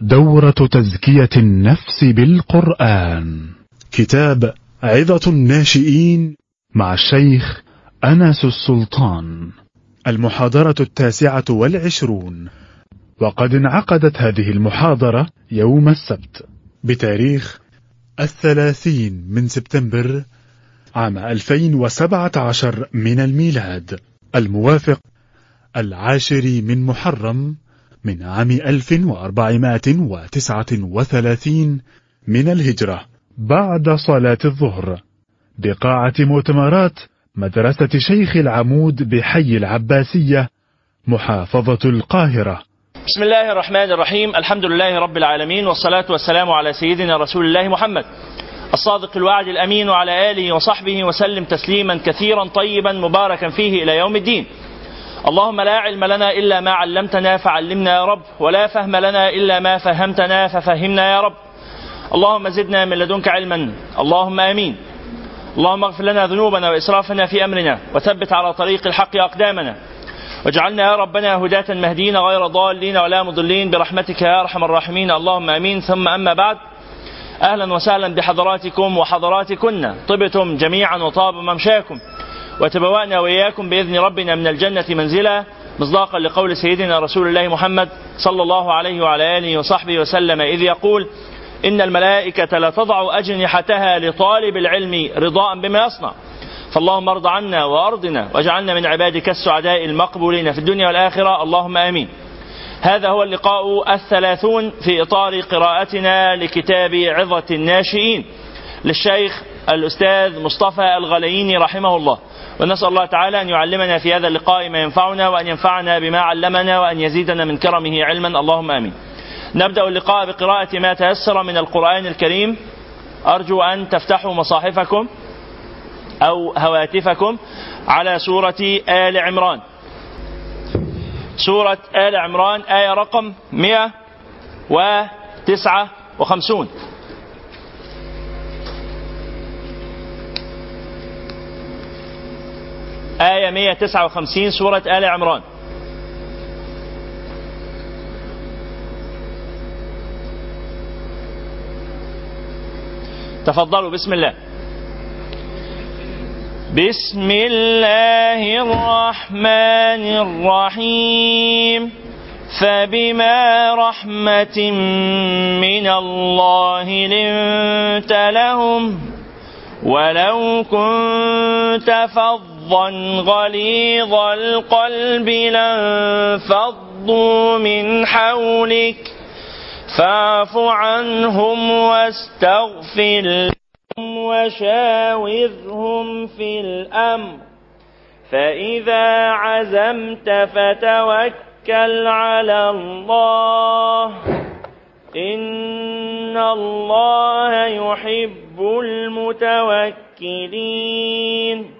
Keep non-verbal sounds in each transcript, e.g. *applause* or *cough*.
دورة تزكية النفس بالقرآن. كتاب عظة الناشئين مع الشيخ أنس السلطان. المحاضرة التاسعة والعشرون. وقد انعقدت هذه المحاضرة يوم السبت. بتاريخ الثلاثين من سبتمبر عام 2017 من الميلاد. الموافق العاشر من محرم من عام 1439 من الهجرة بعد صلاة الظهر. بقاعة مؤتمرات مدرسة شيخ العمود بحي العباسية محافظة القاهرة. بسم الله الرحمن الرحيم. الحمد لله رب العالمين والصلاة والسلام على سيدنا رسول الله محمد. الصادق الوعد الأمين وعلى آله وصحبه وسلم تسليما كثيرا طيبا مباركا فيه إلى يوم الدين. اللهم لا علم لنا إلا ما علمتنا فعلمنا يا رب. ولا فهم لنا إلا ما فهمتنا ففهمنا يا رب. اللهم زدنا من لدنك علما. اللهم آمين. اللهم اغفر لنا ذنوبنا وإسرافنا في أمرنا وثبت على طريق الحق أقدامنا. واجعلنا يا ربنا هداة مهدين غير ضالين ولا مضلين. برحمتك يا أرحم الراحمين. اللهم آمين. ثم أما بعد أهلا وسهلا بحضراتكم وحضراتكن. طبتم جميعا وطاب ممشاكم. وتبوأنا وإياكم بإذن ربنا من الجنة منزلا مصداقا لقول سيدنا رسول الله محمد صلى الله عليه وعلى آله وصحبه وسلم إذ يقول إن الملائكة لا تضع أجنحتها لطالب العلم رضاء بما يصنع فاللهم ارض عنا وأرضنا واجعلنا من عبادك السعداء المقبولين في الدنيا والآخرة اللهم آمين. هذا هو اللقاء الثلاثون في إطار قراءتنا لكتاب عظة الناشئين للشيخ الأستاذ مصطفى الغلييني رحمه الله. ونسأل الله تعالى أن يعلمنا في هذا اللقاء ما ينفعنا وأن ينفعنا بما علمنا وأن يزيدنا من كرمه علما. اللهم آمين. نبدأ اللقاء بقراءة ما تيسر من القرآن الكريم. أرجو أن تفتحوا مصاحفكم أو هواتفكم على سورة آل عمران. سورة آل عمران آية رقم 159 آية 159 سورة آل عمران. تفضلوا بسم الله. بسم الله الرحمن الرحيم. فبما رحمة من الله لنت لهم ولو كنت فظا غليظ القلب لانفضوا من حولك فاعف عنهم واستغفر لهم وشاورهم في الأمر فإذا عزمت فتوكل على الله إن الله يحب المتوكلين.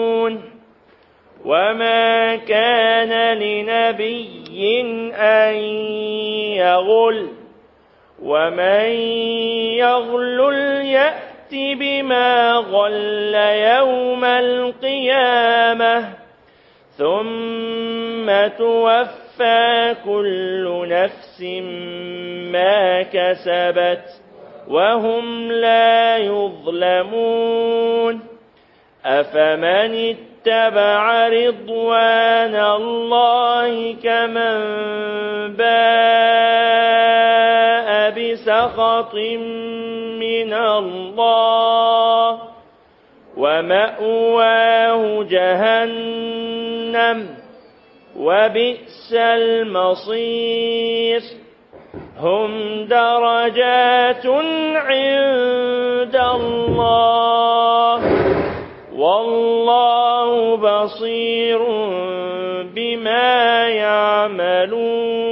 وما كان لنبي أن يغل ومن يغل يأت بما غل يوم القيامة ثم توفى كل نفس ما كسبت وهم لا يظلمون أفمن اتبع رضوان الله كمن باء بسخط من الله ومأواه جهنم وبئس المصير هم درجات عند الله والله بصير بما يعملون.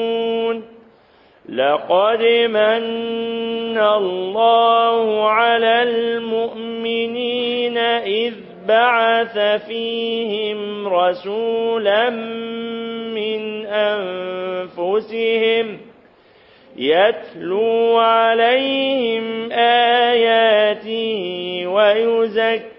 لقد من الله على المؤمنين إذ بعث فيهم رسولا من أنفسهم يتلو عليهم آياته ويزكيهم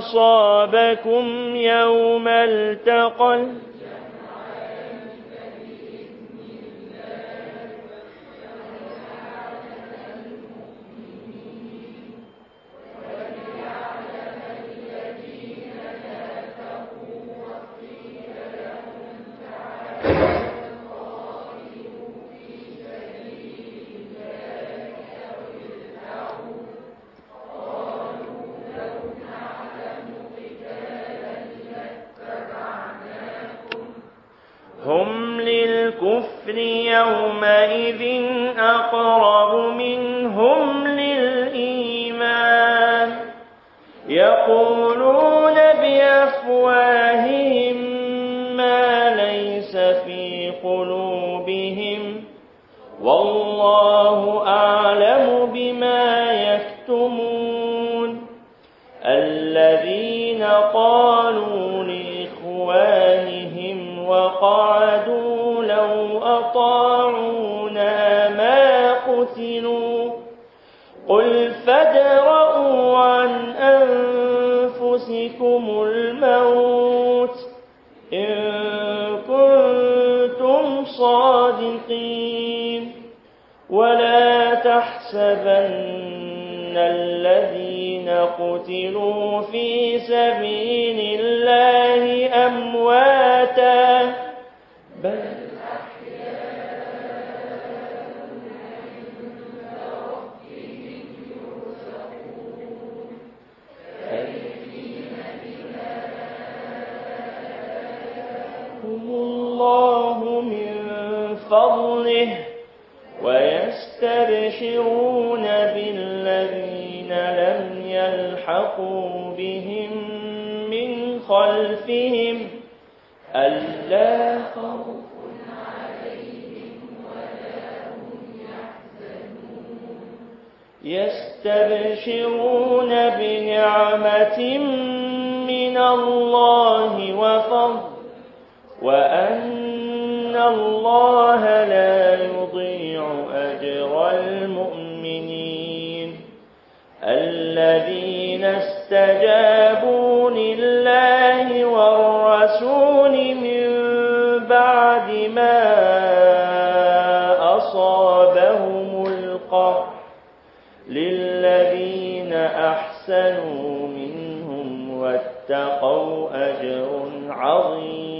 أصابكم يوم التقى للكفر يومئذ أقرب منهم للإيمان يقولون بأفواههم ما ليس في قلوبهم والله أعلم بما يكتمون الذين قالوا لإخوانهم وقعدوا لو أطاعونا ما قتلوا قل فادرءوا عن أنفسكم الموت إن كنتم صادقين ولا تحسبن الذين قتلوا في سبيل الله أمواتا بل الله من فضله ويستبشرون بالذين لم يلحقوا بهم من خلفهم ألا خوف يستبشرون بنعمة من الله وفضل وأن الله لا يضيع أجر المؤمنين الذين استجابوا لله والرسول من بعد ما أصابهم القرح للذين أحسنوا منهم واتقوا أجر عظيم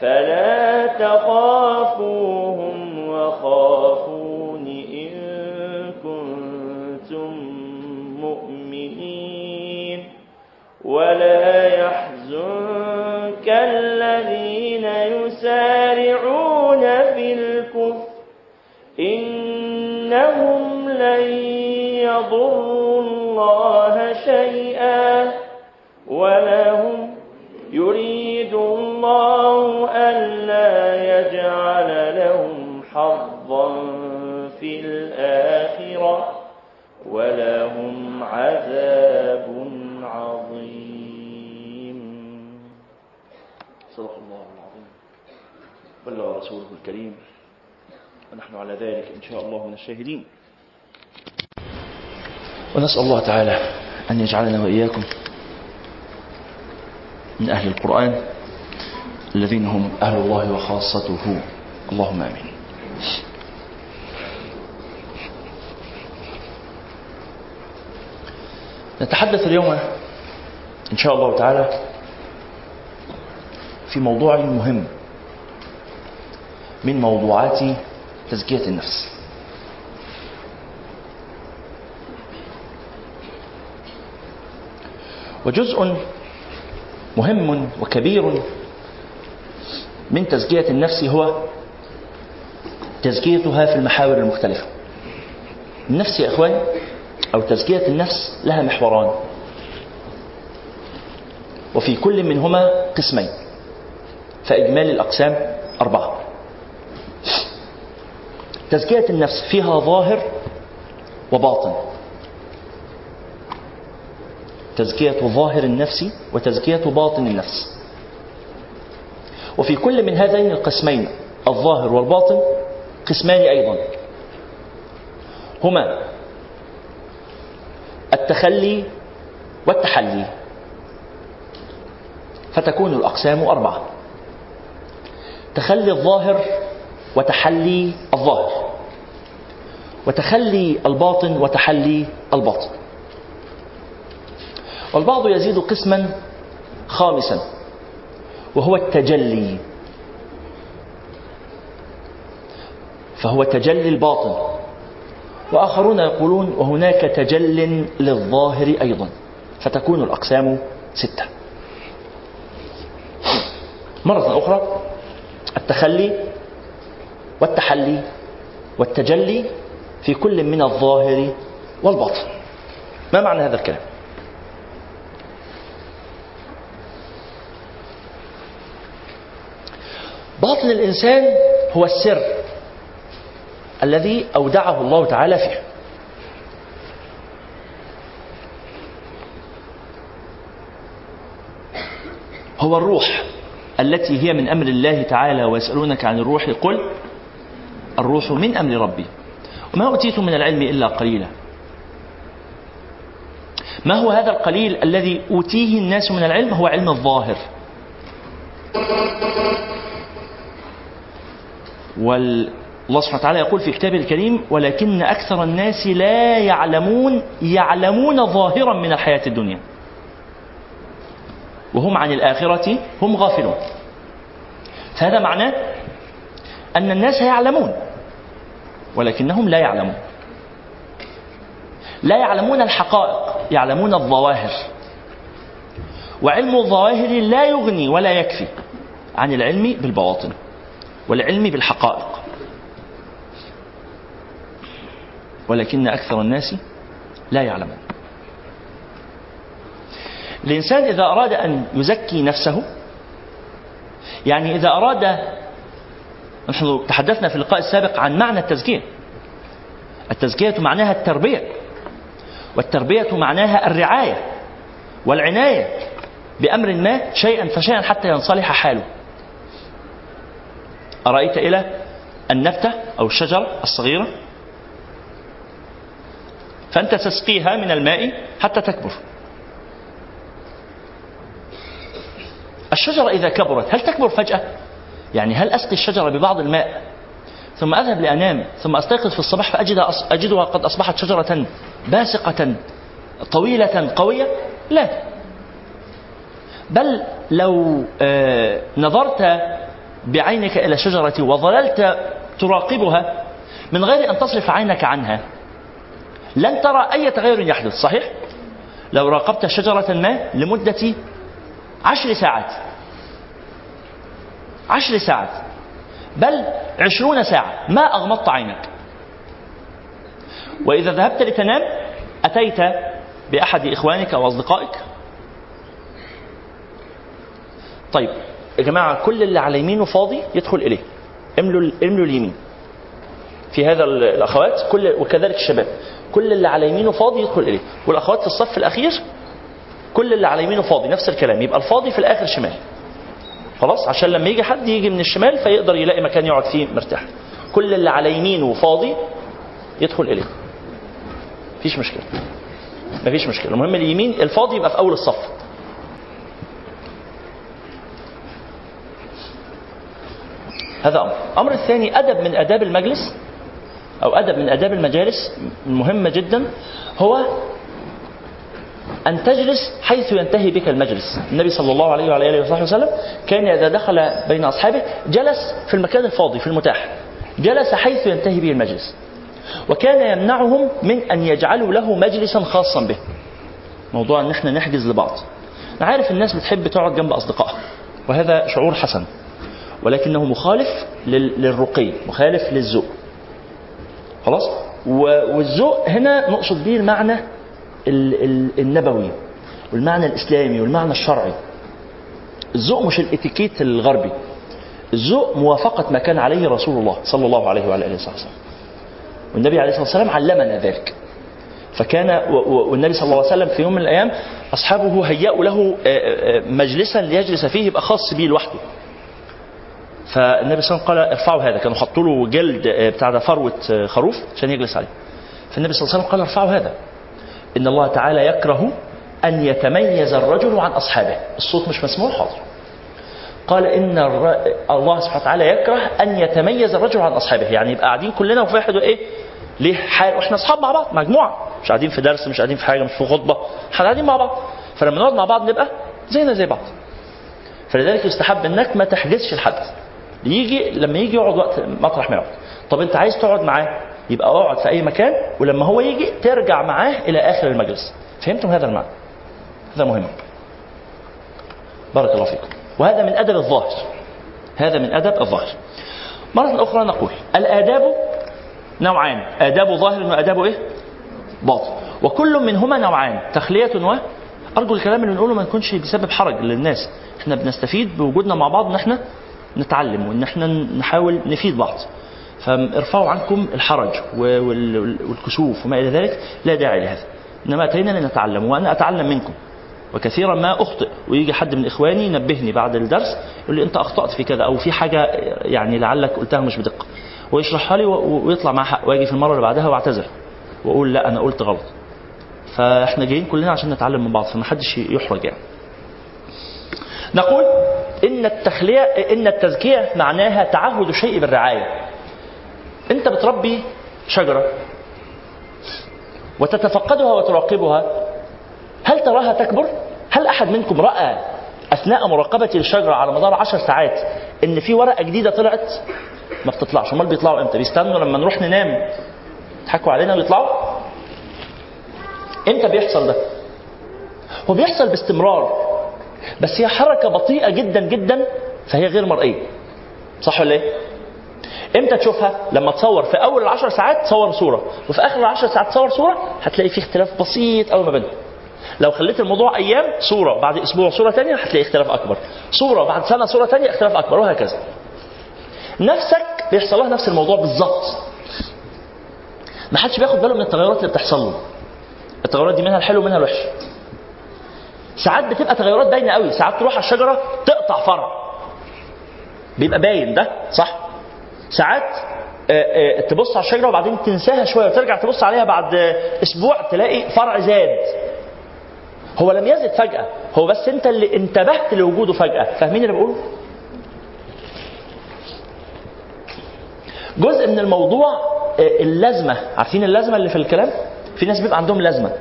فلا تخافوهم وخافون إن كنتم مؤمنين ولا يحزنك الذين يسارعون في الكفر إنهم لن يضروا الله شيئا ولهم يريد الله ألا يجعل لهم حظا في الآخرة ولهم عذاب عظيم. صدق الله العظيم. بلغ رسوله الكريم. ونحن على ذلك إن شاء الله من الشاهدين. ونسأل الله تعالى أن يجعلنا وإياكم من أهل القرآن الذين هم أهل الله وخاصته. اللهم آمين. نتحدث اليوم إن شاء الله تعالى في موضوع مهم من موضوعات تزكية النفس. وجزء مهم وكبير من تزكية النفس هو تزكيتها في المحاور المختلفة. النفس يا إخوان أو تزكية النفس لها محوران. وفي كل منهما قسمين فإجمالي الأقسام أربعة. تزكية النفس فيها ظاهر وباطن. تزكية ظاهر النفس وتزكية باطن النفس. وفي كل من هذين القسمين الظاهر والباطن قسمان أيضا. هما التخلي والتحلي. فتكون الأقسام أربعة. تخلي الظاهر وتحلي الظاهر. وتخلي الباطن وتحلي الباطن. والبعض يزيد قسما خامسا وهو التجلي. فهو تجلي الباطن. وآخرون يقولون وهناك تجل للظاهر أيضا فتكون الأقسام ستة. مرة أخرى التخلي والتحلي والتجلي في كل من الظاهر والباطن. ما معنى هذا الكلام؟ باطن الإنسان هو السر الذي أودعه الله تعالى فيه. هو الروح التي هي من أمر الله تعالى ويسألونك عن الروح قل الروح من أمر ربي. وما أوتيتم من العلم إلا قليلا. ما هو هذا القليل الذي أوتيه الناس من العلم؟ هو علم الظاهر. والله سبحانه وتعالى يقول في كتابه الكريم ولكن أكثر الناس لا يعلمون يعلمون ظاهرا من الحياة الدنيا. وهم عن الآخرة هم غافلون. فهذا معناه أن الناس يعلمون ولكنهم لا يعلمون. لا يعلمون الحقائق يعلمون الظواهر. وعلم الظواهر لا يغني ولا يكفي عن العلم بالبواطن. والعلم بالحقائق. ولكن أكثر الناس لا يعلمون. الإنسان إذا أراد أن يزكي نفسه يعني إذا أراد نحن تحدثنا في اللقاء السابق عن معنى التزكية. التزكية معناها التربية والتربية معناها الرعاية والعناية بأمر ما شيئا فشيئا حتى ينصلح حاله. أرأيت إلى النبتة أو الشجرة الصغيرة فأنت تسقيها من الماء حتى تكبر الشجرة إذا كبرت هل تكبر فجأة؟ يعني هل أسقي الشجرة ببعض الماء ثم أذهب لأنام ثم أستيقظ في الصباح فأجدها أجدها قد أصبحت شجرة باسقة طويلة قوية؟ لا بل لو آه، نظرت بعينك إلى شجرة وظللت تراقبها من غير أن تصرف عينك عنها. لن ترى أي تغير يحدث صحيح؟ لو راقبت شجرة ما لمدة عشر ساعات. عشر ساعات. بل عشرون ساعة. ما أغمضت عينك؟ وإذا ذهبت لتنام أتيت بأحد إخوانك أو أصدقائك طيب يا جماعة كل اللي على يمينه فاضي يدخل إليه. املوا املوا اليمين. في هذا الأخوات كل وكذلك الشباب. كل اللي على يمينه فاضي يدخل إليه. والأخوات في الصف الأخير كل اللي على يمينه فاضي نفس الكلام. يبقى الفاضي في الآخر شمال. خلاص؟ عشان لما يجي حد يجي من الشمال فيقدر يلاقي مكان يقعد فيه مرتاح. كل اللي على يمينه فاضي يدخل إليه. مفيش مشكلة. مفيش مشكلة. المهم اليمين الفاضي يبقى في أول الصف. هذا أمر. الأمر الثاني أدب من آداب المجلس أو أدب من آداب المجالس مهمة جدا هو أن تجلس حيث ينتهي بك المجلس. النبي صلى الله عليه وعلى آله وصحبه وسلم كان إذا دخل بين أصحابه جلس في المكان الفاضي في المتاح. جلس حيث ينتهي به المجلس. وكان يمنعهم من أن يجعلوا له مجلسا خاصا به. موضوع أن إحنا نحجز لبعض. أنا عارف الناس بتحب تقعد جنب أصدقائها وهذا شعور حسن. ولكنه مخالف للرقي مخالف للذوق. خلاص؟ والذوق هنا نقصد به المعنى النبوي والمعنى الإسلامي والمعنى الشرعي. الذوق مش الإتيكيت الغربي. الذوق موافقة ما كان عليه رسول الله صلى الله عليه وعلى آله وصحبه وسلم. والنبي عليه الصلاة والسلام علمنا ذلك. فكان والنبي صلى الله عليه وسلم في يوم من الأيام أصحابه هيأوا له مجلسا ليجلس فيه يبقى خاص به لوحده. فالنبي صلى الله عليه وسلم قال ارفعوا هذا كانوا حطوا له جلد بتاع ده فروة خروف عشان يجلس عليه. فالنبي صلى الله عليه وسلم قال ارفعوا هذا. إن الله تعالى يكره أن يتميز الرجل عن أصحابه. الصوت مش مسموع حاضر. قال إن الر... الله سبحانه وتعالى يكره أن يتميز الرجل عن أصحابه. يعني يبقى قاعدين كلنا وفي واحد إيه ليه؟ حال وإحنا أصحاب مع بعض مجموعة. مش قاعدين في درس مش قاعدين في حاجة مش في خطبة. إحنا قاعدين مع بعض. فلما نقعد مع بعض نبقى زينا زي بعض. فلذلك يستحب إنك ما تحجزش لحد يجي لما يجي يقعد وقت مطرح ما يقعد طب انت عايز تقعد معاه يبقى اقعد في أي مكان ولما هو يجي ترجع معاه إلى آخر المجلس. فهمتم هذا المعنى؟ هذا مهم. بارك الله فيكم. وهذا من أدب الظاهر. هذا من أدب الظاهر. مرة أخرى نقول الآداب نوعان. آداب ظاهر وآداب إيه؟ باطن. وكل منهما نوعان تخلية و أرجو الكلام اللي بنقوله ما يكونش بسبب حرج للناس. إحنا بنستفيد بوجودنا مع بعض إن إحنا نتعلم وان إحنا نحاول نفيد بعض. فارفعوا عنكم الحرج والكسوف وما إلى ذلك لا داعي لهذا. إنما اتينا لنتعلم وأنا أتعلم منكم. وكثيرا ما أخطئ. ويجي حد من إخواني ينبهني بعد الدرس يقول لي أنت أخطأت في كذا أو في حاجة يعني لعلك قلتها مش بدقة. ويشرحها لي ويطلع معاه حق واجي في المرة اللي بعدها وأعتذر. وأقول لا أنا قلت غلط. فإحنا جايين كلنا عشان نتعلم من بعض فما حدش يحرج يعني. نقول إن التخلية إن التزكية معناها تعهد الشيء بالرعاية. أنت بتربي شجرة وتتفقدها وتراقبها هل تراها تكبر؟ هل أحد منكم رأى أثناء مراقبتي للشجره على مدار عشر ساعات إن في ورقة جديدة طلعت؟ ما بتطلعش. أمال بيطلعوا إمتى؟ بيستنوا لما نروح ننام. يضحكوا علينا ويطلعوا؟ إمتى بيحصل ده؟ هو بيحصل باستمرار. بس هي حركة بطيئة جدا جدا فهي غير مرئية. صح ولا إيه؟ إمتى تشوفها؟ لما تصور في أول العشر ساعات تصور صورة وفي آخر العشر ساعات تصور صورة هتلاقي في اختلاف بسيط قوي ما بينهم. لو خليت الموضوع أيام صورة بعد أسبوع صورة ثانية هتلاقي اختلاف أكبر. صورة بعد سنة صورة ثانية اختلاف أكبر وهكذا. نفسك بيحصل لها نفس الموضوع بالظبط. ما حدش بياخد باله من التغيرات اللي بتحصل له. التغيرات دي منها الحلو ومنها الوحش. ساعات بتبقى تغيرات باينة قوي. ساعات تروح على الشجرة تقطع فرع. بيبقى باين ده صح؟ ساعات آه، آه، تبص على الشجرة وبعدين تنساها شوية وترجع تبص عليها بعد أسبوع تلاقي فرع زاد. هو لم يزد فجأة. هو بس انت اللي انتبهت لوجوده فجأة. فاهمين اللي بقوله؟ جزء من الموضوع آه، اللازمة. عارفين اللازمة اللي في الكلام؟ في ناس بيبقى عندهم لازمة.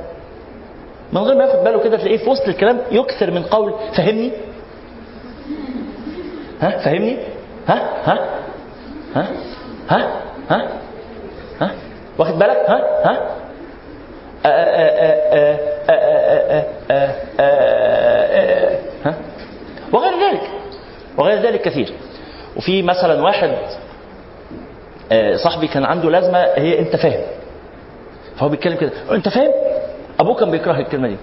من غير ما ياخد باله كده تلاقيه في وسط الكلام يكثر من قول فهمني ها فهمني ها ها ها ها ها, ها؟ واخد بالك ها ها وغير ذلك وغير ذلك كثير وفي مثلا واحد صاحبي كان عنده لازمه هي انت فاهم فهو بيتكلم كده انت فاهم ابوه كان بيكره الكلمة دي.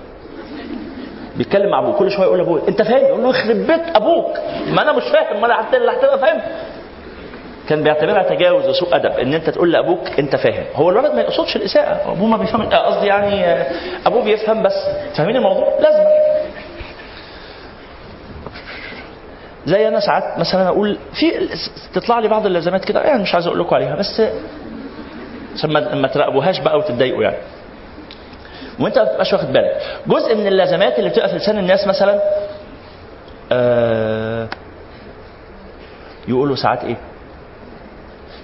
بيتكلم مع أبوه كل شوية يقول لأبوه أنت فاهم؟ يقول له يخرب بيت أبوك. ما أنا مش فاهم ما أنا حتى اللي هتبقى فاهم. كان بيعتبرها تجاوز وسوء أدب إن أنت تقول لأبوك أنت فاهم. هو الولد ما يقصدش الإساءة أبوه ما بيفهم آه، قصدي يعني آه، أبوه بيفهم بس. فاهمين الموضوع؟ لازم. زي أنا ساعات مثلا أقول في تطلع لي بعض اللازمات كده يعني مش عايز أقول لكم عليها بس عشان ما تراقبوهاش بقى وتتضايقوا يعني. وانت ما بتبقاش واخد بالك. جزء من اللازمات اللي بتبقى في لسان الناس مثلا آه يقولوا ساعات إيه؟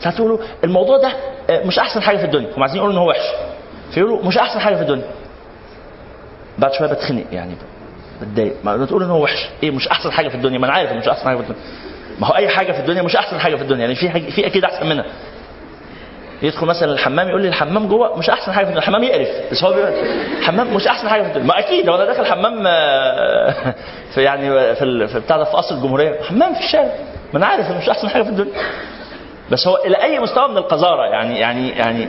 ساعات يقولوا الموضوع ده آه، مش أحسن حاجة في الدنيا. هم عايزين يقولوا إن هو وحش. فيقولوا مش أحسن حاجة في الدنيا. بعد شوية بتخنق يعني بتضايق. ما تقول إن هو وحش. إيه مش أحسن حاجة في الدنيا؟ ما أنا عارف مش أحسن حاجة في الدنيا. ما هو أي حاجة في الدنيا مش أحسن حاجة في الدنيا. يعني في حاجة في أكيد أحسن منها. يدخل مثلا الحمام يقول لي الحمام جوه مش أحسن حاجة في الدنيا الحمام يقرف. بس هو بيقول الحمام مش أحسن حاجة في الدنيا. ما أكيد لو أنا داخل حمام آه، *laughs* في يعني في بتاع ده في قصر الجمهورية حمام في الشارع. ما أنا عارف مش أحسن حاجة في الدنيا. بس هو إلى أي مستوى من القذارة يعني يعني يعني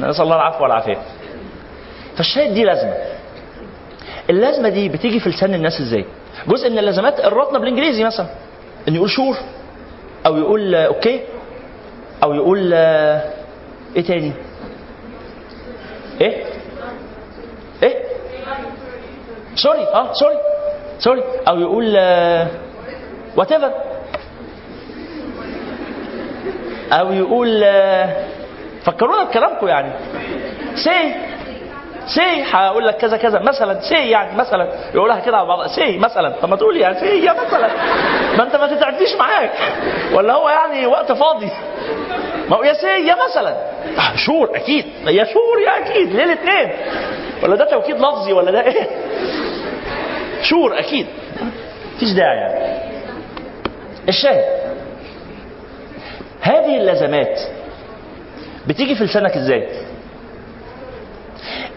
نسأل الله العفو والعافية. فالشاهد دي لازمة. اللازمة دي بتيجي في لسان الناس إزاي؟ جزء من اللازمات الرطنه بالإنجليزي مثلا. إن يقول sure أو يقول آه، okay أو يقول آه، إيه تاني؟ إيه؟ إيه؟ sorry آه sorry sorry. أو يقول whatever أو يقول آه، فكرونا بكلامكم يعني. say say هقول لك كذا كذا. مثلا say يعني مثلا. يقولها كده على بعض. say مثلا. طب ما تقول يعني say يا مثلا. ما انت ما تتعبنيش معاك. ولا هو يعني وقت فاضي. ما هو يا say يا مثلا. آه، sure أكيد. يا sure يا أكيد. ليه الاثنين؟ ولا ده توكيد لفظي ولا ده إيه؟ شور أكيد. مفيش داعي يعني. الشاهد. هذه اللازمات بتيجي في لسانك إزاي؟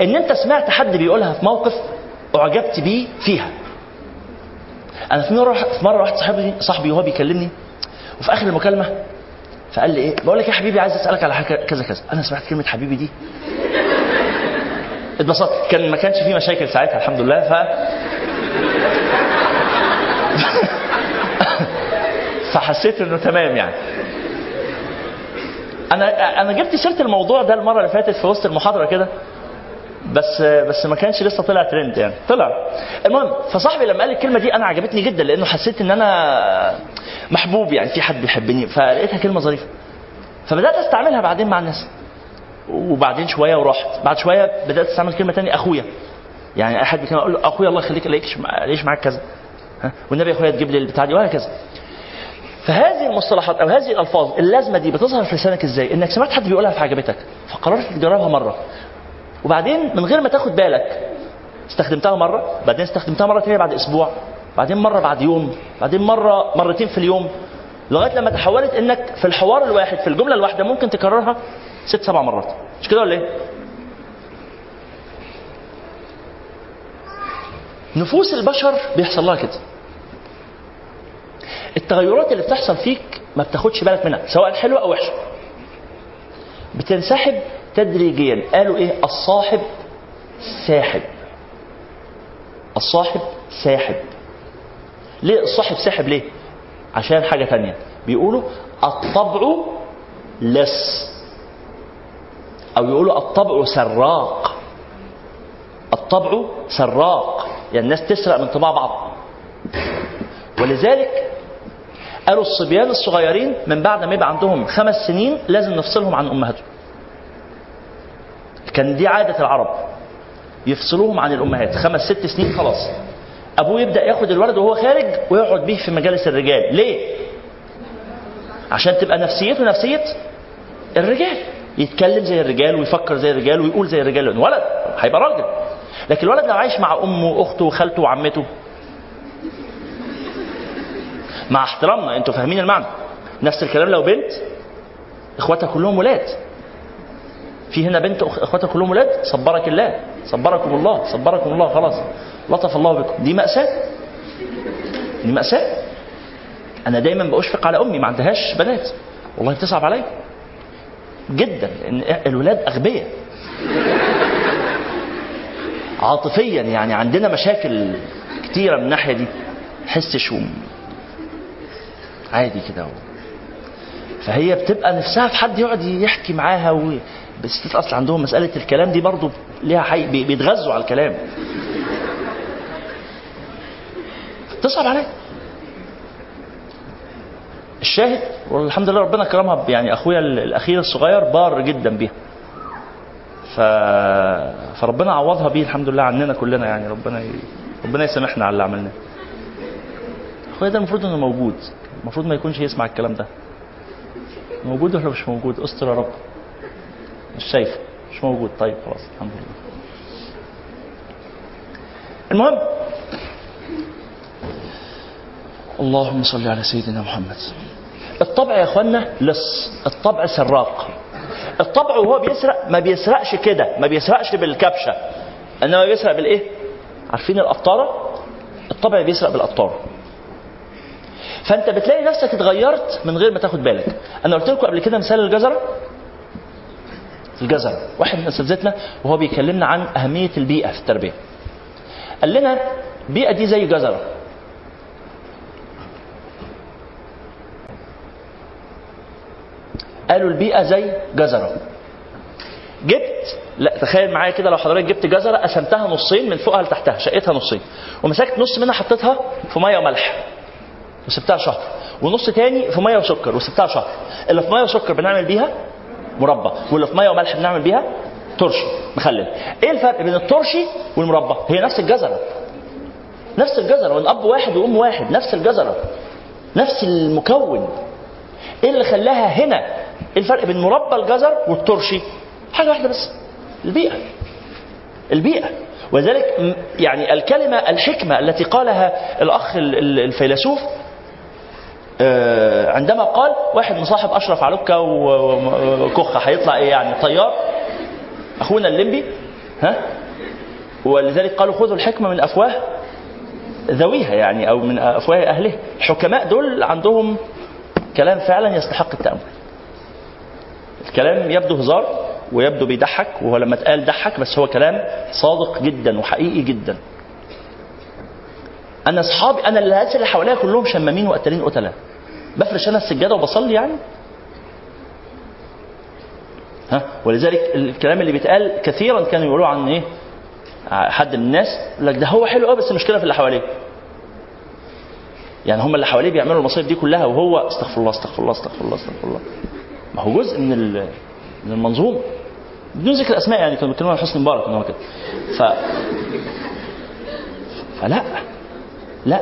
إن أنت سمعت حد بيقولها في موقف أعجبت بيه فيها. أنا في مرة في مرة واحد صاحبي صاحبي وهو بيكلمني وفي آخر المكالمة فقال لي إيه؟ بقول لك يا حبيبي عايز أسألك على حاجة كذا كذا. أنا سمعت كلمة حبيبي دي. اتبسطت. كان ما كانش في مشاكل ساعتها الحمد لله. ف *laughs* فحسيت إنه تمام يعني. أنا أنا جبت سيرة الموضوع ده المرة اللي فاتت في وسط المحاضرة كده. بس بس ما كانش لسه طلع ترند يعني. طلع. المهم فصاحبي لما قال الكلمة دي أنا عجبتني جدا لأنه حسيت إن أنا محبوب يعني في حد بيحبني فلقيتها كلمة ظريفة. فبدأت أستعملها بعدين مع الناس. وبعدين شوية ورحت بعد شوية بدأت أستعمل كلمة تانية أخويا. يعني أي حد بيكلم أقول له أخويا الله يخليك ليش معاك كذا؟ ها؟ والنبي يا أخويا تجيب لي البتاع دي وهكذا. فهذه المصطلحات أو هذه الألفاظ اللازمة دي بتظهر في لسانك إزاي؟ إنك سمعت حد بيقولها فعجبتك فقررت تجربها مرة. وبعدين من غير ما تاخد بالك استخدمتها مرة بعدين استخدمتها مرة ثانية بعد أسبوع بعدين مرة بعد يوم بعدين مرة مرتين في اليوم لغاية لما تحولت إنك في الحوار الواحد في الجملة الواحدة ممكن تكررها ست سبع مرات. مش كده ولا إيه؟ نفوس البشر بيحصل لها كده. التغيرات اللي بتحصل فيك ما بتاخدش بالك منها سواء حلوة أو وحشة. بتنسحب تدريجيا. قالوا إيه؟ الصاحب ساحب. الصاحب ساحب. ليه الصاحب ساحب ليه؟ عشان حاجة تانية. بيقولوا الطبع لص أو يقولوا الطبع سراق. الطبع سراق. يعني الناس تسرق من طباع بعض. ولذلك قالوا الصبيان الصغيرين من بعد ما يبقى عندهم خمس سنين لازم نفصلهم عن أمهاتهم. كان دي عادة العرب يفصلوهم عن الأمهات. خمس ست سنين خلاص. أبوه يبدأ ياخد الولد وهو خارج ويقعد بيه في مجالس الرجال. ليه؟ عشان تبقى نفسيته نفسية الرجال. يتكلم زي الرجال ويفكر زي الرجال ويقول زي الرجال لأنه ولد هيبقى راجل. لكن الولد لو عايش مع أمه وأخته وخالته وعمته مع احترامنا أنتوا فاهمين المعنى. نفس الكلام لو بنت إخواتها كلهم ولاد. في هنا بنت اخواتها كلهم ولاد؟ صبرك الله. صبركم الله. صبركم الله. خلاص. لطف الله بكم. دي مأساة؟ دي مأساة؟ أنا دايما بأشفق على أمي ما عندهاش بنات. والله بتصعب عليا. جدا لأن الولاد أغبياء. *laughs* عاطفيا يعني عندنا مشاكل كتيرة من الناحية دي. حسش. عادي كده. فهي بتبقى نفسها في حد يقعد يحكي معاها بس اصل عندهم مسألة الكلام دي برضو ليها حي... بي- بيتغذوا على الكلام. تصعب عليا. الشاهد والحمد لله ربنا كرمها يعني أخويا ال- الأخير الصغير بار جدا بيها. ف... فربنا عوضها بيه الحمد لله عننا كلنا يعني. ربنا ي... ربنا يسامحنا على اللي عملناه. أخويا ده المفروض إنه موجود. المفروض ما يكونش يسمع الكلام ده. موجود ولا مش موجود؟ أستر يا رب. مش شايفه مش موجود. طيب خلاص الحمد لله. المهم اللهم صل على سيدنا محمد. الطبع يا اخوانا لص. الطبع سراق. الطبع وهو بيسرق ما بيسرقش كده ما بيسرقش بالكبشة. إنما بيسرق بالإيه؟ عارفين القطارة؟ الطبع بيسرق بالقطارة. فأنت بتلاقي نفسك اتغيرت من غير ما تاخد بالك. أنا قلت لكم قبل كده مثال الجزرة؟ الجزره واحد من أساتذتنا وهو بيكلمنا عن أهمية البيئة في التربية. قال لنا البيئة دي زي جزره قالوا البيئة زي جزرة جبت لا تخيل معايا كده لو حضرتك جبت جزرة قسمتها نصين من فوقها لتحتها شقتها نصين ومسكت نص منها حطيتها في مية وملح وسبتها شهر ونص تاني في مية وسكر وسبتها شهر. اللي في مية وسكر بنعمل بيها مربى. واللي في ميه وملح بنعمل بيها ترشي. مخلل إيه الفرق بين الترشي والمربى؟ هي نفس الجزرة. نفس الجزرة. والاب واحد وأم واحد نفس الجزرة. نفس المكون. إيه اللي خلاها هنا؟ إيه الفرق بين مربى الجزر والترشي؟ حاجة واحدة بس. البيئة. البيئة. ولذلك م- يعني الكلمة الحكمة التي قالها الأخ ال- ال- الفيلسوف عندما قال واحد مصاحب أشرف علوكة وكخه هيطلع إيه يعني طيار أخونا الليمبي ها؟ ولذلك قالوا خذوا الحكمة من أفواه ذويها يعني أو من أفواه اهلها الحكماء دول عندهم كلام فعلا يستحق التأمل. الكلام يبدو هزار ويبدو بيضحك وهو لما اتقال ضحك بس هو كلام صادق جدا وحقيقي جدا. أنا أصحابي أنا الناس اللي حواليا كلهم شمامين وقتالين قتلة. بفرش أنا السجادة وبصلي يعني. ها؟ ولذلك الكلام اللي بيتقال كثيرا كانوا يقولوا عن إيه؟ حد من الناس لك ده هو حلو قوي بس المشكلة في اللي حواليه. يعني هم اللي حواليه بيعملوا المصايب دي كلها وهو استغفر الله استغفر الله استغفر الله استغفر الله. ما هو جزء من من المنظومة. بدون ذكر أسماء يعني كانوا بيتكلموا عن حسني مبارك ان هو كده. ف فلا. لا.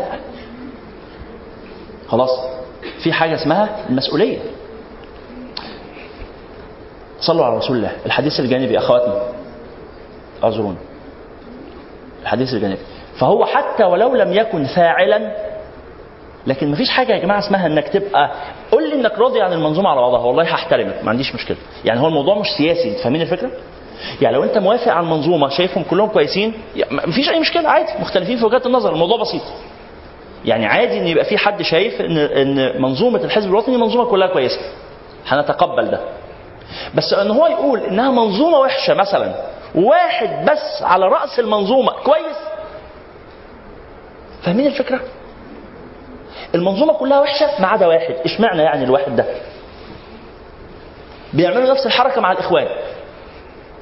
خلاص. في حاجة اسمها المسؤولية. صلوا على رسول الله. الحديث الجانبي أخواتنا. أعذروني. الحديث الجانبي. فهو حتى ولو لم يكن فاعلا لكن مفيش حاجة يا جماعة اسمها إنك تبقى قول لي إنك راضي عن المنظومة على وضعها والله هحترمك. ما عنديش مشكلة. يعني هو الموضوع مش سياسي. فاهمين الفكرة؟ يعني لو انت موافق على المنظومة شايفهم كلهم كويسين مفيش أي مشكلة عادي مختلفين في وجهات النظر الموضوع بسيط. يعني عادي إن يبقى في حد شايف إن إن منظومة الحزب الوطني منظومة كلها كويسة. هنتقبل ده. بس إن هو يقول إنها منظومة وحشة مثلا واحد بس على رأس المنظومة كويس؟ فاهمين الفكرة؟ المنظومة كلها وحشة ما عدا واحد اشمعنى يعني الواحد ده؟ بيعملوا نفس الحركة مع الإخوان.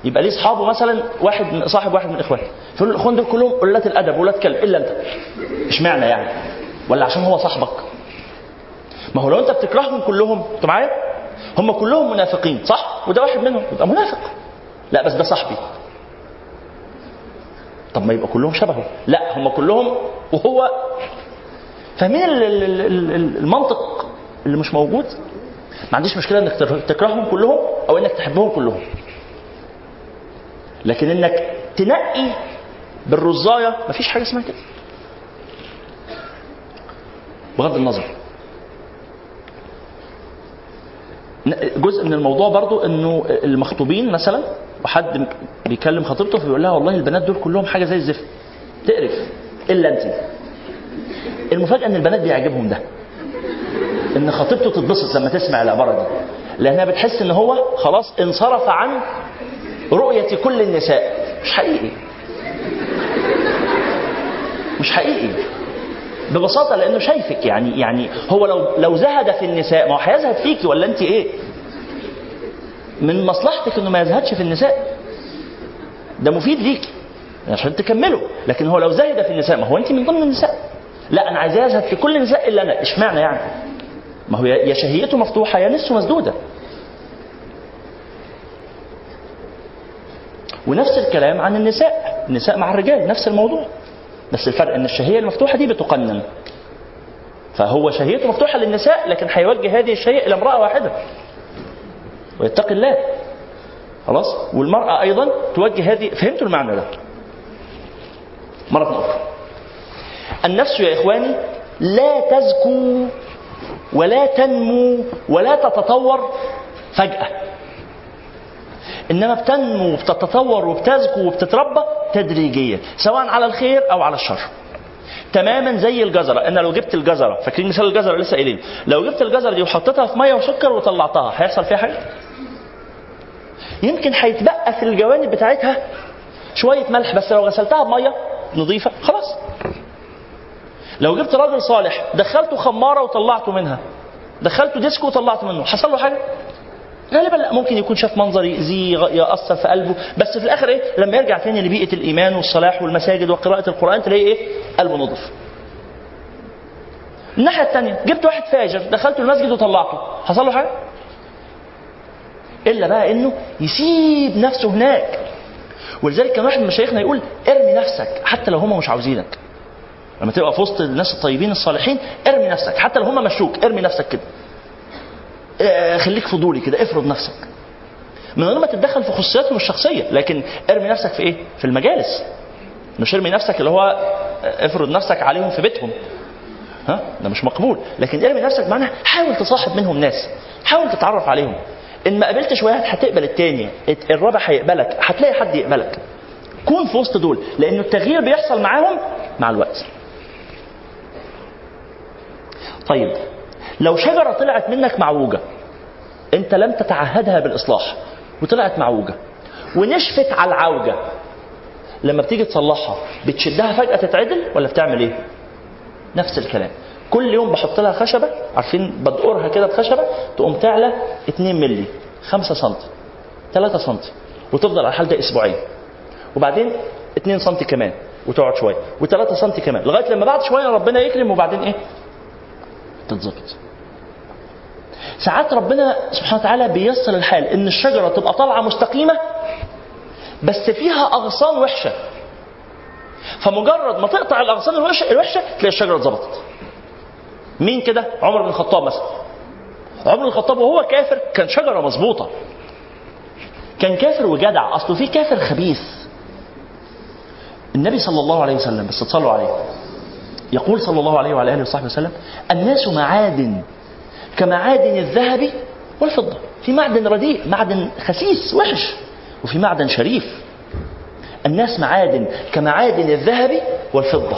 يبقى ليه اصحابه مثلا واحد صاحب واحد من الاخوان فيقول الاخوان دول كلهم قلات الأدب ولا كلب إلا أنت. إشمعنى يعني؟ ولا عشان هو صاحبك؟ ما هو لو أنت بتكرههم كلهم أنت معايا؟ هم كلهم منافقين صح؟ وده واحد منهم. يبقى منافق. لا بس ده صاحبي. طب ما يبقى كلهم شبهه. لا هم كلهم وهو. ال- المنطق اللي مش موجود؟ ما عنديش مشكلة إنك تكره- تكرههم كلهم أو إنك تحبهم كلهم. لكن إنك تنقي بالرزايه مفيش حاجة اسمها كده. بغض النظر. جزء من الموضوع برضو إنه المخطوبين مثلا وحد بيكلم خطيبته فبيقول لها والله البنات دول كلهم حاجة زي الزفت. تقرف. إلا انت المفاجأة إن البنات بيعجبهم ده. إن خطيبته تتبسط لما تسمع العبارة دي. لأنها بتحس إن هو خلاص انصرف عن رؤية كل النساء. مش حقيقي. مش حقيقي. ببساطة لأنه شايفك يعني يعني هو لو لو زهد في النساء ما هو هيزهد فيكي ولا انت إيه؟ من مصلحتك إنه ما يزهدش في النساء. ده مفيد ليكي عشان تكملوا لكن هو لو زهد في النساء ما هو انت من ضمن النساء. لا أنا عايز يزهد في كل النساء إلا أنا. إشمعنى يعني؟ ما هو يا شهيته مفتوحة يا نفسه مسدودة. ونفس الكلام عن النساء. النساء مع الرجال نفس الموضوع. بس الفرق إن الشهية المفتوحة دي بتقنن. فهو شهيته مفتوحة للنساء لكن هيوجه هذه الشهية إلى امرأة واحدة. ويتقي الله. خلاص؟ والمرأة أيضا توجه هذه فهمتوا المعنى ده. مرة أخرى النفس يا إخواني لا تزكو ولا تنمو ولا تتطور فجأة. إنما بتنمو وبتتطور وبتزكو وبتتربى تدريجيا سواء على الخير أو على الشر. تماما زي الجزرة. أنا لو جبت الجزرة فاكرين مثال الجزرة لسه قايلين لو جبت الجزرة دي وحطيتها في مية وسكر وطلعتها هيحصل فيها حاجة؟ يمكن هيتبقى في الجوانب بتاعتها شوية ملح بس لو غسلتها بمية نظيفة خلاص. لو جبت راجل صالح دخلته خمارة وطلعته منها. دخلته ديسكو وطلعته منه حصل له حاجة؟ غالبا لا ممكن يكون شاف منظر يأذيه يأثر في قلبه. بس في الآخر إيه؟ لما يرجع تاني لبيئة الإيمان والصلاح والمساجد وقراءة القرآن تلاقيه إيه؟ قلبه نضف. الناحية التانية جبت واحد فاجر دخلته المسجد وطلعته. حصل له حاجة؟ إلا بقى إنه يسيب نفسه هناك. ولذلك كان واحد من مشايخنا يقول ارمي نفسك حتى لو هم مش عاوزينك. لما تبقى في وسط الناس الطيبين الصالحين ارمي نفسك حتى لو هم مشوك ارمي نفسك كده. خليك فضولي كده افرض نفسك. من غير ما تتدخل في خصوصياتهم الشخصيه لكن ارمي نفسك في إيه؟ في المجالس. مش ارمي نفسك اللي هو آه، افرض نفسك عليهم في بيتهم. ها؟ ده مش مقبول. لكن ارمي نفسك معناها حاول تصاحب منهم ناس. حاول تتعرف عليهم. إن ما قابلتش واحد هتقبل التاني الرابع هيقبلك. هتلاقي حد يقبلك. كون في وسط دول لأنه التغيير بيحصل معاهم مع الوقت. طيب لو شجرة طلعت منك معوجة أنت لم تتعهدها بالإصلاح وطلعت معوجة ونشفت على العوجة لما بتيجي تصلحها بتشدها فجأة تتعدل ولا بتعمل إيه؟ نفس الكلام. كل يوم بحط لها خشبة عارفين بدقرها كده بخشبة تقوم تعلى 2 مللي 5 سم 3 سم وتفضل على الحال ده أسبوعين. وبعدين 2 سم كمان وتقعد شوية و3 سم كمان لغاية لما بعد شوية ربنا يكرم وبعدين إيه؟ تتظبط. ساعات ربنا سبحانه وتعالى بيسر الحال إن الشجرة تبقى طالعة مستقيمة بس فيها أغصان وحشة. فمجرد ما تقطع الأغصان الوحشة الوحشة تلاقي الشجرة اتظبطت. مين كده؟ عمر بن الخطاب مثلا. عمر بن الخطاب وهو كافر كان شجرة مظبوطة. كان كافر وجدع أصله في كافر خبيث. النبي صلى الله عليه وسلم بس تصلوا عليه. يقول صلى الله عليه وعلى آله وصحبه وسلم الناس معادن. كمعادن الذهب والفضة. في معدن رديء معدن خسيس وحش. وفي معدن شريف. الناس معادن كمعادن الذهب والفضة.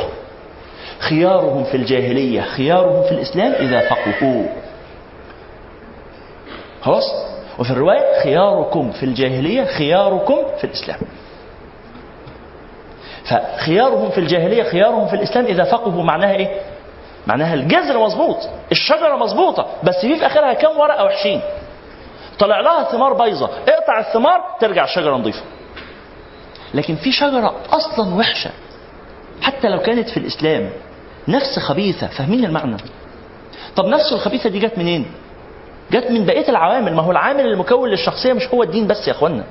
خيارهم في الجاهلية خيارهم في الإسلام إذا فقهوا خلاص؟ وفي الرواية خياركم في الجاهلية خياركم في الإسلام. فخيارهم في الجاهلية خيارهم في الإسلام إذا فقهوا معناها إيه؟ معناها الجذر مظبوط الشجرة مظبوطة بس في في آخرها كام ورقة وحشين. طلع لها ثمار بايظة اقطع الثمار ترجع الشجرة نظيفة. لكن في شجرة أصلا وحشة حتى لو كانت في الإسلام نفس خبيثة فاهمين المعنى؟ طب نفسه الخبيثة دي جت منين؟ جت من بقية العوامل ما هو العامل المكون للشخصية مش هو الدين بس يا إخوانا.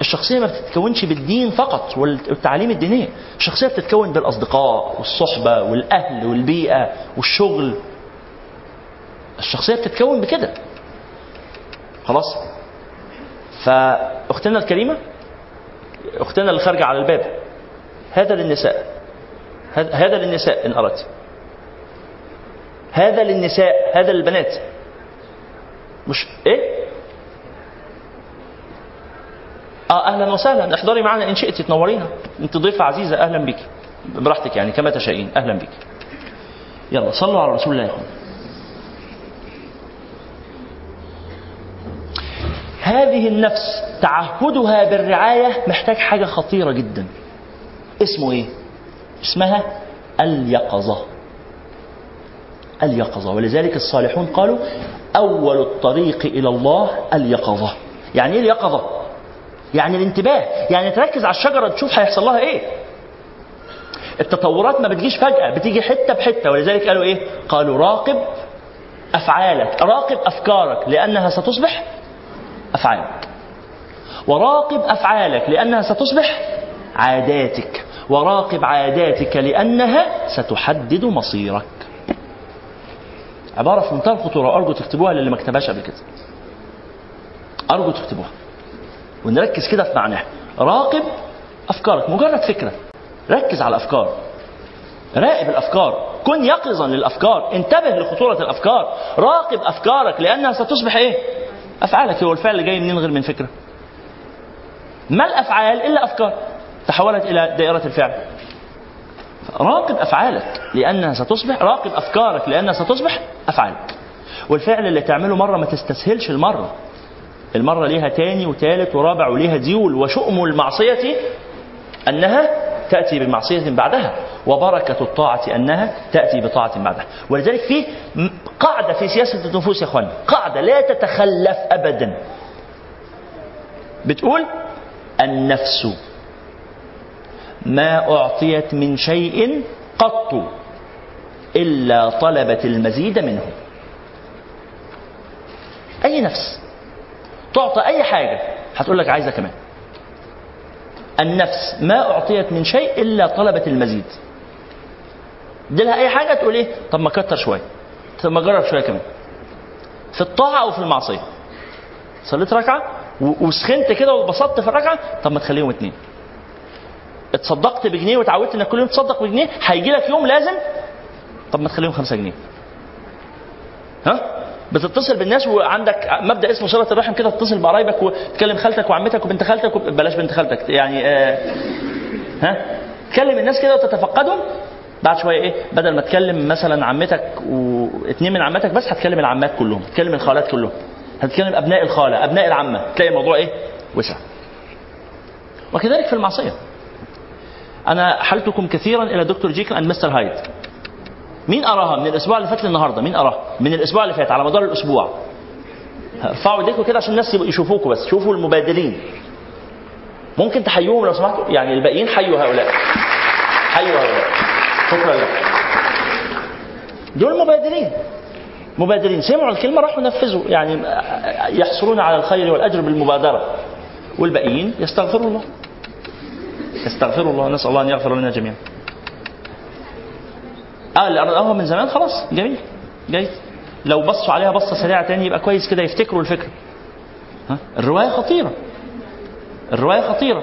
الشخصية ما بتتكونش بالدين فقط والتعاليم الدينية. الشخصية بتتكون بالأصدقاء والصحبة والأهل والبيئة والشغل. الشخصية بتتكون بكده. خلاص؟ فأختنا الكريمة أختنا اللي خارجة على الباب هذا للنساء. هذا- للنساء إن أردت. هذا للنساء هذا للبنات. مش إيه؟ آه أهلا وسهلا. احضري معنا إن شئتي تنورينا. انت ضيفه عزيزة أهلا بك. براحتك يعني كما تشائين أهلا بك. يلا صلوا على رسول الله هذه النفس تعهدها بالرعاية محتاج حاجة خطيرة جدا. اسمه إيه؟ اسمها اليقظة. اليقظة. ولذلك الصالحون قالوا أول الطريق إلى الله اليقظة. يعني إيه اليقظة؟ يعني الانتباه. يعني تركز على الشجرة تشوف هيحصل لها إيه. التطورات ما بتجيش فجأة بتيجي حتة بحتة ولذلك قالوا إيه؟ قالوا راقب أفعالك راقب أفكارك لأنها ستصبح أفعالك. وراقب أفعالك لأنها ستصبح عاداتك. وراقب عاداتك لأنها ستحدد مصيرك. عبارة في منتهى الخطوره أرجو تكتبوها للي ما كتبهاش قبل كده. أرجو تكتبوها. ونركز كده في معناها راقب أفكارك مجرد فكرة. ركز على الأفكار. راقب الأفكار. كن يقظا للأفكار. انتبه لخطورة الأفكار. راقب أفكارك لأنها ستصبح إيه؟ أفعالك. هو الفعل جاي منين غير من فكرة؟ ما الأفعال إلا أفكار؟ تحولت إلى دائرة الفعل. راقب أفعالك لأنها ستصبح راقب أفكارك لأنها ستصبح أفعالك. والفعل اللي تعمله مرة ما تستسهلش المرة. المرة ليها تاني وتالت ورابع وليها ديول وشؤم المعصية أنها تأتي بمعصية بعدها وبركة الطاعة أنها تأتي بطاعة بعدها. ولذلك في قاعدة في سياسة النفوس يا اخوان قاعدة لا تتخلف ابدا. بتقول النفس ما أعطيت من شيء قط إلا طلبت المزيد منه. أي نفس؟ تعطى أي حاجة هتقول لك عايزه كمان. النفس ما أعطيت من شيء إلا طلبت المزيد. اديلها أي حاجة تقول إيه؟ طب ما كتر شوية طب ما جرب شوية كمان. في الطاعة أو في المعصية. صليت ركعة و- وسخنت كده واتبسطت في الركعة طب ما تخليهم اتنين. اتصدقت بجنيه وتعودت إنك كل يوم تصدق بجنيه هيجي لك يوم لازم طب ما تخليهم خمسة جنيه. ها؟ بتتصل بالناس وعندك مبدأ اسمه صلة الرحم كده تتصل بقرايبك وتكلم خالتك وعمتك وبنت خالتك بلاش بنت خالتك يعني آه ها؟ تكلم الناس كده وتتفقدهم. بعد شوية إيه؟ بدل ما تكلم مثلا عمتك واثنين من عماتك بس هتكلم العمات كلهم هتكلم الخالات كلهم هتكلم أبناء الخالة أبناء العمة تلاقي الموضوع إيه؟ وسع. وكذلك في المعصية. أنا حلتكم كثيرا إلى دكتور جيكل اند مستر هايد مين أراها؟ من الأسبوع اللي فات للنهاردة. مين أراها؟ من الأسبوع اللي فات على مدار الأسبوع. ارفعوا ايديكم كده عشان الناس يشوفوكم بس شوفوا المبادرين ممكن تحيوهم لو سمحتوا؟ يعني الباقيين حيوا هؤلاء. حيوا هؤلاء. شكرا لك. دول مبادرين مبادرين سمعوا الكلمة راحوا نفذوا. يعني يحصلون على الخير والأجر بالمبادرة. والباقيين يستغفروا الله. يستغفروا الله. نسأل الله أن يغفر لنا جميعا. آه اللي قرأوها من زمان خلاص. جميل. جيد لو بصوا عليها بصة سريعة تاني يبقى كويس كده يفتكروا الفكرة. ها؟ الرواية خطيرة. الرواية خطيرة.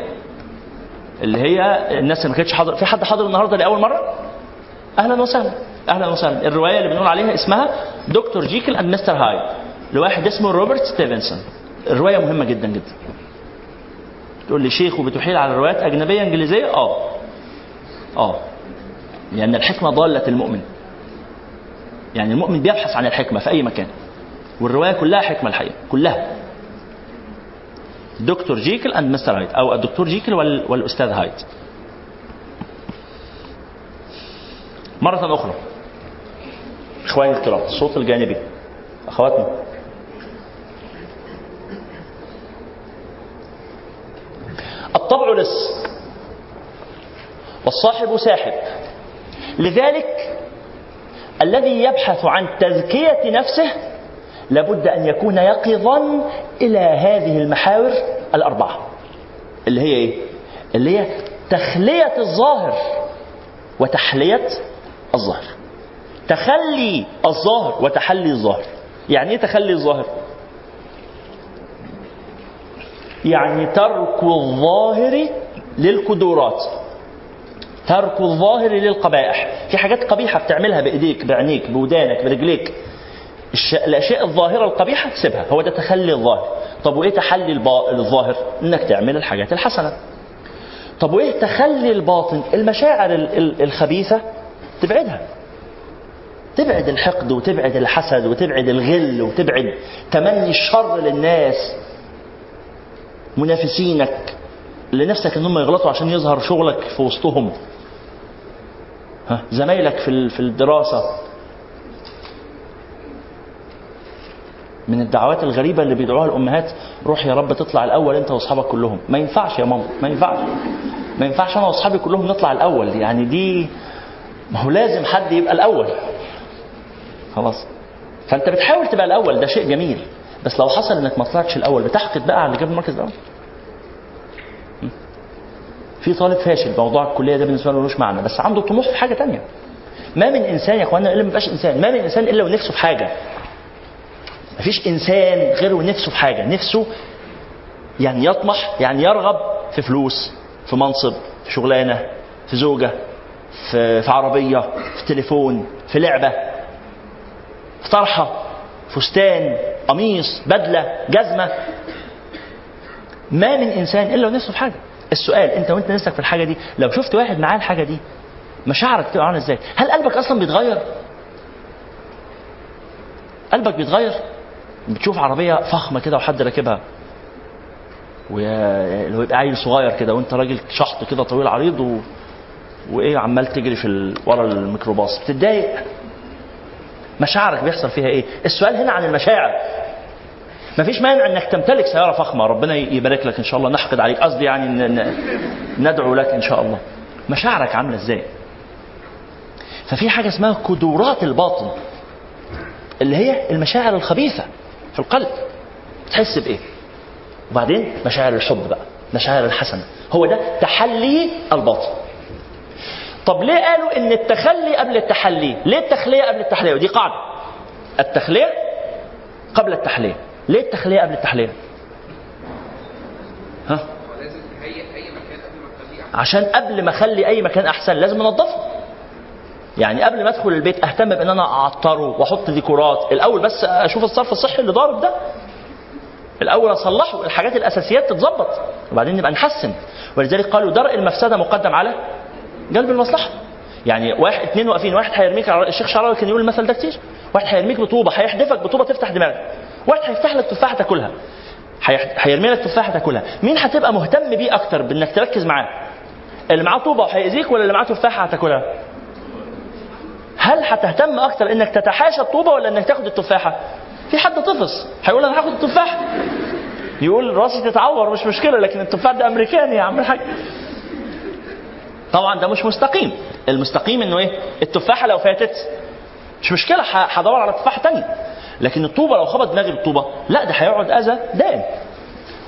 اللي هي الناس اللي ما كانتش حاضر في حد حاضر النهارده لأول مرة؟ أهلا وسهلا. أهلا وسهلا. الرواية اللي بنقول عليها اسمها Dr. Jekyll and Mr. Hyde لواحد اسمه روبرت ستيفنسون. الرواية مهمة جدا جدا. تقول لي شيخ وبتحيل على روايات أجنبية إنجليزية؟ آه. آه. لأن الحكمة ضالة المؤمن. يعني المؤمن بيبحث عن الحكمة في أي مكان. والرواية كلها حكمة الحقيقة كلها. Dr. Jekyll and Mr. Hyde أو الدكتور جيكل وال- والأستاذ هايد مرة أخرى. إخواني الكرام الصوت الجانبي. أخواتنا. الطبع لص والصاحب ساحب. لذلك الذي يبحث عن تزكية نفسه لابد أن يكون يقظا إلى هذه المحاور الأربعة اللي هي إيه؟ اللي هي تخلية الظاهر وتحلية الظاهر. تخلي الظاهر وتحلي الظاهر. يعني إيه تخلي الظاهر؟ يعني ترك الظاهر للقدورات ترك الظاهر للقبائح. في حاجات قبيحة بتعملها بإيديك بعينيك بودانك برجليك. الأشياء الظاهرة القبيحة سيبها هو ده تخلي الظاهر. طب وإيه تحلي. الظاهر؟ إنك تعمل الحاجات الحسنة. طب وإيه تخلي الباطن؟ المشاعر ال... ال... الخبيثة؟ تبعدها. تبعد الحقد وتبعد الحسد وتبعد الغل وتبعد تمني الشر للناس. منافسينك اللي نفسك انهم يغلطوا عشان يظهر شغلك في وسطهم. ها زمايلك في في الدراسة. من الدعوات الغريبة اللي بيدعوها الأمهات روح يا رب تطلع الأول أنت وأصحابك كلهم. ما ينفعش يا ماما ما ينفعش. ما ينفعش أنا وأصحابي كلهم نطلع الأول. يعني دي ما هو لازم حد يبقى الأول. خلاص. فأنت بتحاول تبقى الأول ده شيء جميل. بس لو حصل إنك ما طلعتش الأول بتحقد بقى على اللي جاب المركز الأول. في طالب فاشل موضوع الكلية ده بالنسبة له ملوش معنى بس عنده طموح في حاجة تانية. ما من إنسان يا إخوانا إلا ما يبقاش إنسان ما من إنسان إلا ونفسه في حاجة. مفيش إنسان غير ونفسه في حاجة نفسه يعني يطمح يعني يرغب في فلوس في منصب في شغلانة في زوجة في, في عربية في تليفون في لعبة في طرحة فستان قميص بدلة جزمة. ما من إنسان إلا ونفسه في حاجة. السؤال انت وانت نفسك في الحاجة دي لو شفت واحد معاه الحاجة دي مشاعرك تبقى عاملة إزاي؟ هل قلبك أصلا بيتغير؟ قلبك بيتغير؟ بتشوف عربية فخمة كده وحد راكبها اللي هو يبقى عيل صغير كده وانت راجل شحط كده طويل عريض و... وإيه عمال تجري في ال... ورا الميكروباص بتتضايق مشاعرك بيحصل فيها إيه؟ السؤال هنا عن المشاعر ما فيش مانع إنك تمتلك سيارة فخمة ربنا يبارك لك إن شاء الله. نحقد عليك. قصدي يعني. ندعو لك إن شاء الله. مشاعرك عاملة إزاي؟ ففي حاجة اسمها قدورات الباطن اللي هي المشاعر الخبيثة في القلب. تحس بإيه؟ وبعدين مشاعر الحب بقى مشاعر الحسنة. هو ده تحلي الباطن. طب ليه قالوا إن التخلي قبل التحلي؟ ليه التخلية قبل التحلية؟ ودي قاعدة. التخلية قبل التحلية. ليه التخلية قبل التحليه ها؟ عشان قبل ما اخلي اي مكان احسن لازم انضفه. يعني قبل ما ادخل البيت اهتم بان أنا اعطره واحط ديكورات. الأول بس أشوف الصرف الصحي اللي ضارب ده. الأول اصلحه الحاجات الاساسيات تتظبط. وبعدين نبقى نحسن. ولذلك قالوا درء المفسدة مقدم على جلب المصلحة. يعني واحد اثنين واقفين. واحد هيرميك الشيخ شعراوي كان يقول المثل ده كتير. واحد هيرميك بطوبة هيحدفك بطوبة تفتح دماغك. واحد هيفتح لك تفاحة تاكلها. هيرمي لك تفاحة تاكلها. مين هتبقى مهتم بيه أكتر بإنك تركز معاه؟ اللي معاه طوبة وهيأذيك ولا اللي معاه تفاحة هتاكلها؟ هل هتهتم أكتر إنك تتحاشى الطوبة ولا إنك تاخد التفاحة؟ في حد طفص هيقول أنا هاخد التفاحة. يقول راسي تتعور مش مشكلة لكن التفاح ده أمريكاني يا عم الحاج. طبعا ده مش مستقيم. المستقيم إنه إيه؟ التفاحة لو فاتت مش مشكلة هدور على تفاحة تانية. لكن الطوبة لو خبط دماغي بالطوبه لا ده هيقعد أذى دائم.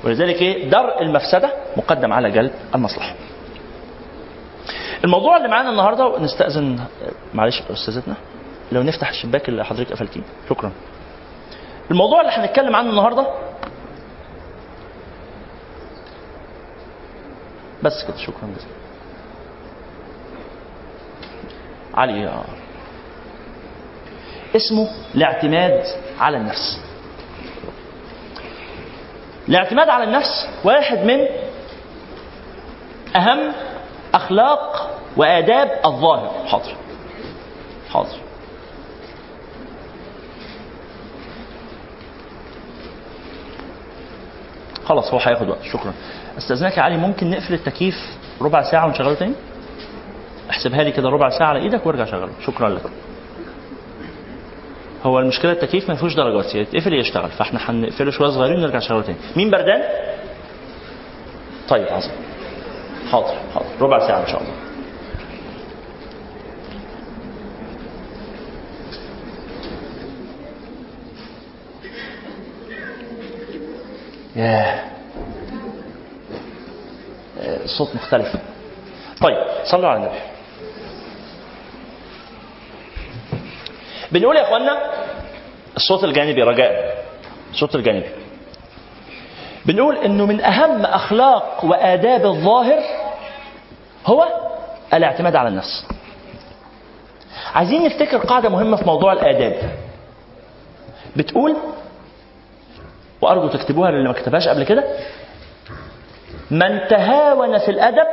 ولذلك إيه؟ درء المفسدة مقدم على جلب المصلحة. الموضوع اللي معانا النهارده نستاذن معلش أستاذتنا لو نفتح الشباك اللي حضرتك قفلتيه. شكرا. الموضوع اللي هنتكلم عنه النهارده بس كده شكرا جزيلا. علي آه. اسمه الاعتماد على النفس. الاعتماد على النفس واحد من أهم أخلاق وآداب الظاهر. حاضر. حاضر. خلاص هو هياخد وقت. شكرا. استاذنك يا علي ممكن نقفل التكييف ربع ساعة ونشغله تاني؟ احسبها لي كده ربع ساعة على إيدك وارجع شغله. شكرا لك. هو المشكلة التكييف ما فيهوش درجات يتقفل يشتغل فاحنا هنقفله شوية صغيرين ونرجع نشغله تاني. مين بردان؟ طيب عظيم. حاضر حاضر. ربع ساعة إن شاء الله. ياه. آه، الصوت مختلف. طيب صلوا على النبي. بنقول يا اخوانا الصوت الجانبي رجاء الصوت الجانبي. بنقول إنه من أهم أخلاق وآداب الظاهر هو الاعتماد على النفس. عايزين نفتكر قاعدة مهمة في موضوع الآداب. بتقول وأرجو تكتبوها للي ما كتبهاش قبل كده من تهاون في الأدب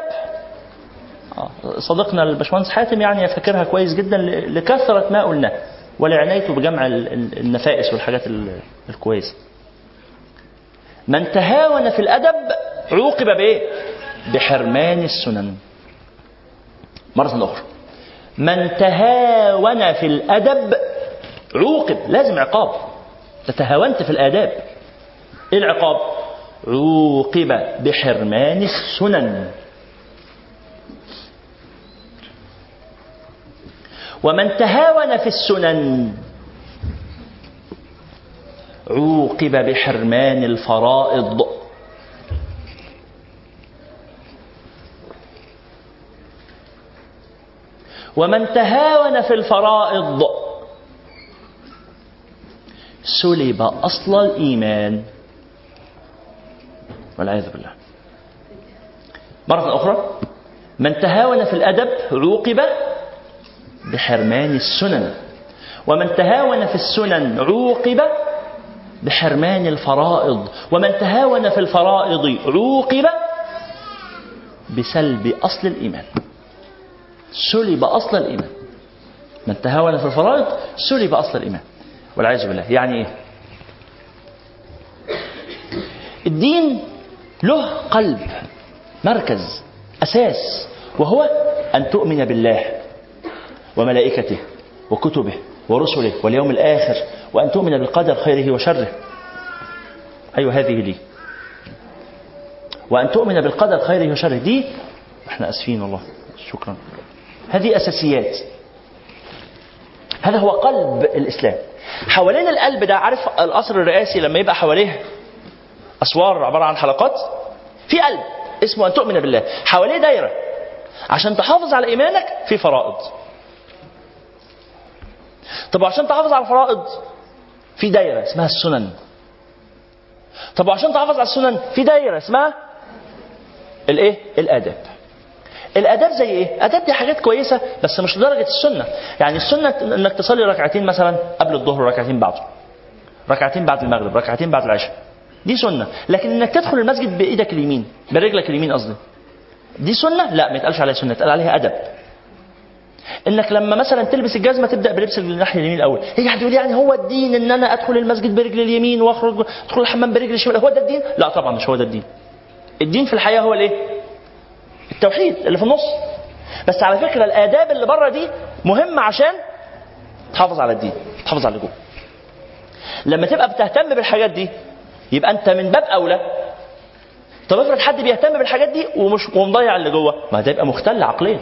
آه، صديقنا الباشمهندس حاتم يعني يفتكرها كويس جدا لكثرة ما قلناه. ولعنايته بجمع ال- ال- النفائس والحاجات ال- الكويسة. من تهاون في الأدب عوقب بإيه؟ بحرمان السنن. مرة أخرى. من تهاون في الأدب عوقب لازم عقاب. تتهاونت في الآداب إيه العقاب؟ عوقب بحرمان السنن. ومن تهاون في السنن عوقب بحرمان الفرائض. ومن تهاون في الفرائض سلب أصل الإيمان. والعياذ بالله. مرة أخرى من تهاون في الأدب عوقب بحرمان السنن. ومن تهاون في السنن عوقب بحرمان الفرائض. ومن تهاون في الفرائض عوقب بسلب أصل الإيمان. سلب أصل الإيمان. من تهاون في الفرائض سلب أصل الإيمان. والعياذ بالله. يعني إيه؟ الدين له قلب مركز أساس وهو أن تؤمن بالله. وملائكته وكتبه ورسله واليوم الآخر وأن تؤمن بالقدر خيره وشره. أيوة هذه لي. وأن تؤمن بالقدر خيره وشره. دي إحنا أسفين والله. شكرا. هذه أساسيات. هذا هو قلب الإسلام. حوالين القلب ده عارف القصر الرئاسي لما يبقى حواليه أسوار عبارة عن حلقات؟ في قلب اسمه أن تؤمن بالله. حواليه دايرة. عشان تحافظ على إيمانك في فرائض. طب عشان تحافظ على الفرائض في دايرة اسمها السنن. طب عشان تحافظ على السنن في دايرة اسمها الايه؟ الآداب. الآداب زي إيه؟ آداب دي حاجات كويسة بس مش لدرجة السنة. يعني السنة انك تصلي ركعتين مثلا قبل الظهر وركعتين بعده. ركعتين بعد المغرب ركعتين بعد العشاء. دي سنة. لكن انك تدخل المسجد بإيدك اليمين برجلك اليمين قصدي. دي سنة؟ لا ما يتقالش عليها سنة يتقال عليها أدب. إنك لما مثلا تلبس الجزمة تبدأ بلبس الناحية اليمين الأول. هي هتقول يعني هو الدين إن أنا أدخل المسجد برجل اليمين وأخرج أدخل الحمام برجل الشمال. هو ده الدين؟ لا طبعا مش هو ده الدين. الدين في الحياة هو الإيه؟ التوحيد اللي في النص. بس على فكرة الآداب اللي بره دي مهمة عشان تحافظ على الدين تحافظ على اللي جوه لما تبقى بتهتم بالحاجات دي يبقى أنت من باب أولى. طب افرض حد بيهتم بالحاجات دي ومش ومضيع اللي جوه ما ده يبقى مختل عقليا.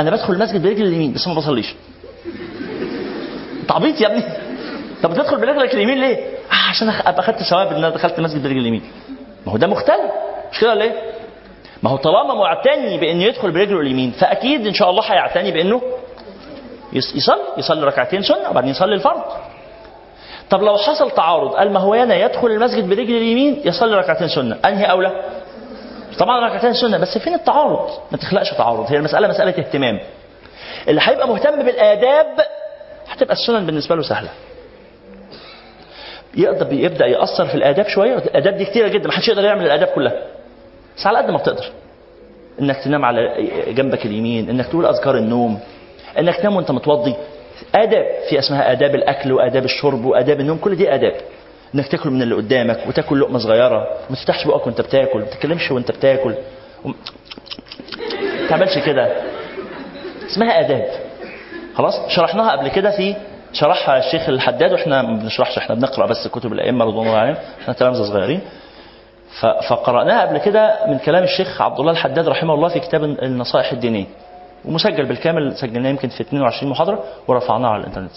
أنا بدخل المسجد برجلي اليمين بس ما بصليش. انت عبيط يا ابني. طب بتدخل برجلك اليمين ليه؟ آه عشان أبقى خدت ثواب إن أنا دخلت المسجد برجلي اليمين. ما هو ده مختل. مش كده ولا إيه؟ ما هو طالما معتني بإنه يدخل برجله اليمين فأكيد إن شاء الله هيعتني بإنه يص- يصلي يصلي ركعتين سنة وبعدين يصلي الفرض. طب لو حصل تعارض قال ما هو أنا يدخل المسجد برجل اليمين يصلي ركعتين سنة. أنهي أولى؟ طبعا ركعتين سنة بس فين التعارض؟ ما تخلقش تعارض هي المسألة مسألة اهتمام. اللي هيبقى مهتم بالآداب هتبقى السنن بالنسبة له سهلة. يقدر يبدأ يأثر في الآداب شوية. الآداب دي كتيرة جدا ما حدش يقدر يعمل الآداب كلها. بس على قد ما بتقدر. إنك تنام على جنبك اليمين إنك تقول أذكار النوم إنك تنام وأنت متوضي. آداب في أسمها آداب الأكل وآداب الشرب وآداب النوم كل دي آداب. إنك تأكل من اللي قدامك وتأكل لقمة صغيرة. وما تفتحش بقك وانت بتاكل ما تتكلمش وانت بتاكل. وم- ما تعملش كده. اسمها آداب. خلاص؟ شرحناها قبل كده في شرحها الشيخ الحداد وإحنا ما بنشرحش إحنا بنقرأ بس كتب الأئمة رضوان الله عليهم إحنا تلامذه صغيرين. فقرأناها قبل كده من كلام الشيخ عبد الله الحداد رحمه الله في كتاب النصائح الدينية. ومسجل بالكامل سجلناه يمكن في 22 محاضرة ورفعناها على الإنترنت.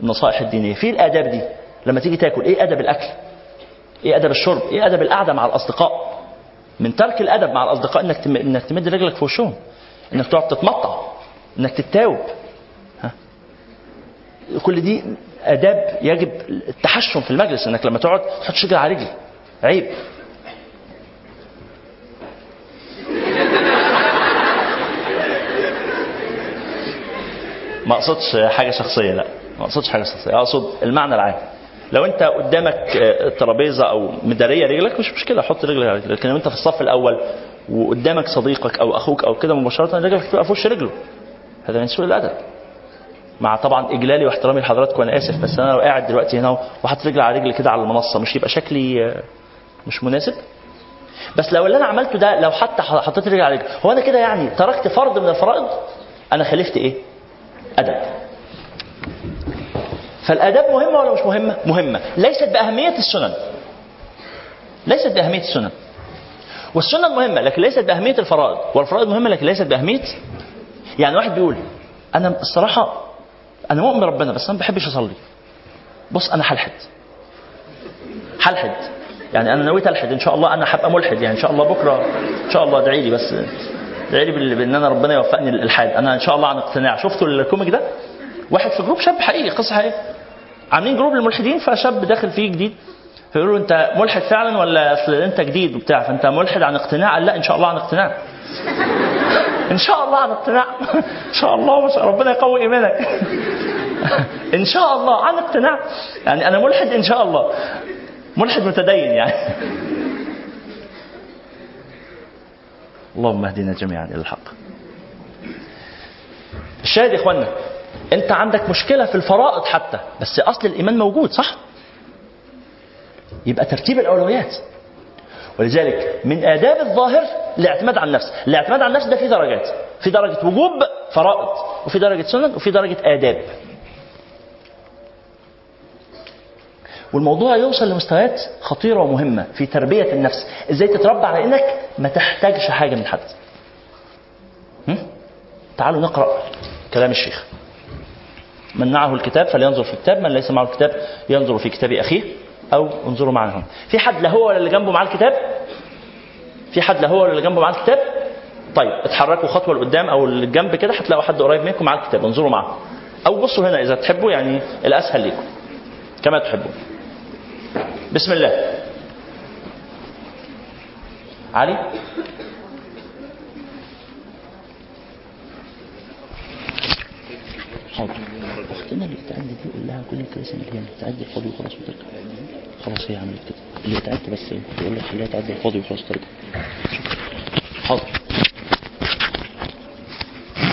النصائح الدينية. في الآداب دي. لما تيجي تاكل إيه أدب الأكل؟ إيه أدب الشرب؟ إيه أدب القعدة مع الأصدقاء؟ من ترك الأدب مع الأصدقاء إنك تم... إنك تمد رجلك في وشهم إنك تقعد تتمطع إنك تتاوب. ها؟ كل دي آداب يجب التحشم في المجلس إنك لما تقعد تحط رجل على رجل عيب. *laughs* ما أقصدش حاجة شخصية لا. ما أقصدش حاجة شخصية أقصد المعنى العام. لو انت قدامك آه، ترابيزة أو مدارية رجلك مش مشكلة حط رجلك على لكن لو انت في الصف الأول وقدامك صديقك أو أخوك أو كده مباشرة رجلك تبقى في وش رجله. هذا من سوء الأدب. مع طبعا إجلالي واحترامي لحضراتكم أنا آسف بس أنا لو قاعد دلوقتي هنا وحاطط رجلي على رجلي كده على المنصة مش يبقى شكلي آه، مش مناسب؟ بس لو اللي أنا عملته ده لو حتى حطيت رجلي على رجلي هو أنا كده يعني تركت فرض من الفرائض؟ أنا خالفت إيه؟ أدب. فالآداب مهمة ولا مش مهمة؟ مهمة. ليست بأهمية السنن. ليست بأهمية السنن. والسنن مهمة لكن ليست بأهمية الفرائض. والفرائض مهمة لكن ليست بأهمية يعني واحد بيقول أنا الصراحة أنا مؤمن بربنا بس أنا ما بحبش أصلي. بص أنا هلحد. هلحد. يعني أنا نويت ألحد. إن شاء الله أنا هبقى ملحد. يعني إن شاء الله بكرة إن شاء الله ادعي لي بس ادعي لي بإن أنا ربنا يوفقني للإلحاد. أنا إن شاء الله عن اقتناع. شفتوا ال comic ده؟ واحد في group شاب حقيقي قصة حقيقية. عاملين group للملحدين فشاب داخل فيه جديد. فيقولوا له أنت ملحد فعلا ولا أصل أنت جديد وبتاع؟ فأنت ملحد عن اقتناع؟ قال لا إن شاء الله عن اقتناع. *laughs* إن شاء الله عن اقتناع. *laughs* إن شاء الله ما ربنا يقوي إيمانك. *laughs* إن شاء الله عن اقتناع. يعني أنا ملحد إن شاء الله. ملحد متدين يعني. اللهم اهدنا جميعا إلى الحق. الشاهد يا اخوانا انت عندك مشكلة في الفرائض حتى بس أصل الإيمان موجود صح؟ يبقى ترتيب الأولويات. ولذلك من آداب الظاهر الاعتماد على النفس. الاعتماد على النفس ده في درجات. في درجة وجوب فرائض وفي درجة سنن وفي درجة آداب. والموضوع يوصل لمستويات خطيرة ومهمة في تربية النفس. إزاي تتربى على إنك ما تحتاجش حاجة من حد؟ تعالوا نقرأ كلام الشيخ. من معه الكتاب فلينظر في الكتاب من ليس معه الكتاب ينظر في كتاب أخيه أو انظروا معنا هنا في حد لا هو ولا اللي جنبه معاه الكتاب؟ في حد لا هو ولا اللي جنبه معاه الكتاب؟ طيب اتحركوا خطوة لقدام أو الجنب كده هتلاقوا حد قريب منكم معاه الكتاب انظروا معه. أو بصوا هنا إذا تحبوا يعني الأسهل لكم كما تحبون بسم الله. علي؟ حاضر اختنا اللي بتعدي دي قول لها كل الكراسي اللي هي بتعدي الفاضي وخلاص وترجع. خلاص هي عملت كده. اللي بتعدي بس تقول لك خليها تعدي الفاضي وخلاص ترجع. حاضر.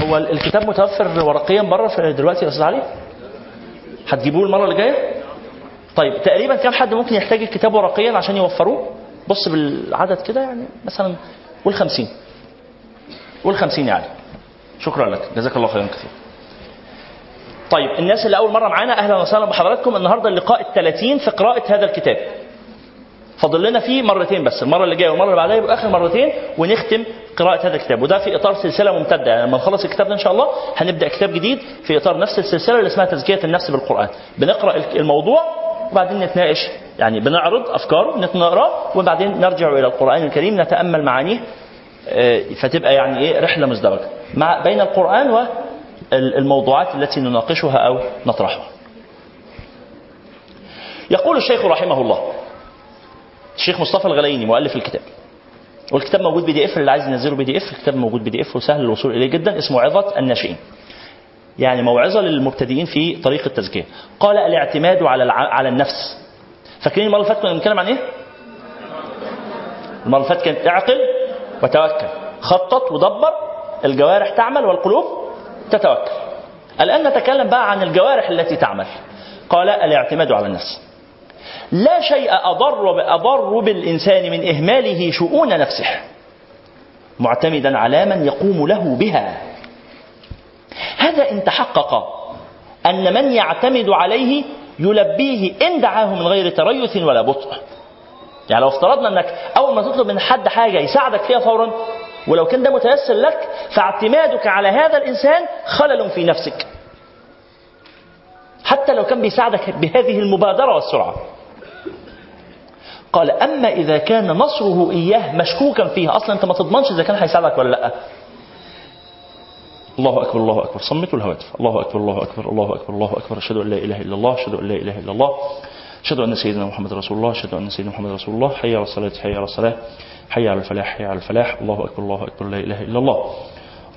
هو ال- الكتاب متوفر ورقيا بره دلوقتي يا أستاذ علي؟ هتجيبوه المرة اللي جاية؟ طيب تقريبا كم حد ممكن يحتاج الكتاب ورقيا عشان يوفروه؟ بص بالعدد كده يعني مثلا قول 50 قول 50 يعني شكرا لك. جزاك الله خيرا كثير طيب الناس اللي أول مرة معانا أهلا وسهلا بحضراتكم. النهارده اللقاء ال 30 في قراءة هذا الكتاب. فاضل لنا فيه مرتين بس المرة اللي جاية والمرة اللي بعدها يبقى آخر مرتين ونختم قراءة هذا الكتاب. وده في إطار سلسلة ممتدة. يعني لما نخلص الكتاب ده إن شاء الله هنبدأ كتاب جديد في إطار نفس السلسلة اللي اسمها تزكية النفس بالقرآن. بنقرأ الموضوع وبعدين نتناقش. يعني بنعرض افكاره نقراه وبعدين نرجع إلى القرآن الكريم نتأمل معانيه. آه، فتبقى يعني إيه رحلة مزدوجة. مع بين القرآن والموضوعات التي نناقشها أو نطرحها يقول الشيخ رحمه الله الشيخ مصطفى الغلاييني مؤلف الكتاب والكتاب موجود PDF اللي عايز ينزله PDF الكتاب موجود PDF وسهل الوصول إليه جدا اسمه عظة الناشئين يعني موعظة للمبتدئين في طريق التزكية قال الاعتماد على. على النفس فاكرين المرة اللي فاتت كنا بنتكلم عن إيه؟ المرة اللي فاتت كانت اعقل وتوكل خطط ودبر الجوارح تعمل والقلوب تتوكل الآن نتكلم بقى عن الجوارح التي تعمل. قال الاعتماد على النفس. لا شيء أضر أضر بالإنسان من إهماله شؤون نفسه. معتمدا على من يقوم له بها. هذا إن تحقق أن من يعتمد عليه يلبيه إن دعاه من غير تريث ولا بطء. يعني لو افترضنا أنك أول ما تطلب من حد حاجة يساعدك فيها فورا ولو كان ده متيسر لك فاعتمادك على هذا الإنسان خلل في نفسك. حتى لو كان بيساعدك بهذه المبادرة والسرعة. قال أما إذا كان نصره إياه مشكوكا فيها أصلا أنت ما تضمنش إذا كان هيساعدك ولا لأ. الله أكبر الله أكبر. صمتوا الهواتف الله أكبر الله أكبر الله أكبر الله أكبر. أشهد أن لا إله إلا الله أشهد أن لا إله إلا الله. أشهد أن سيدنا محمد رسول الله أشهد أن سيدنا محمد رسول الله. حي على الصلاة حي على الصلاة. حي على الفلاح حي على الفلاح. الله أكبر الله أكبر لا إله إلا الله.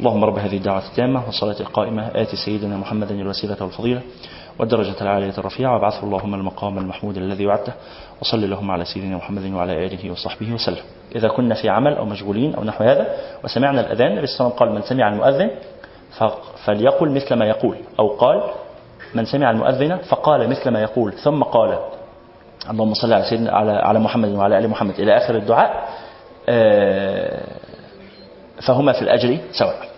اللهم رب هذه الدعوة التامة والصلاة القائمة. آت سيدنا محمدا الوسيلة والفضيلة والدرجة العالية الرفيعة. وابعثه اللهم المقام المحمود الذي وعدته. وصل اللهم على سيدنا محمد وعلى آله وصحبه وسلم. إذا كنا في عمل أو مشغولين أو نحو هذا وسمعنا الأذان النبي صلى قال من سمع المؤذن فليقل مثل ما يقول. أو قال من سمع المؤذن فقال مثل ما يقول. ثم قال اللهم صل على سيدنا على محمد وعلى آل محمد. إلى آخر الدعاء. فهما في الأجر سواء.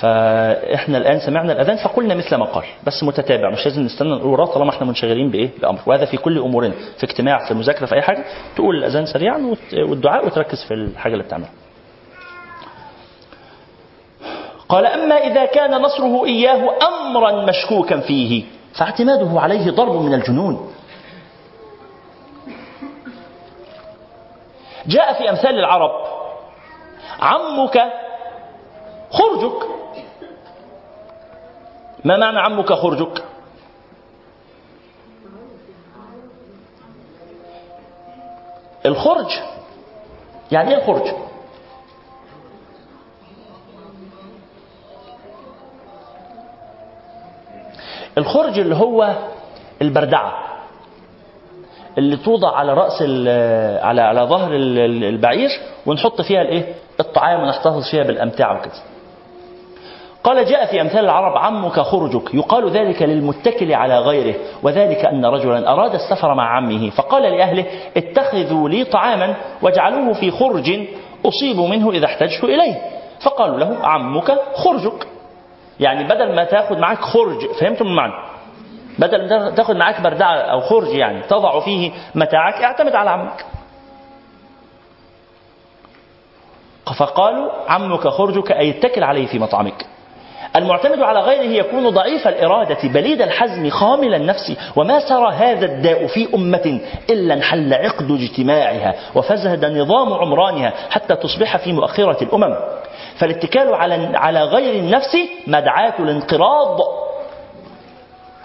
فإحنا الآن سمعنا الأذان فقلنا مثل ما قال بس متتابع مش لازم نستنى نقول وراه طالما إحنا منشغلين بإيه؟ بأمر وهذا في كل أمورنا في اجتماع في مذاكره في أي حاجة تقول الأذان سريعا والدعاء وتركز في الحاجة اللي بتعملها. قال أما إذا كان نصره إياه أمرا مشكوكا فيه فاعتماده عليه ضرب من الجنون جاء في أمثال العرب. عمك خرجك. ما معنى عمك خرجك؟ الخرج. يعني إيه الخرج؟ الخرج اللي هو البردعة. اللي توضع على ال- على على ظهر ال- ال- البعير ونحط فيها الإيه؟ الطعام ونحتفظ فيها بالأمتعة وكده. قال جاء في أمثال العرب عمك خرجك. يقال ذلك للمتكل على غيره وذلك أن رجلا أراد السفر مع عمه فقال لأهله اتخذوا لي طعاما واجعلوه في خرج أصيب منه إذا احتجت إليه. فقالوا له عمك خرجك. يعني بدل ما تاخد معاك خرج فهمتم المعنى؟ بدل ما تاخد معاك بردعة أو خرج يعني تضع فيه متاعك اعتمد على عمك. فقالوا عمك خرجك أي اتكل عليه في مطعمك. المعتمد على غيره يكون ضعيف الإرادة بليد الحزم خامل النفس. وما سرى هذا الداء في أمة إلا انحل عقد اجتماعها وفزهد نظام عمرانها حتى تصبح في مؤخرة الأمم. فالاتكال على على غير النفس مدعاة الانقراض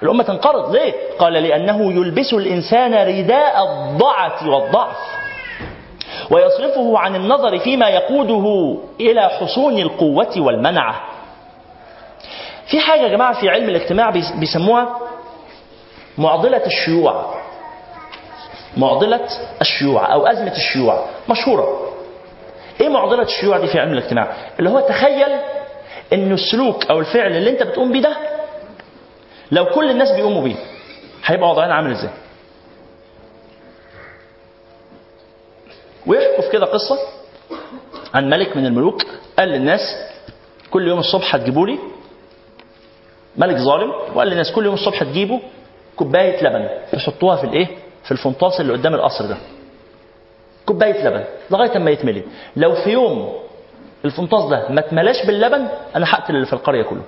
الأمة تنقرض. ليه؟ قال لأنه يلبس الإنسان رداء الضعف والضعف ويصرفه عن النظر فيما يقوده إلى حصون القوة والمنعة. في حاجة يا جماعة في علم الاجتماع بيس- بيسموها معضلة الشيوع. معضلة الشيوع أو أزمة الشيوع مشهورة. إيه معضلة الشيوع دي في علم الاجتماع؟ اللي هو تخيل إن السلوك أو الفعل اللي أنت بتقوم بيه ده لو كل الناس بيقوموا بيه هيبقى وضعنا عامل إزاي؟ ويحكوا في كده قصة عن ملك من الملوك قال للناس كل يوم الصبح هتجيبوا لي ملك ظالم وقال للناس كل يوم الصبح تجيبوا كوباية لبن تحطوها في الإيه؟ في الفنطاس اللي قدام القصر ده. كوباية لبن لغاية ما يتملي. لو في يوم الفنطاس ده ما اتملاش باللبن أنا هقتل اللي في القرية كله.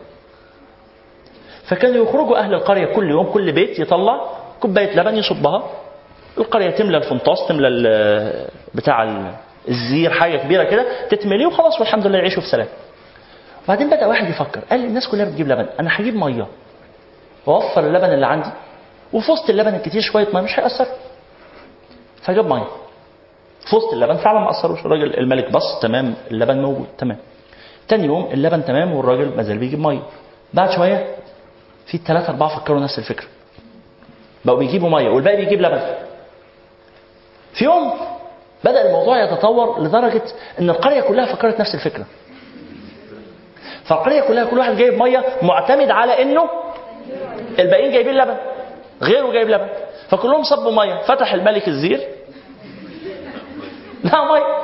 فكانوا يخرجوا أهل القرية كل يوم كل بيت يطلع كوباية لبن يصبها. القرية تملى الفنطاس تملى بتاع ال- الزير حاجة كبيرة كده تتملي وخلاص والحمد لله يعيشوا في سلام. وبعدين بدأ واحد يفكر قال الناس كلها بتجيب لبن أنا هجيب مية. واوفر اللبن اللي عندي وفي وسط اللبن الكتير شوية مية مش هيأثر. فجاب مية. في وسط اللبن فعلا ما أثروش الراجل الملك بص تمام اللبن موجود تمام. تاني يوم اللبن تمام والراجل ما زال بيجيب مية. بعد شوية في ثلاثة أربعة فكروا نفس الفكرة. بقوا بيجيبوا مية والباقي بيجيب لبن. في يوم بدأ الموضوع يتطور لدرجة إن القرية كلها فكرت نفس الفكرة. فالقرية كلها كل واحد جايب مية معتمد على إنه الباقيين جايبين لبن غيره جايب لبن. فكلهم صبوا مية. فتح الملك الزير. لا مية.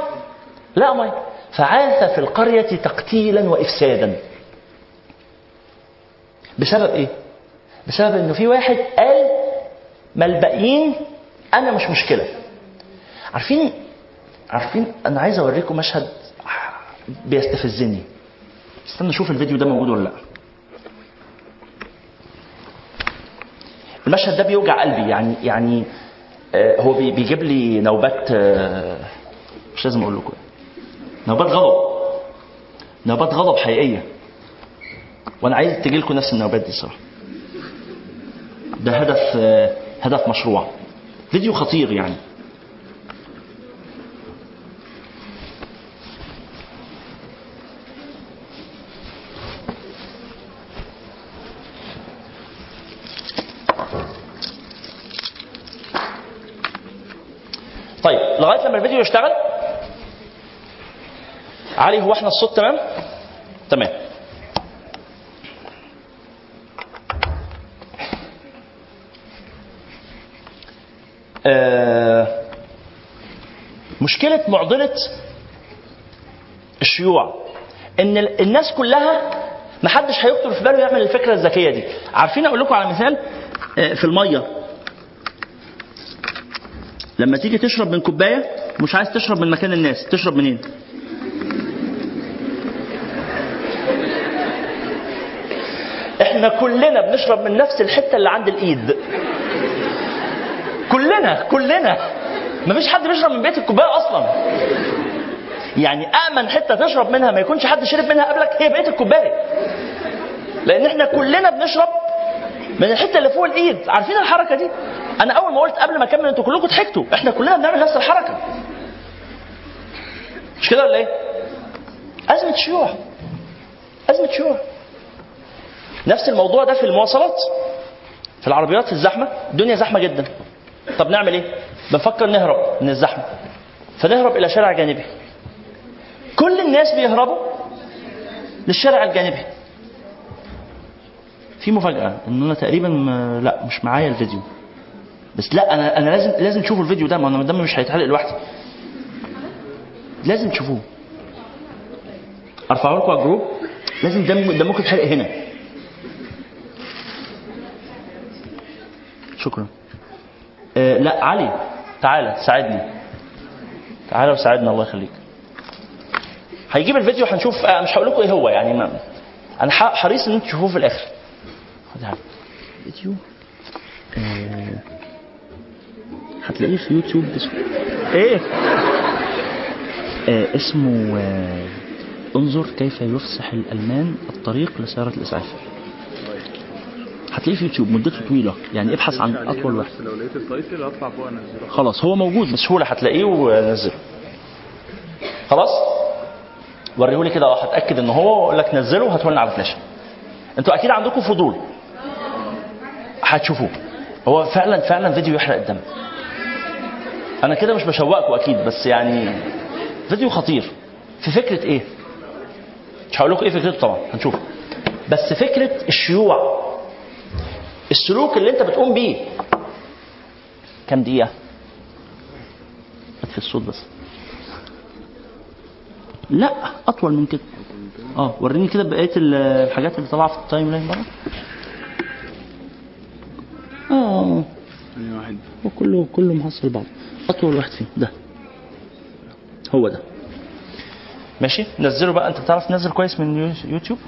لا مية. فعاث في القرية تقتيلا وافسادا. بسبب إيه؟ بسبب إنه في واحد قال ما الباقيين أنا مش مشكلة. عارفين عارفين أنا عايز أوريكم مشهد بيستفزني. استنى أشوف الفيديو ده موجود ولا لأ. المشهد ده بيوجع قلبي يعني يعني آه، هو بي- بيجيب لي نوبات آه، مش لازم أقول لكم. نوبات غضب. نوبات غضب حقيقية. وأنا عايز تجي لكم نفس النوبات دي صراحة. ده هدف هدف مشروع. فيديو خطير يعني. طيب لغاية لما الفيديو يشتغل علي هو إحنا الصوت تمام؟ تمام آه مشكلة معضلة الشيوع. إن ال- الناس كلها محدش هيخطر في باله يعمل الفكرة الذكية دي. عارفين أقول لكم على مثال؟ آه، في المية. لما تيجي تشرب من كوباية مش عايز تشرب من مكان الناس. تشرب منين؟ إحنا كلنا بنشرب من نفس الحتة اللي عند الإيد. كلنا كلنا. مفيش حد بيشرب من بيت الكوباية أصلا. يعني آمن حتة تشرب منها ما يكونش حد شرب منها قبلك هي بقية الكوباية. لأن إحنا كلنا بنشرب من الحتة اللي فوق الإيد. عارفين الحركة دي؟ أنا أول ما قلت قبل ما أكمل أنتوا كلكم ضحكتوا. إحنا كلنا بنعمل نفس الحركة. مش كده ولا إيه؟ ازمه شيوع ازمه شيوع نفس الموضوع ده في المواصلات. في العربيات في الزحمة. الدنيا زحمة جدا. طب نعمل إيه؟ بنفكر نهرب من الزحمة. فنهرب إلى شارع جانبي كل الناس بيهربوا للشارع الجانبي. في مفاجأة إن أنا تقريبا لا مش معايا الفيديو. بس لا أنا أنا لازم لازم تشوفوا الفيديو ده ما أنا دمي مش هيتحرق لوحدي. لازم تشوفوه. أرفعه لكم على الجروب. لازم دم دمكم يتحرق هنا. شكرا. آه لا علي. تعالى ساعدني. تعالى وساعدنا الله يخليك. هيجيب الفيديو هنشوف آه مش هقول لكم إيه هو يعني ما أنا حريص إن أنتوا تشوفوه في الآخر. فيديو آه هتلاقيه في يوتيوب. اسمه إيه؟ آه اسمه آه انظر كيف يفسح الألمان الطريق لسيارة الإسعاف. هتلاقيه في يوتيوب مدته طويلة. يعني ابحث عن أطول واحد. لو لقيت التايتل اطلع فوق أنزله. خلاص هو موجود بسهوله هتلاقيه ونزله خلاص؟ وريهولي كده هتاكد إن هو واقول لك نزله وهاتهولنا على فلاشه أنتوا أكيد عندكم فضول. هتشوفوه. هو فعلا فعلا فيديو يحرق الدم. أنا كده مش بشوقكم أكيد بس يعني فيديو خطير. في فكرة إيه؟ مش هقول لكم إيه فكرته طبعا هنشوف. بس فكرة الشيوع. السلوك اللي انت بتقوم بيه. كام دقيقة؟ في الصوت بس. لا أطول من كده. آه وريني كده بقية ال- الحاجات اللي طالعة في ال timeline بره آه واحد. هو كله محصل بعض. أطول واحد فيه ده. هو ده. ماشي. نزله بقى. أنت بتعرف تنزل كويس من يو- يوتيوب؟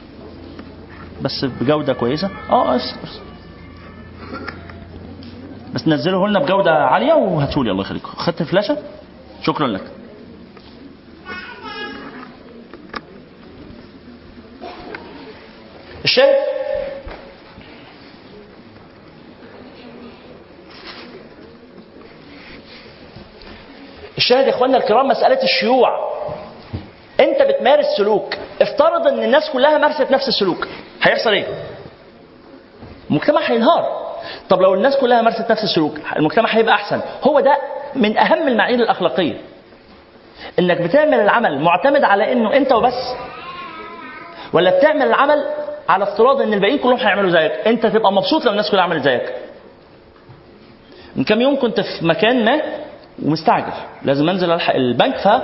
بس بجودة كويسة. آه ارسل ارسل بس نزله لنا بجودة عالية وهاتولي الله يخليك خدت الفلاشة؟ شكرا لك. الشاهد الشاهد يا إخواننا الكرام مسألة الشيوع. أنت بتمارس سلوك. افترض إن الناس كلها مارست نفس السلوك. هيحصل إيه؟ المجتمع هينهار. طب لو الناس كلها مارست نفس السلوك المجتمع هيبقى أحسن. هو ده من أهم المعايير الأخلاقية. إنك بتعمل العمل معتمد على إنه أنت وبس ولا بتعمل العمل على افتراض إن الباقيين كلهم هيعملوا زيك؟ أنت تبقى مبسوط لو الناس كلها عملت زيك. من كام يوم كنت في مكان ما ومستعجل. لازم أنزل ألحق البنك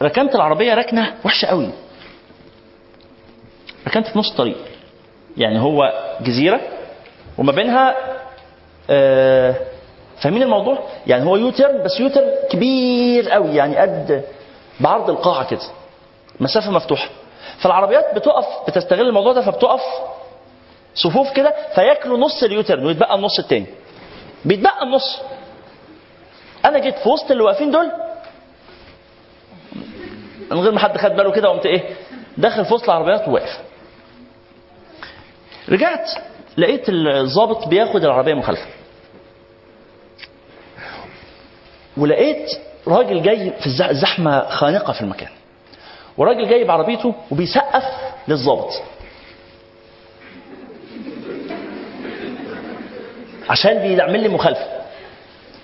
فركنت العربية ركنة وحشة قوي. ركنت في نص الطريق. يعني هو جزيرة وما بينها فاهمين الموضوع؟ يعني هو يوترن بس يوترن كبير قوي يعني قد بعرض القاعة كده مسافة مفتوحة. فالعربيات بتقف بتستغل الموضوع ده فبتقف صفوف كده فياكلوا نص اليوترن ويتبقى النص التاني. بيتبقى النص. أنا جيت في وسط اللي واقفين دول من غير ما حد خد باله كده قمت إيه؟ داخل في وسط العربيات وواقف. رجعت. لقيت الضابط بياخد العربية مخالفة. ولقيت راجل جاي في زحمة خانقة في المكان. وراجل جاي بعربيته وبيسقف للضابط. عشان بيعمل لي مخالفة.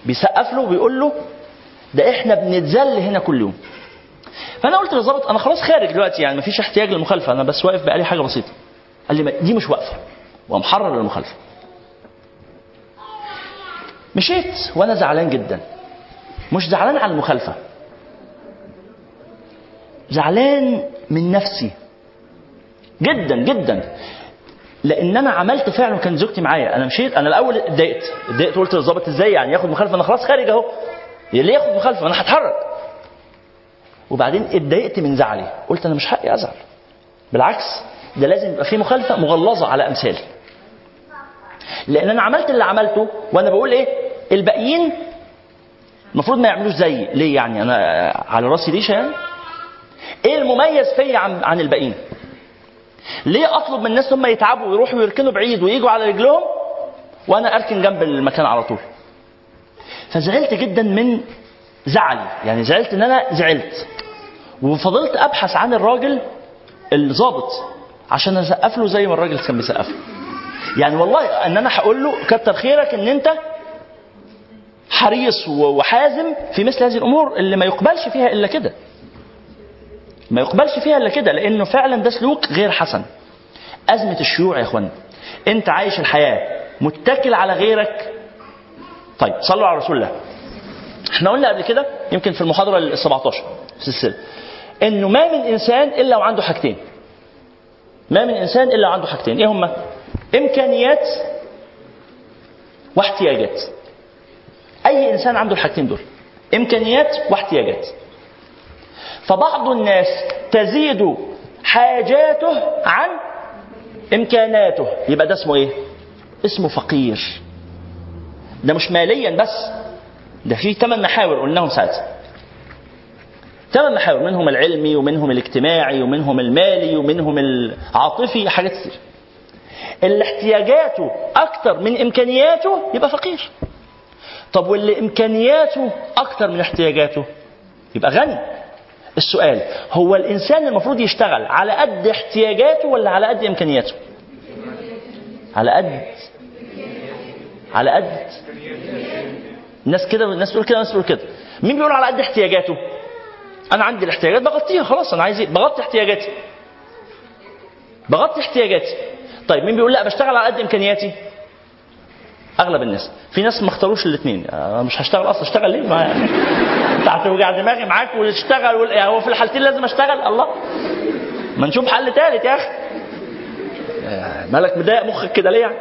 بيسقف له وبيقول له ده إحنا بنتذل هنا كل يوم. فأنا قلت للظابط أنا خلاص خارج دلوقتي يعني مفيش احتياج للمخالفة أنا بس واقف بقالي حاجة بسيطة. قال لي دي مش واقفة. ومحرر للمخالفة. مشيت وأنا زعلان جدا. مش زعلان على المخالفة. زعلان من نفسي. جدا جدا. لأن أنا عملت فعل وكان زوجتي معايا. أنا مشيت أنا الأول اتضايقت. اتضايقت قلت للظابط إزاي يعني؟ ياخد مخالفة؟ أنا خلاص خارج أهو. ليه ياخد مخالفة؟ أنا هتحرك. وبعدين اتضايقت من زعلي. قلت أنا مش حقي أزعل. بالعكس ده لازم يبقى في مخالفة مغلظة على أمثالي. لأن أنا عملت اللي عملته وأنا بقول إيه؟ الباقيين المفروض ما يعملوش زيي. ليه يعني؟ أنا على راسي ريشه يعني إيه المميز فيا عن عن الباقيين؟ ليه اطلب من الناس هم يتعبوا ويروحوا ويركنوا بعيد ويجوا على رجلهم وأنا اركن جنب المكان على طول؟ فزعلت جدا من زعلي. يعني زعلت ان أنا زعلت. وفضلت ابحث عن الراجل الظابط عشان اسقف له زي ما الراجل كان بيسقف له. يعني والله ان أنا هقول له كتر خيرك ان انت حريص وحازم في مثل هذه الأمور اللي ما يقبلش فيها الا كده. ما يقبلش فيها الا كده لأنه فعلا ده سلوك غير حسن. أزمة الشيوع يا اخوانا أنت عايش الحياة متكل على غيرك. طيب صلوا على رسول الله. إحنا قلنا قبل كده يمكن في المحاضرة ال 17 في السلسله إنه ما من إنسان إلا وعنده حاجتين. ما من إنسان إلا وعنده حاجتين. إيه هما؟ إمكانيات واحتياجات. أي إنسان عنده الحاجتين دول إمكانيات واحتياجات. فبعض الناس تزيد حاجاته عن إمكاناته. يبقى ده اسمه إيه؟ اسمه فقير. ده مش ماليا بس ده في ثمان محاور قلناهم ساعتها. ثمان محاور منهم العلمي ومنهم الاجتماعي ومنهم المالي ومنهم العاطفي حاجات كتير. اللي احتياجاته أكتر من إمكانياته يبقى فقير. طب واللي إمكانياته أكتر من احتياجاته يبقى غني. السؤال هو الإنسان المفروض يشتغل على قد احتياجاته ولا على قد إمكانياته؟ على قد. على قد. الناس كده الناس تقول كده الناس تقول كده. مين بيقول على قد احتياجاته؟ أنا عندي الاحتياجات بغطيها خلاص أنا عايز إيه؟ بغطي احتياجاتي. بغطي احتياجاتي. طيب مين بيقول لا بشتغل على قد إمكانياتي؟ أغلب الناس. في ناس ما اختاروش الاثنين مش هشتغل أصلا. اشتغل ليه؟ ما *laughs* انت هتوجع دماغي معاك وتشتغل وال... يعني هو في الحالتين لازم أشتغل. الله. ما نشوف حل ثالث يا أخي. مالك مضايق مخك كده ليه يعني؟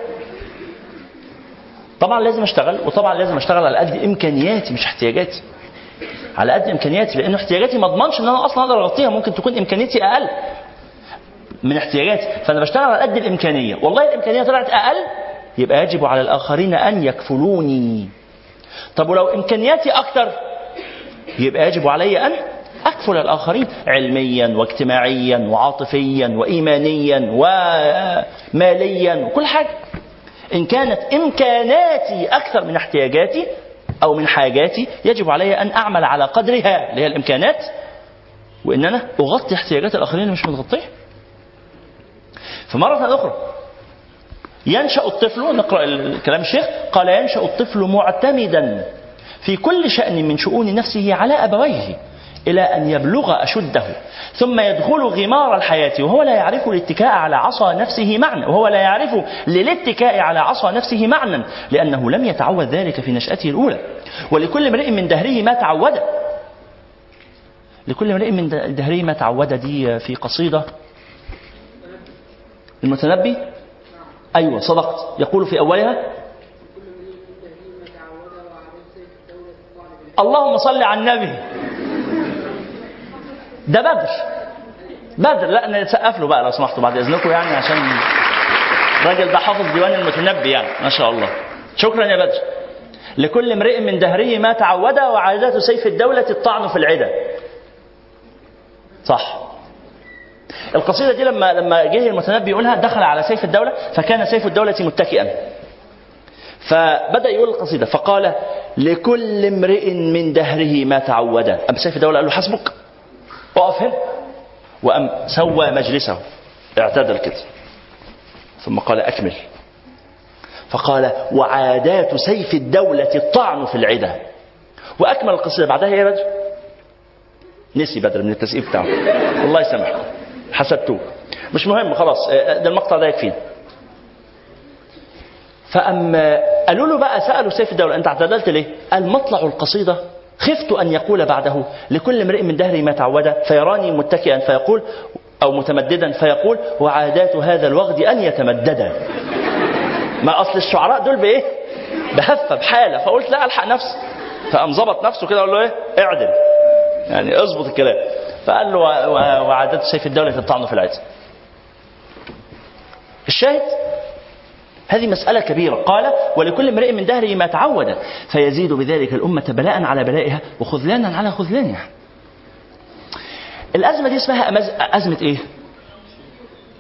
طبعا لازم أشتغل وطبعا لازم أشتغل على قد إمكانياتي مش احتياجاتي. على قد إمكانياتي لأن احتياجاتي ما أضمنش إن أنا أصلا أقدر أغطيها. ممكن تكون امكانياتي أقل. من احتياجاتي فانا بشتغل على قد الإمكانية والله الإمكانية طلعت أقل يبقى يجب على الآخرين أن يكفلوني. طب ولو إمكانياتي أكتر يبقى يجب علي أن أكفل الآخرين علميا واجتماعيا وعاطفيا وايمانيا وماليا وكل حاجة. إن كانت إمكاناتي أكثر من احتياجاتي أو من حاجاتي يجب علي أن أعمل على قدرها اللي هي الإمكانات وإن أنا أغطي احتياجات الآخرين اللي مش متغطية. فمره أخرى. ينشأ الطفل نقرأ كلام الشيخ قال ينشأ الطفل معتمدا في كل شأن من شؤون نفسه على أبويه إلى أن يبلغ أشده ثم يدخل غمار الحياة وهو لا يعرف الاتكاء على عصا نفسه معنى وهو لا يعرف للاتكاء على عصا نفسه معنى لأنه لم يتعود ذلك في نشأته الأولى. ولكل امرئ من دهره ما تعود. لكل امرئ من دهره ما تعود دي في قصيدة المتنبي؟ أيوه صدقت. يقول في أولها اللهم صل على النبي. ده بدر. بدر. لا نسقف له بقى لو سمحتوا بعد إذنكم يعني عشان الراجل ده حافظ ديوان المتنبي يعني ما شاء الله. شكرا يا بدر. لكل امرئ من دهره ما تعود وعادة سيف الدولة الطعن في العدى صح. القصيدة دي لما لما جه المتنبي يقولها دخل على سيف الدولة فكان سيف الدولة متكئا. فبدأ يقول القصيدة فقال لكل امرئ من دهره ما تعود أم سيف الدولة قال له حسبك. اقف هنا. وأم سوى مجلسه. اعتدل كده. ثم قال أكمل. فقال وعادات سيف الدولة الطعن في العدى وأكمل القصيدة. بعدها يا بدر؟ نسي بدر من التسقيف بتاعه. الله يسامحكم. حسدتوه. مش مهم خلاص ده المقطع ده يكفينا. فأما قالوا له بقى سألوا سيف الدولة أنت اعتدلت ليه؟ قال مطلع القصيدة خفت أن يقول بعده لكل امرئ من دهري ما تعود فيراني متكئا فيقول أو متمددا فيقول وعادات هذا الوغد أن يتمددا. ما أصل الشعراء دول بإيه؟ بهفة بحالة. فقلت لا ألحق نفسي. فقام ظبط نفسه كده قال له إيه؟ اعدل. يعني اظبط الكلام. فقال له وعادات سيف الدولة الطعن في العز الشاهد؟ هذه مسألة كبيرة. قال ولكل امرئ من دهره ما تعود فيزيد بذلك الأمة بلاء على بلائها وخذلانا على خذلانها. الأزمة دي اسمها أزمة إيه؟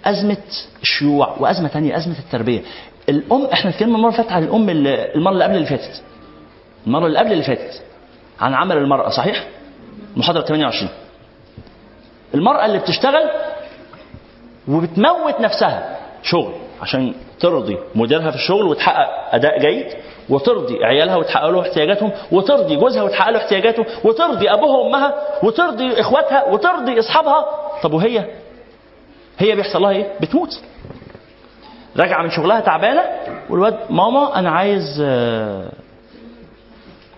أزمة الشيوع وأزمة تانية أزمة التربية. الأم إحنا اتكلمنا المرة اللي فاتت عن الأم المرة اللي قبل اللي فاتت. المرة اللي قبل اللي فاتت عن عمل المرأة صحيح؟ محاضرة 28 المرأة اللي بتشتغل وبتموت نفسها. شغل عشان ترضي مديرها في الشغل وتحقق أداء جيد وترضي عيالها وتحقق له احتياجاتهم وترضي جوزها وتحقق له احتياجاته وترضي أبوها وأمها وترضي إخواتها وترضي أصحابها. طب وهي؟ هي بيحصل لها إيه؟ بتموت. راجعة من شغلها تعبانة والواد ماما أنا عايز آه،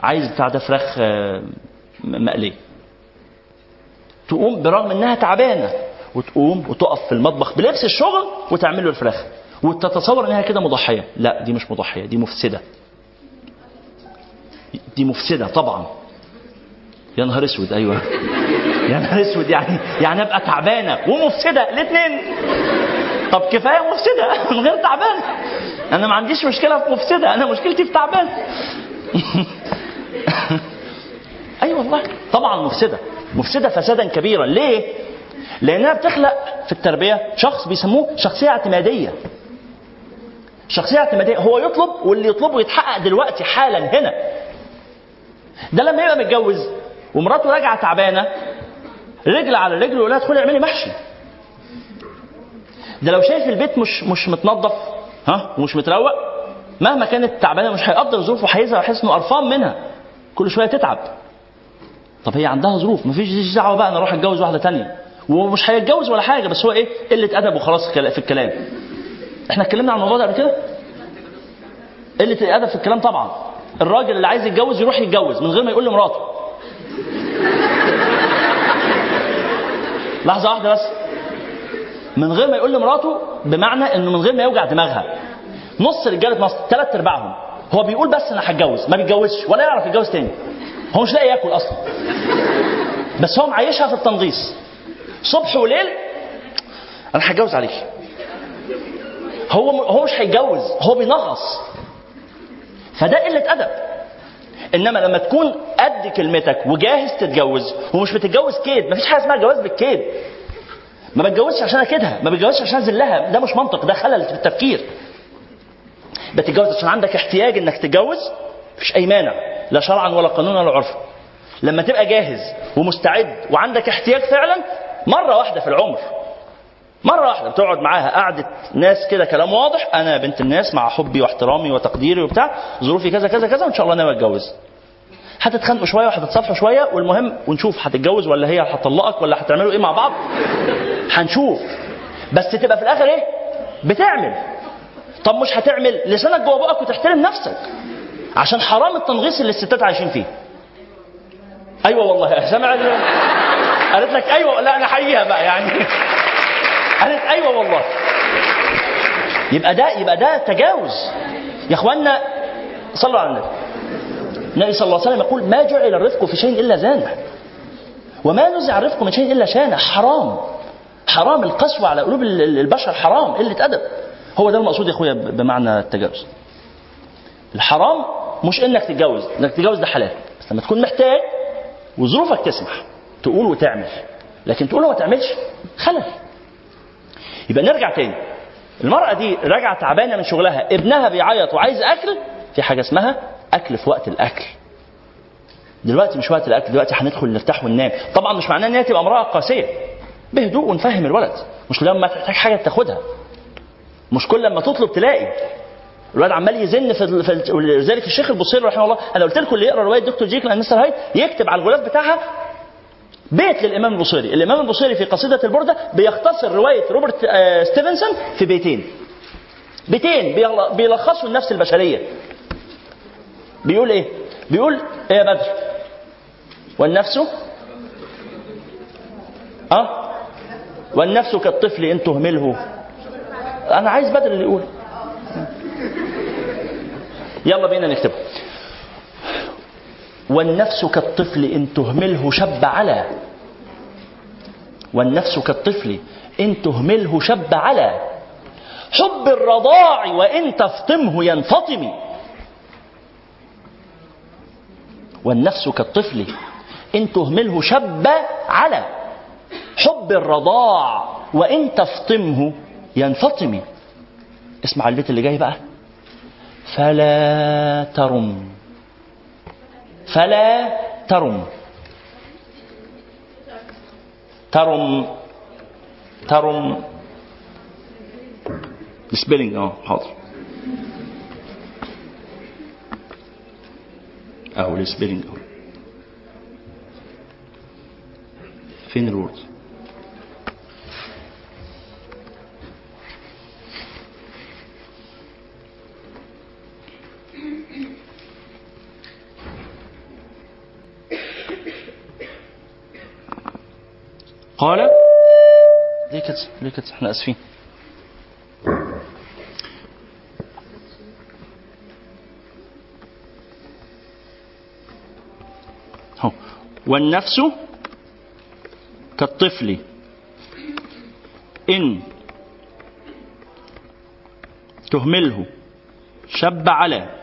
عايز بتاع ده فراخ آه، مقلية. تقوم برغم إنها تعبانة وتقوم وتقف في المطبخ بلبس الشغل وتعمل له الفراخ وتتصور إنها كده مضحية. لا دي مش مضحية دي مفسدة. دي مفسدة طبعا. يا نهار أسود أيوه. يا نهار أسود يعني يعني أبقى تعبانة ومفسدة الاثنين طب كفاية مفسدة من غير تعبانه أنا ما عنديش مشكلة في مفسدة أنا مشكلتي في تعبانه *laughs* أي أيوة والله طبعا مفسدة. مفسدة فسادا كبيرا. ليه؟ لأنها بتخلق في التربية شخص بيسموه شخصية اعتمادية. شخصية اعتمادية. هو يطلب واللي يطلبه يتحقق دلوقتي حالا هنا. ده لما يبقى متجوز ومراته راجعة تعبانة رجل على رجل لها ادخلي اعملي محشي. ده لو شايف البيت مش مش متنظف ها ومش متروق مهما كانت تعبانة مش هيقدر ظروفه هيزهق ويحس انه قرفان منها. كل شوية تتعب. طب هي عندها ظروف مفيش دعوة بقى أنا أروح أتجوز واحدة تانية. ومش هيتجوز ولا حاجة بس هو إيه؟ قلة أدب وخلاص في الكلام. إحنا اتكلمنا عن الموضوع ده قبل كده؟ قلة الأدب في الكلام طبعا. الراجل اللي عايز يتجوز يروح يتجوز من غير ما يقول لمراته. *laughs* لحظة واحدة بس. من غير ما يقول لمراته بمعنى إنه من غير ما يوجع دماغها. نص رجالة مصر ثلاث أرباعهم. هو بيقول بس أنا هتجوز ما بيتجوزش ولا يعرف يتجوز تاني. هو مش لاقي ياكل أصلا. بس هو معيشها في التنغيص. صبح وليل أنا هتجوز عليك. هو هو مش هيتجوز هو بينغص. فده قلة أدب. إنما لما تكون قد كلمتك وجاهز تتجوز ومش بتتجوز كيد مفيش حاجة اسمها جواز بالكيد. ما بتجوزش عشان اكيدها ما بتجوزش عشان اذلها ده مش منطق ده خلل في التفكير. بتتجوز عشان عندك احتياج إنك تتجوز؟ مفيش أي مانع. لا شرعا ولا قانونا ولا عرفا. لما تبقى جاهز ومستعد وعندك احتياج فعلا مرة واحدة في العمر مرة واحدة بتقعد معاها قعدة ناس كده كلام واضح أنا بنت الناس مع حبي واحترامي وتقديري وبتاع ظروفي كذا كذا كذا وإن شاء الله ناوي أتجوز. هتتخانقوا شوية وهتتصالحوا شوية والمهم ونشوف هتتجوز ولا هي هتطلقك ولا هتعملوا إيه مع بعض. هنشوف. بس تبقى في الآخر إيه؟ بتعمل. طب مش هتعمل؟ لسانك جوه بقك وتحترم نفسك. عشان حرام التنغيص اللي الستات عايشين فيه. أيوه والله. سامع ال- قالت لك أيوه. لا أنا حقيقة بقى يعني. قالت أيوه والله. يبقى ده يبقى ده تجاوز. يا اخوانا صلوا على النبي. النبي صلى الله عليه وسلم يقول ما جعل الرزق في شيء إلا زانه وما نزع الرزق من شيء إلا شانه. حرام. حرام. القسوة على قلوب ال- ال- البشر حرام. قلة أدب. هو ده المقصود يا أخويا بمعنى التجاوز. الحرام مش إنك تتجوز إنك تتجوز ده حلال. بس لما تكون محتاج وظروفك تسمح تقول وتعمل. لكن تقول وما تعملش خلل. يبقى نرجع تاني. المرأة دي راجعة تعبانة من شغلها ابنها بيعيط وعايز أكل في حاجة اسمها أكل في وقت الأكل. دلوقتي مش وقت الأكل دلوقتي هندخل نرتاح وننام. طبعا مش معناه إن هي تبقى امرأة قاسية. بهدوء ونفهم الولد. مش لما تحتاج حاجة تاخدها. مش كل لما تطلب تلاقي. الواد عمال يزن في ولذلك الشيخ البوصيري رحمه الله أنا قلت لكم اللي يقرأ رواية Dr. Jekyll and Mr. Hyde يكتب على الغلاف بتاعها بيت للإمام البوصيري. الإمام البوصيري في قصيدة البردة بيختصر رواية روبرت آه، ستيفنسون في بيتين. بيتين بيل- بيلخصوا النفس البشرية. بيقول إيه؟ بيقول إيه يا بدر؟ والنفس؟ آه والنفس كالطفل إن تهمله. أنا عايز بدر اللي يقول. يلا بينا نكتبه. والنفس كالطفل إن تهمله شب على. والنفس كالطفل إن تهمله شب على. حب الرضاع وإن تفطمه ينفطم. والنفس كالطفل إن تهمله شب على. حب الرضاع وإن تفطمه ينفطم. اسمع البيت اللي جاي بقى. فلا ترم. فلا ترم. ترم. ترم. سبيلنج آه حاضر اهو السبيلنج اهو فين الورد قال ليه كده ليه كده إحنا آسفين؟ هو والنفس كالطفل. إن تهمله شب على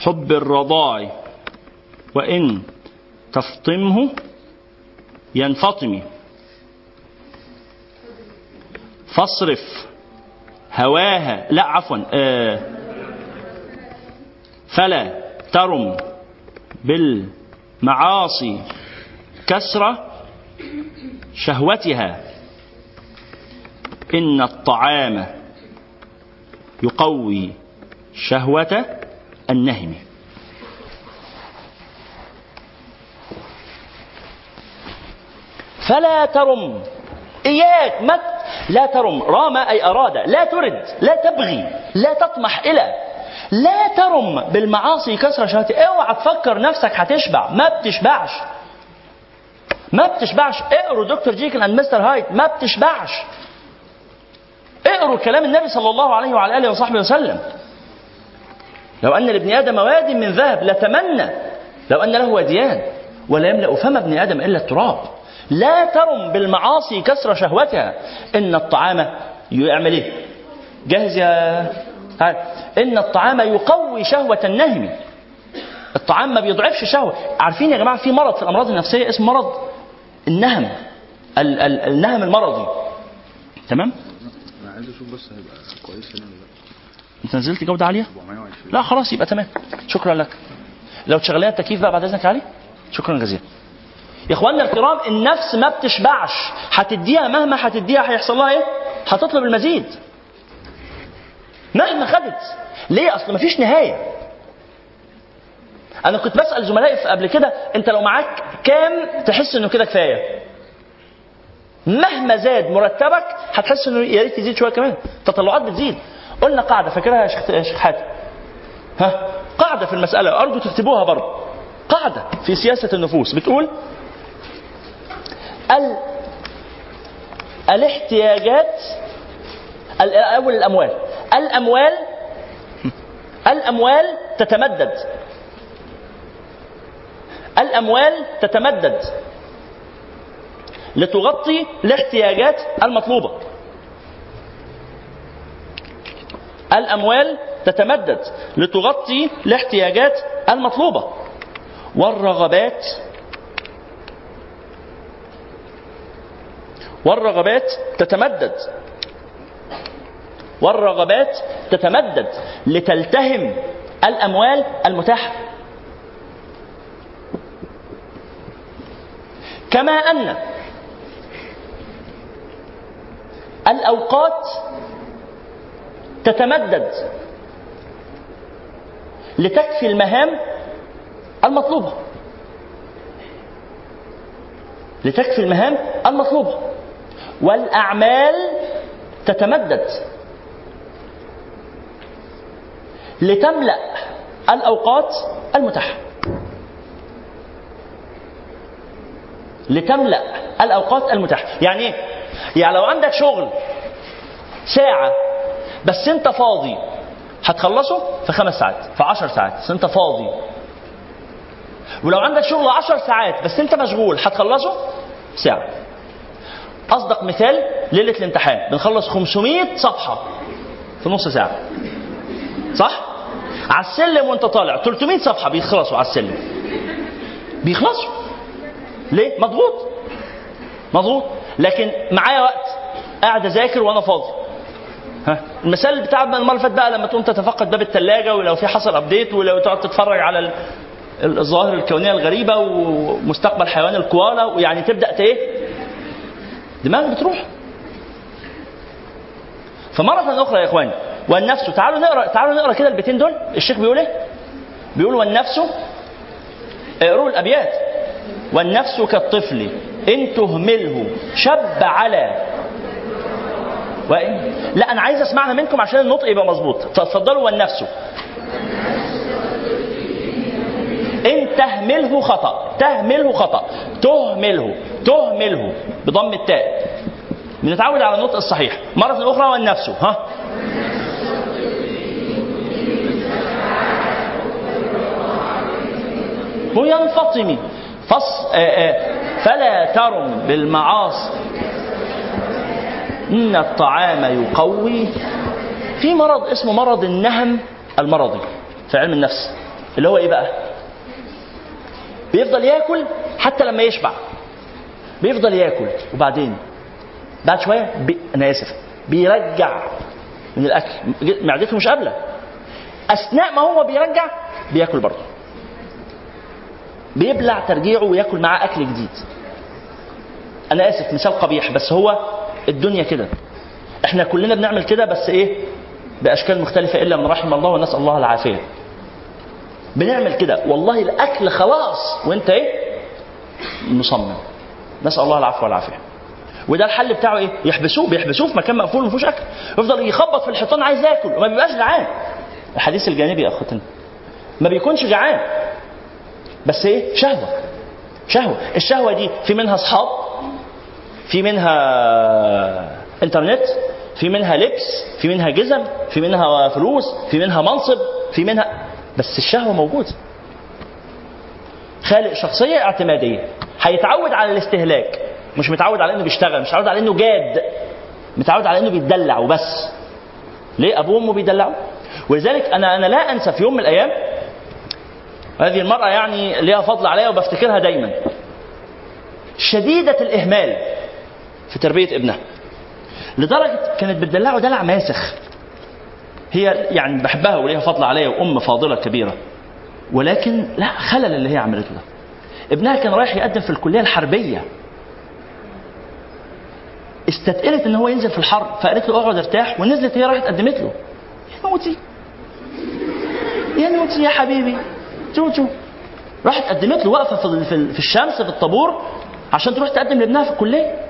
حب الرضاع وإن تفطمه ينفطم. فاصرف هواها لا عفوا آه فلا ترم بالمعاصي كسر شهوتها. إن الطعام يقوي شهوة النهم فلا ترم. إياك ما لا ترم. رام أي أراد. لا ترد. لا تبغي. لا تطمح إلى. لا ترم بالمعاصي كسر شهوتي. اوعى تفكر نفسك هتشبع. ما بتشبعش. ما بتشبعش. اقروا Dr. Jekyll and Mr. Hyde ما بتشبعش. اقروا كلام النبي صلى الله عليه وعلى آله وصحبه وسلم. لو أن لابن آدم واد من ذهب لتمنى لو أن له واديان ولا يملأ فم ابن آدم إلا التراب. لا ترم بالمعاصي كسر شهوتها. إن الطعام يعمل إيه؟ جاهز يا. إن الطعام يقوي شهوة النهم. الطعام ما بيضعفش شهوة. عارفين يا جماعة في مرض في الأمراض النفسية اسمه مرض النهم ال- ال- النهم المرضي. تمام؟ أنا عايز أشوف بس هيبقى كويس هنا انت نزلت جودة عالية؟ 420 لا خلاص يبقى تمام. شكرا لك. لو تشغل لنا التكييف بقى بعد إذنك علي. شكرا جزيلا. يا إخواننا الكرام النفس ما بتشبعش. هتديها مهما هتديها هيحصل لها إيه؟ هتطلب المزيد. مهما خدت. ليه؟ أصل مفيش نهاية. أنا كنت بسأل زملائي قبل كده أنت لو معاك كام تحس إنه كده كفاية؟ مهما زاد مرتبك هتحس إنه يا ريت يزيد شوية كمان. التطلعات بتزيد. قلنا قاعدة فاكرها يا شيخ حاتم؟ ها؟ قاعدة في المسألة أرجو تكتبوها برضه قاعدة في سياسة النفوس بتقول ال الاحتياجات ال- أول الأموال. الأموال الأموال تتمدد. الأموال تتمدد لتغطي الاحتياجات المطلوبة. الأموال تتمدد لتغطي الاحتياجات المطلوبة. والرغبات والرغبات تتمدد. والرغبات تتمدد لتلتهم الأموال المتاحة. كما أن الأوقات تتمدد لتكفي المهام المطلوبة. لتكفي المهام المطلوبة. والأعمال تتمدد لتملأ الأوقات المتاحة. لتملأ الأوقات المتاحة. يعني إيه؟ يعني لو عندك شغل ساعة بس أنت فاضي. هتخلصه في خمس ساعات في عشر ساعات بس أنت فاضي. ولو عندك شغل عشر ساعات بس أنت مشغول هتخلصه؟ ساعة. أصدق مثال ليلة الامتحان. بنخلص 500 صفحة في نص ساعة. صح؟ على السلم وانت طالع 300 صفحة بيخلصوا على السلم. بيخلصوا. ليه؟ مضغوط. مضغوط. لكن معايا وقت. قاعد أذاكر وأنا فاضي. ها؟ المثال بتاع المره اللي بقى لما تقوم تتفقد باب الثلاجه ولو في حصل ابديت ولو تقعد تتفرج على ال- ال- الظواهر الكونية الغريبة ومستقبل حيوان الكوالا ويعني تبدأ إيه؟ دماغك بتروح. فمرة أخرى يا إخواني والنفس تعالوا نقرأ تعالوا نقرأ كده البيتين دول. الشيخ بيقول إيه؟ بيقول والنفس اقروا الأبيات. والنفس كالطفل إن تهمله شب على لا أنا عايز أسمعها منكم عشان النطق يبقى مظبوط. فتفضلوا والنفس إن تهمله خطأ. تهمله خطأ. تهمله. تهمله. بضم التاء. بنتعود على النطق الصحيح. مرة أخرى والنفس ها؟ وينفطم فص آه آه. فلا ترم بالمعاصي. إن الطعام يقوي في مرض اسمه مرض النهم المرضي في علم النفس اللي هو إيه بقى؟ بيفضل ياكل حتى لما يشبع. بيفضل ياكل وبعدين؟ بعد شوية بي... أنا آسف بيرجع من الأكل. معدته مش قابلة. أثناء ما هو بيرجع بياكل برضه. بيبلع ترجيعه وياكل معاه أكل جديد. أنا آسف مثال قبيح بس هو الدنيا كده. إحنا كلنا بنعمل كده بس إيه؟ بأشكال مختلفة إلا من رحم الله ونسأل الله العافية. بنعمل كده. والله الأكل خلاص. وإنت إيه؟ مصمم. نسأل الله العفو والعافية. وده الحل بتاعه إيه؟ يحبسوه بيحبسوه في مكان مقفول ما فيهوش أكل. يفضل يخبط في الحيطان عايز ياكل. وما بيبقاش جعان. الحديث الجانبي يا أخوتنا. ما بيكونش جعان. بس إيه؟ شهوة. شهوة. الشهوة دي في منها أصحاب. في منها انترنت في منها لبس في منها جزم في منها فلوس في منها منصب في منها بس الشهوة موجودة. خالق شخصية اعتمادية هيتعود على الاستهلاك مش متعود على إنه بيشتغل مش متعود على إنه جاد متعود على إنه بيتدلع وبس ليه أبوه وأمه بيدلعوا؟ ولذلك أنا أنا لا أنسى في يوم من الأيام هذه المرأة يعني ليها فضل عليا وبفتكرها دايما. شديدة الإهمال. في تربية ابنها لدرجة كانت بتدلعه دلع ماسخ. هي يعني بحبها وليها فضل عليا وأم فاضلة كبيرة. ولكن لا خلل اللي هي عملته ده ابنها كان رايح يقدم في الكلية الحربية. استثقلت إن هو ينزل في الحرب فقالت له اقعد ارتاح ونزلت هي راحت قدمت له. يا نوتي يا نوتي يا حبيبي. توتو راحت قدمت له واقفه في الشمس في الطابور عشان تروح تقدم لابنها في الكلية.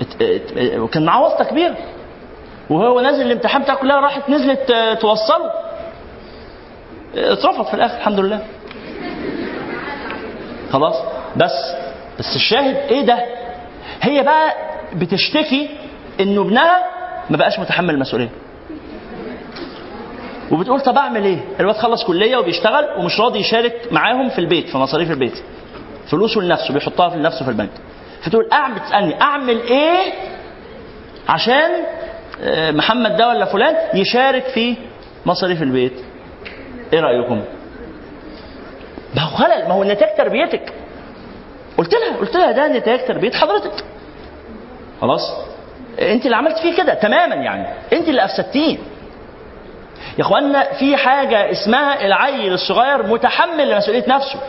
ات- ات- وكان معاه واسطة كبيرة وهو نازل الامتحان بتاع الكليه راحت نزلت آه، توصله اترفض في الآخر الحمد لله خلاص بس بس الشاهد إيه ده هي بقى بتشتكي إنه ابنها ما بقاش متحمل المسؤولية وبتقول طب أعمل إيه؟ الواد خلص كلية وبيشتغل ومش راضي يشارك معاهم في البيت في مصاريف البيت. فلوسه لنفسه بيحطها في نفسه في البنك. فتقول اعمل تسالني أعمل إيه عشان آه، محمد ده ولا فلان يشارك في مصاريف البيت. إيه رأيكم؟ ما هو خلل ما هو نتاج تربيتك. قلت لها قلت لها ده نتاج تربية حضرتك. خلاص؟ أنت اللي عملت فيه كده تماما يعني أنت اللي أفسدتيه يا اخوانا في حاجة اسمها العيل الصغير متحمل لمسؤولية نفسه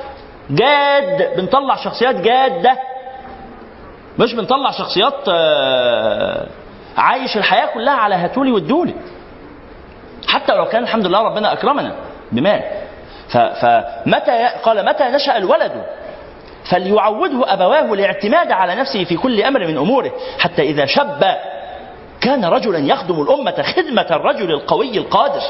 جاد بنطلع شخصيات جادة مش بنطلع شخصيات آه، عايش الحياة كلها على هاتولي وادولي حتى لو كان الحمد لله ربنا أكرمنا بمال. فمتى قال متى نشأ الولد؟ فليعوده أبواه الاعتماد على نفسه في كل أمر من أموره حتى إذا شب. كان رجلا يخدم الأمة خدمة الرجل القوي القادر.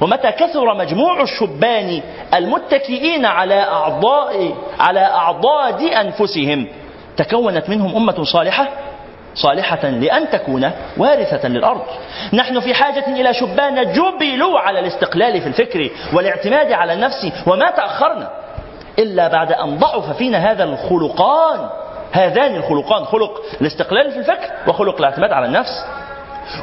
ومتى كثر مجموع الشبان المتكئين على اعضاء على أعضاد أنفسهم. تكونت منهم أمة صالحة صالحة لأن تكون وارثة للأرض. نحن في حاجة إلى شبان جبلوا على الاستقلال في الفكر والاعتماد على النفس وما تأخرنا إلا بعد أن ضعف فينا هذا الخلقان. هذان الخلقان خلق الاستقلال في الفكر وخلق الاعتماد على النفس.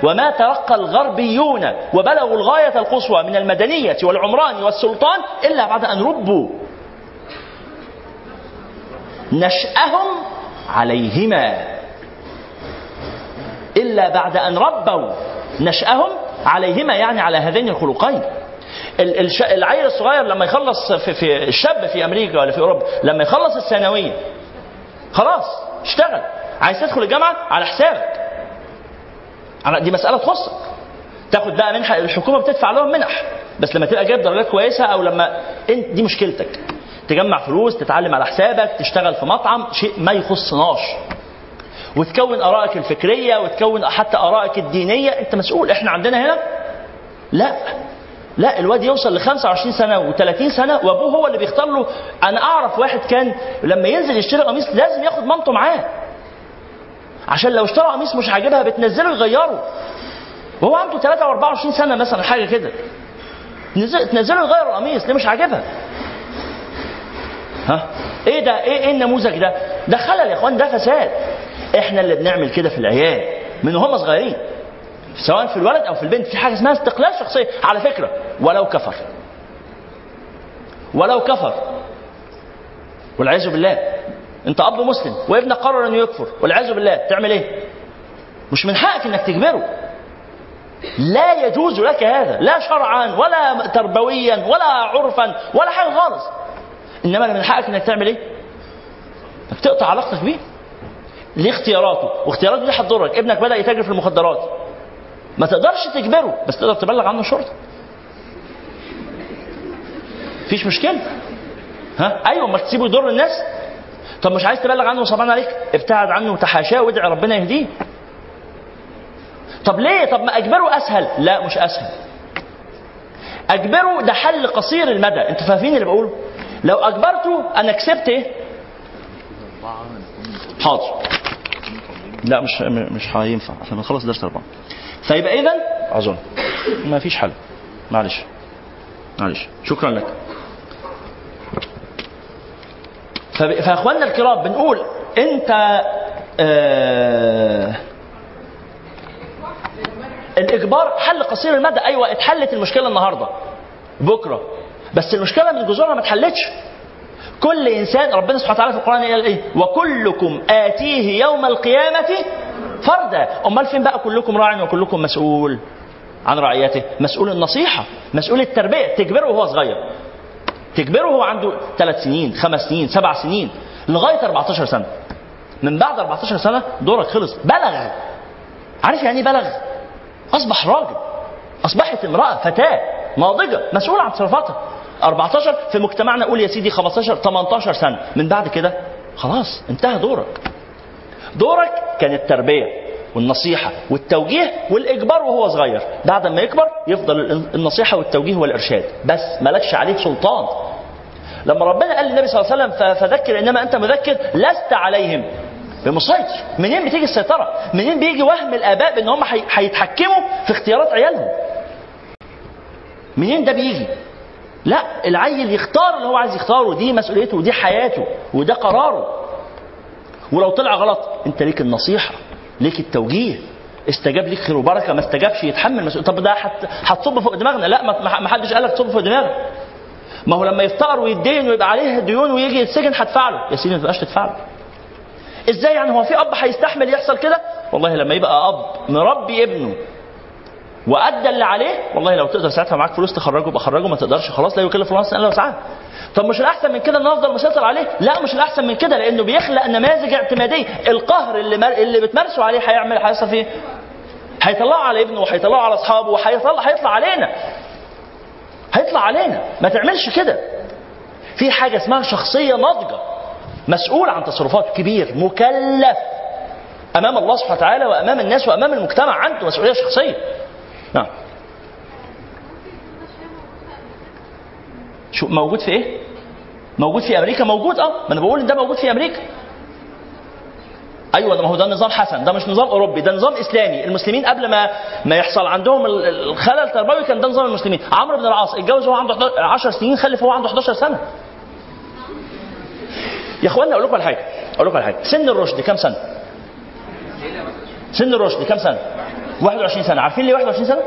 وما ترقى الغربيون وبلغوا الغاية القصوى من المدنية والعمران والسلطان إلا بعد أن ربوا. نشأهم عليهما. إلا بعد أن ربوا نشأهم عليهما يعني على هذين الخلقين. العيل الصغير لما يخلص في, في الشاب في أمريكا ولا في أوروبا لما يخلص الثانوية خلاص اشتغل. عايز تدخل الجامعة؟ على حسابك. على دي مسألة تخصك. تاخد بقى منحة الحكومة بتدفع لهم منح. بس لما تبقى جايب درجات كويسة أو لما انت دي مشكلتك. تجمع فلوس تتعلم على حسابك تشتغل في مطعم شيء ما يخصناش. وتكون آرائك الفكرية وتكون حتى آرائك الدينية. أنت مسؤول. إحنا عندنا هنا؟ لا. لا الواد يوصل ل 25 سنة و30 سنة وأبوه هو اللي بيختار له. أنا أعرف واحد كان لما ينزل يشتري قميص لازم ياخد مامته معاه. عشان لو اشترى قميص مش عاجبها بتنزله يغيره. وهو عنده 23 سنة مثلا حاجة كده. نزل- تنزله يغير القميص ليه مش عاجبها؟ ها؟ إيه ده؟ إيه إيه النموذج ده؟ ده خلل يا إخوان ده فساد. إحنا اللي بنعمل كده في العيال من وهم صغيرين. سواء في الولد أو في البنت في حاجة اسمها استقلال شخصية. على فكرة ولو كفر. ولو كفر. والعياذ بالله. أنت أب مسلم وابنك قرر إنه يكفر. والعياذ بالله. تعمل إيه؟ مش من حقك إنك تجبره. لا يجوز لك هذا. لا شرعا ولا تربويا ولا عرفا ولا حاجة خالص. إنما من حقك إنك تعمل إيه؟ إنك تقطع علاقتك بيه ليه اختياراته واختياراته دي هتضرك. ابنك بدأ يتاجر في المخدرات. ما تقدرش تجبره بس تقدر تبلغ عنه الشرطه مفيش مشكلة. ها؟ أيوه ما تسيبه يضر الناس. طب مش عايز تبلغ عنه وصعبان عليك؟ ابتعد عنه وتحاشاه وادعي ربنا يهديه. طب ليه؟ طب ما أجبره أسهل. لا مش أسهل. أجبره ده حل قصير المدى. أنتوا فاهمين اللي بقوله؟ لو أجبرته أنا كسبت إيه حاضر. لا مش مش هينفع. عشان نخلص درس أربعة. فيبقى اذا اظن ما فيش حل. معلش. معلش. شكرا لك. فأخواننا الكرام بنقول أنت آه الإجبار حل قصير المدى. أيوه اتحلت المشكلة النهارده. بكرة. بس المشكلة من جذورها ما اتحلتش. كل إنسان ربنا سبحانه وتعالى في القرآن قال إيه؟ وكلكم آتيه يوم القيامة فردا. أمال فين بقى كلكم راع وكلكم مسؤول عن رعيته؟ مسؤول النصيحة مسؤول التربية. تجبره وهو صغير. تجبره وهو عنده ثلاث سنين خمس سنين سبع سنين لغاية 14 سنة. من بعد 14 سنة دورك خلص. بلغ. عارف يعني إيه بلغ؟ أصبح راجل أصبحت امرأة فتاة ناضجة مسؤولة عن تصرفاتها 14 في مجتمعنا قول يا سيدي 15 18 سنة. من بعد كده خلاص انتهى دورك. دورك كان التربية والنصيحة والتوجيه والإجبار وهو صغير. بعد ما يكبر يفضل النصيحة والتوجيه والإرشاد. بس مالكش عليه سلطان. لما ربنا قال للنبي صلى الله عليه وسلم فذكر إنما أنت مذكر لست عليهم. بمسيطر منين بتيجي السيطرة؟ منين بيجي وهم الآباء بإن هم هيتحكموا في اختيارات عيالهم؟ منين ده بيجي؟ لا العيل يختار اللي هو عايز يختاره دي مسؤوليته ودي حياته وده قراره. ولو طلع غلط انت ليك النصيحة ليك التوجيه. استجاب ليك خير وبركة ما استجابش يتحمل مسؤوليته طب ده هت- هتصب فوق دماغنا. لا ما حدش قال لك تصب فوق دماغك. ما هو لما يفتقر ويتدين ويبقى عليه ديون ويجي يتسجن هدفع له يا سيدي ما تبقاش تدفع له إزاي يعني؟ هو في أب هيستحمل يحصل كده؟ والله لما يبقى أب مربي ابنه وادى اللي عليه والله لو تقدر ساعتها معاك فلوس تخرجه يبقى خرجه ما تقدرش خلاص لا يكلف الله نفسا إلا وسعها. طب مش الأحسن من كده إن أفضل مسيطر عليه؟ لا مش الأحسن من كده لأنه بيخلق نماذج اعتمادية. القهر اللي مر... اللي بتمارسه عليه هيعمل هيحصل فيه هيطلعه على ابنه وهيطلعه على أصحابه وهيطلع هيطلع علينا. هيطلع علينا. ما تعملش كده. في حاجة اسمها شخصية ناضجة مسؤول عن تصرفاته كبير مكلف. أمام الله سبحانه وتعالى وأمام الناس وأمام المجتمع عنده مسؤولية شخصية. نعم. شو موجود في إيه؟ موجود في أمريكا؟ موجود آه. ما أنا بقول إن ده موجود في أمريكا. أيوه ده ما هو ده نظام حسن. ده مش نظام أوروبي ده نظام إسلامي. المسلمين قبل ما ما يحصل عندهم ال- ال- الخلل التربوي كان ده نظام المسلمين. عمرو بن العاص اتجوز وهو عنده 11 10 سنين خلف وهو عنده 11 سنة. يا اخوانا أقول لكم على حاجة. أقول لكم على حاجة. سن الرشد كام سنة؟ سن الرشد كام سنة؟ 21 سنة. عارفين ليه 21 سنة؟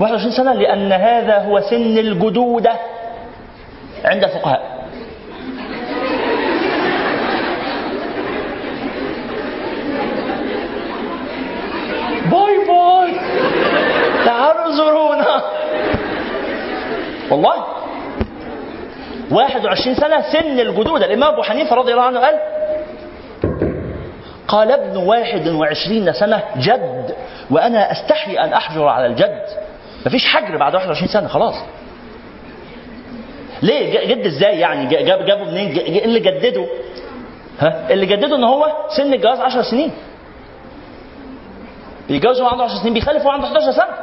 21 سنة لأن هذا هو سن الجدودة عند الفقهاء. باي باي. تعالوا زورونا والله. 21 سنة سن الجدود الإمام أبو حنيفة رضي الله عنه قال قال ابن واحد وعشرين سنة جد. وأنا أستحي أن أحجر على الجد. مفيش حجر بعد 21 سنة خلاص. ليه؟ جد إزاي يعني؟ جاب جابوا منين؟ ج- اللي جدده؟ ها؟ اللي جدده إن هو سن الجواز 10 سنين. بيتجوز وهو عنده 10 سنين بيخلف وهو عنده 11 سنة.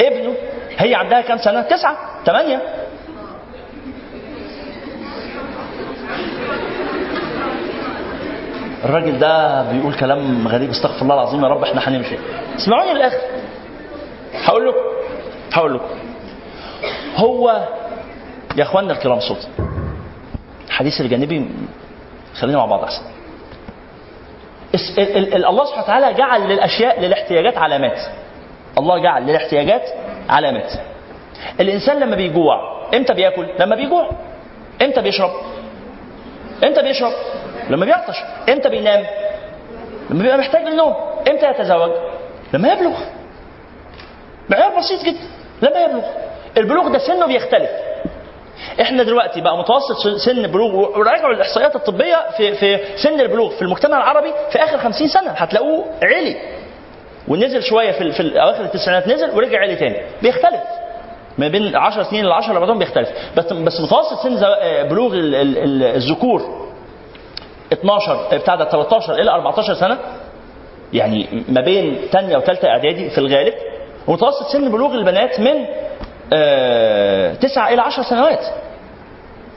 ابنه هي عندها كام سنة؟ تسعة ثمانية الراجل ده بيقول كلام غريب استغفر الله العظيم يا رب إحنا هنمشي. اسمعوني للآخر. هقول لكم هقول لكم. هو يا اخواننا الكرام صوت. الحديث الجانبي خلينا مع بعض أحسن. الله سبحانه وتعالى جعل للأشياء للاحتياجات علامات. الله جعل للاحتياجات علامات. الإنسان لما بيجوع إمتى بياكل؟ لما بيجوع. إمتى بيشرب؟ إمتى بيشرب؟ لما بيعطش. إمتى بينام؟ لما بيبقى محتاج للنوم. إمتى يتزوج؟ لما يبلغ. معيار بسيط جدا. لما يبلغ. البلوغ ده سنه بيختلف. إحنا دلوقتي بقى متوسط سن بلوغ. وراجعوا الاحصائيات الطبية في في سن البلوغ في المجتمع العربي في آخر 50 سنة. هتلاقوه علي ونزل شوية في في أواخر التسعينات نزل ورجع علي تاني. بيختلف. ما بين 10 سنين ل 10 اللي بعدهم بيختلف. بس بس متوسط سن آه، بلوغ ال- ال- ال- الذكور. 12 بتاع ده 13 إلى 14 سنة. يعني ما بين ثانية وثالثه إعدادي في الغالب. ومتوسط سن بلوغ البنات من آه، 9 إلى 10 سنوات.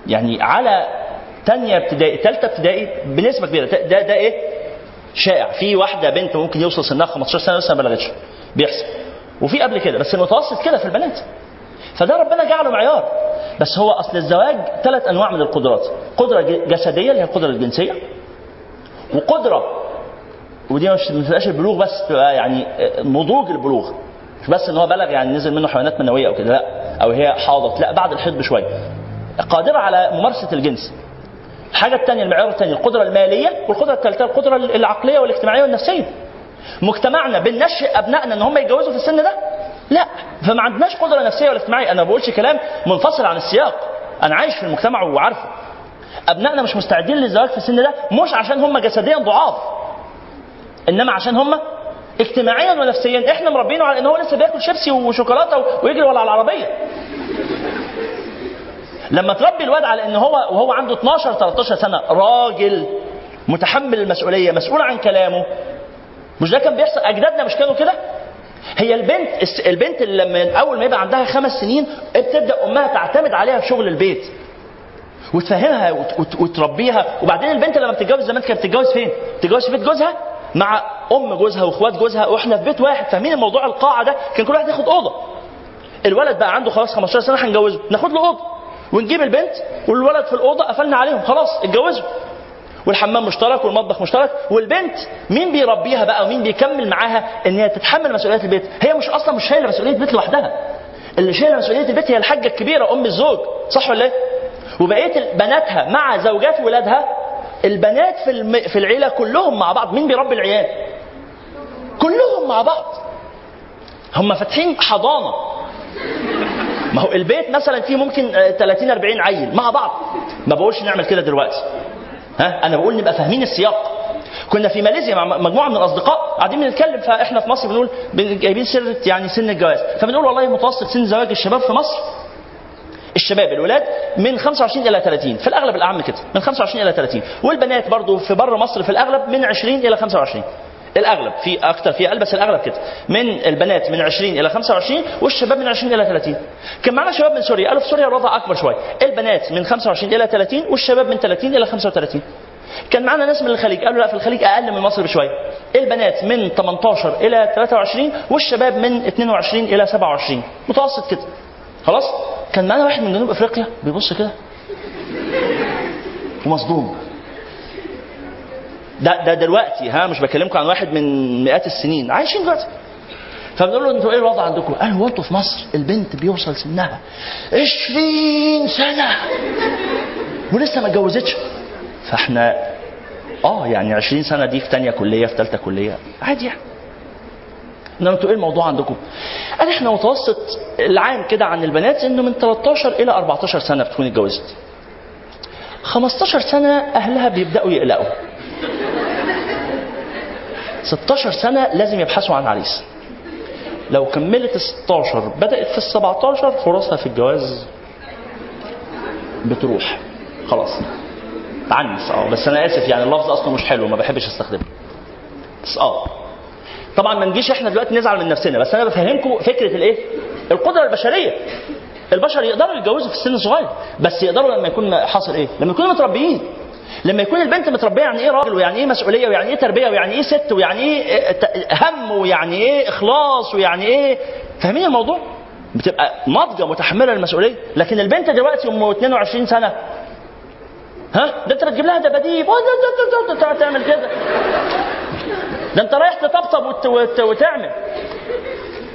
يعني على ثانية ابتدائي ثالثه ابتدائي بنسبة كبيرة. ده ده إيه؟ شائع. في واحدة بنت ممكن يوصل سنها 15 سنة لسه ما بلغتش. بيحصل. وفي قبل كده بس المتوسط كده في البنات. فده ربنا جعله معيار. بس هو أصل الزواج ثلاث أنواع من القدرات. قدرة جسدية اللي هي القدرة الجنسية وقدرة ودي مش ما تبقاش البلوغ بس تبقى يعني آه، نضوج البلوغ. مش بس إن هو بلغ يعني نزل منه حيوانات منوية أو كده لا. أو هي حاضت لا بعد الحيض بشوية. قادرة على ممارسة الجنس. الحاجة الثانية المعيار الثاني القدرة المالية والقدرة الثالثه القدرة العقلية والإجتماعية والنفسية. مجتمعنا بننشئ أبنائنا إن هم يتجوزوا في السن ده لا فما عندناش قدرة نفسية ولا اجتماعية. أنا ما بقولش كلام منفصل عن السياق. أنا عايش في المجتمع وعارفه. أبنائنا مش مستعدين للزواج في السن ده مش عشان هم جسديا ضعاف إنما عشان هم اجتماعيا ونفسيا. إحنا مربينه على إن هو لسه بياكل شيبسي وشوكولاتة ويجري ورا العربية. لما تربي الواد على إن هو وهو عنده 12 13 سنة راجل متحمل المسؤولية مسؤول عن كلامه. مش ده كان بيحصل؟ أجدادنا مش كانوا كده؟ هي البنت البنت اللي لما أول ما يبقى عندها خمس سنين بتبدأ أمها تعتمد عليها في شغل البيت. وتفهمها وت- وت- وتربيها. وبعدين البنت لما بتتجوز زمان كانت بتتجوز فين؟ بتتجوز في بيت جوزها؟ مع أم جوزها وإخوات جوزها. وإحنا في بيت واحد. فاهمين الموضوع؟ القاعه ده كان كل واحد ياخد أوضة. الولد بقى عنده خلاص 15 سنة هنجوزه. ناخد له أوضة. ونجيب البنت والولد في الأوضة قفلنا عليهم. خلاص اتجوزوا. والحمام مشترك والمطبخ مشترك والبنت مين بيربيها بقى ومين بيكمل معاها إن هي تتحمل مسؤوليات البيت؟ هي مش أصلا مش شايلة مسؤولية البيت لوحدها. اللي شايلة مسؤولية البيت هي الحاجة الكبيرة أم الزوج صح ولا إيه؟ وبقية بناتها مع زوجات ولادها البنات في الم... في العيلة كلهم مع بعض. مين بيربي العيال؟ كلهم مع بعض. هم فاتحين حضانة. ما هو البيت مثلا فيه ممكن آه، 30 40 عيل مع بعض. ما بقولش نعمل كده دلوقتي. ها؟ أنا بقول نبقى فاهمين السياق. كنا في ماليزيا مع مجموعة من الأصدقاء قاعدين بنتكلم فإحنا في مصر بنقول بن- جايبين سيره يعني سن الجواز. فبنقول والله متوسط سن زواج الشباب في مصر الشباب الولاد من 25 إلى 30 في الأغلب الأعم كده من 25 إلى 30 والبنات برضو في بره مصر في الأغلب من 20 إلى 25 الأغلب في أكتر في أقل بس الأغلب كده. من البنات من 20 إلى 25 والشباب من 20 إلى 30 كان معانا شباب من سوريا. قالوا في سوريا الوضع أكبر شوية. البنات من 25 إلى 30 والشباب من 30 إلى 35 كان معانا ناس من الخليج. قالوا لا في الخليج أقل من مصر بشوية. البنات من 18 إلى 23 والشباب من 22 إلى 27 متوسط كده. خلاص؟ كان معانا واحد من جنوب أفريقيا بيبص كده. ومصدوم. ده ده دلوقتي ها مش بكلمكم عن واحد من مئات السنين عايشين دلوقتي فبنقول له أنتوا إيه الوضع عندكم؟ قال هو أنتوا في مصر البنت بيوصل سنها 20 سنة ولسه ما اتجوزتش فاحنا آه يعني 20 سنة دي في ثانية كلية في ثالثه كلية عادي يعني إنما أنتوا إيه الموضوع عندكم؟ قال إحنا متوسط العام كده عن البنات إنه من 13 إلى 14 سنة بتكون اتجوزت. 15 سنة أهلها بيبدأوا يقلقوا. 16 سنة لازم يبحثوا عن عريس. لو كملت ال 16 بدأت في ال 17 فرصها في الجواز بتروح. خلاص. عنس آه بس أنا آسف يعني اللفظ أصلا مش حلو ما بحبش أستخدمه. بس آه. طبعا ما نجيش إحنا دلوقتي نزعل من نفسنا بس أنا بفهمكم فكرة الإيه؟ القدرة البشرية. البشر يقدروا يتجوزوا في السن الصغير بس يقدروا لما يكون حاصل إيه؟ لما يكونوا متربيين. لما يكون البنت متربية يعني إيه راجل ويعني إيه مسؤولية ويعني إيه تربية ويعني إيه ست ويعني إيه هم ويعني إيه إخلاص ويعني إيه فاهمين الموضوع؟ بتبقى ناضجه متحملة المسؤولية. لكن البنت دلوقتي أم 22 سنة ها؟ ده أنت بتجيب لها دباديب. تعمل كده. ده أنت رايح تطبطب وت... وت... وتعمل.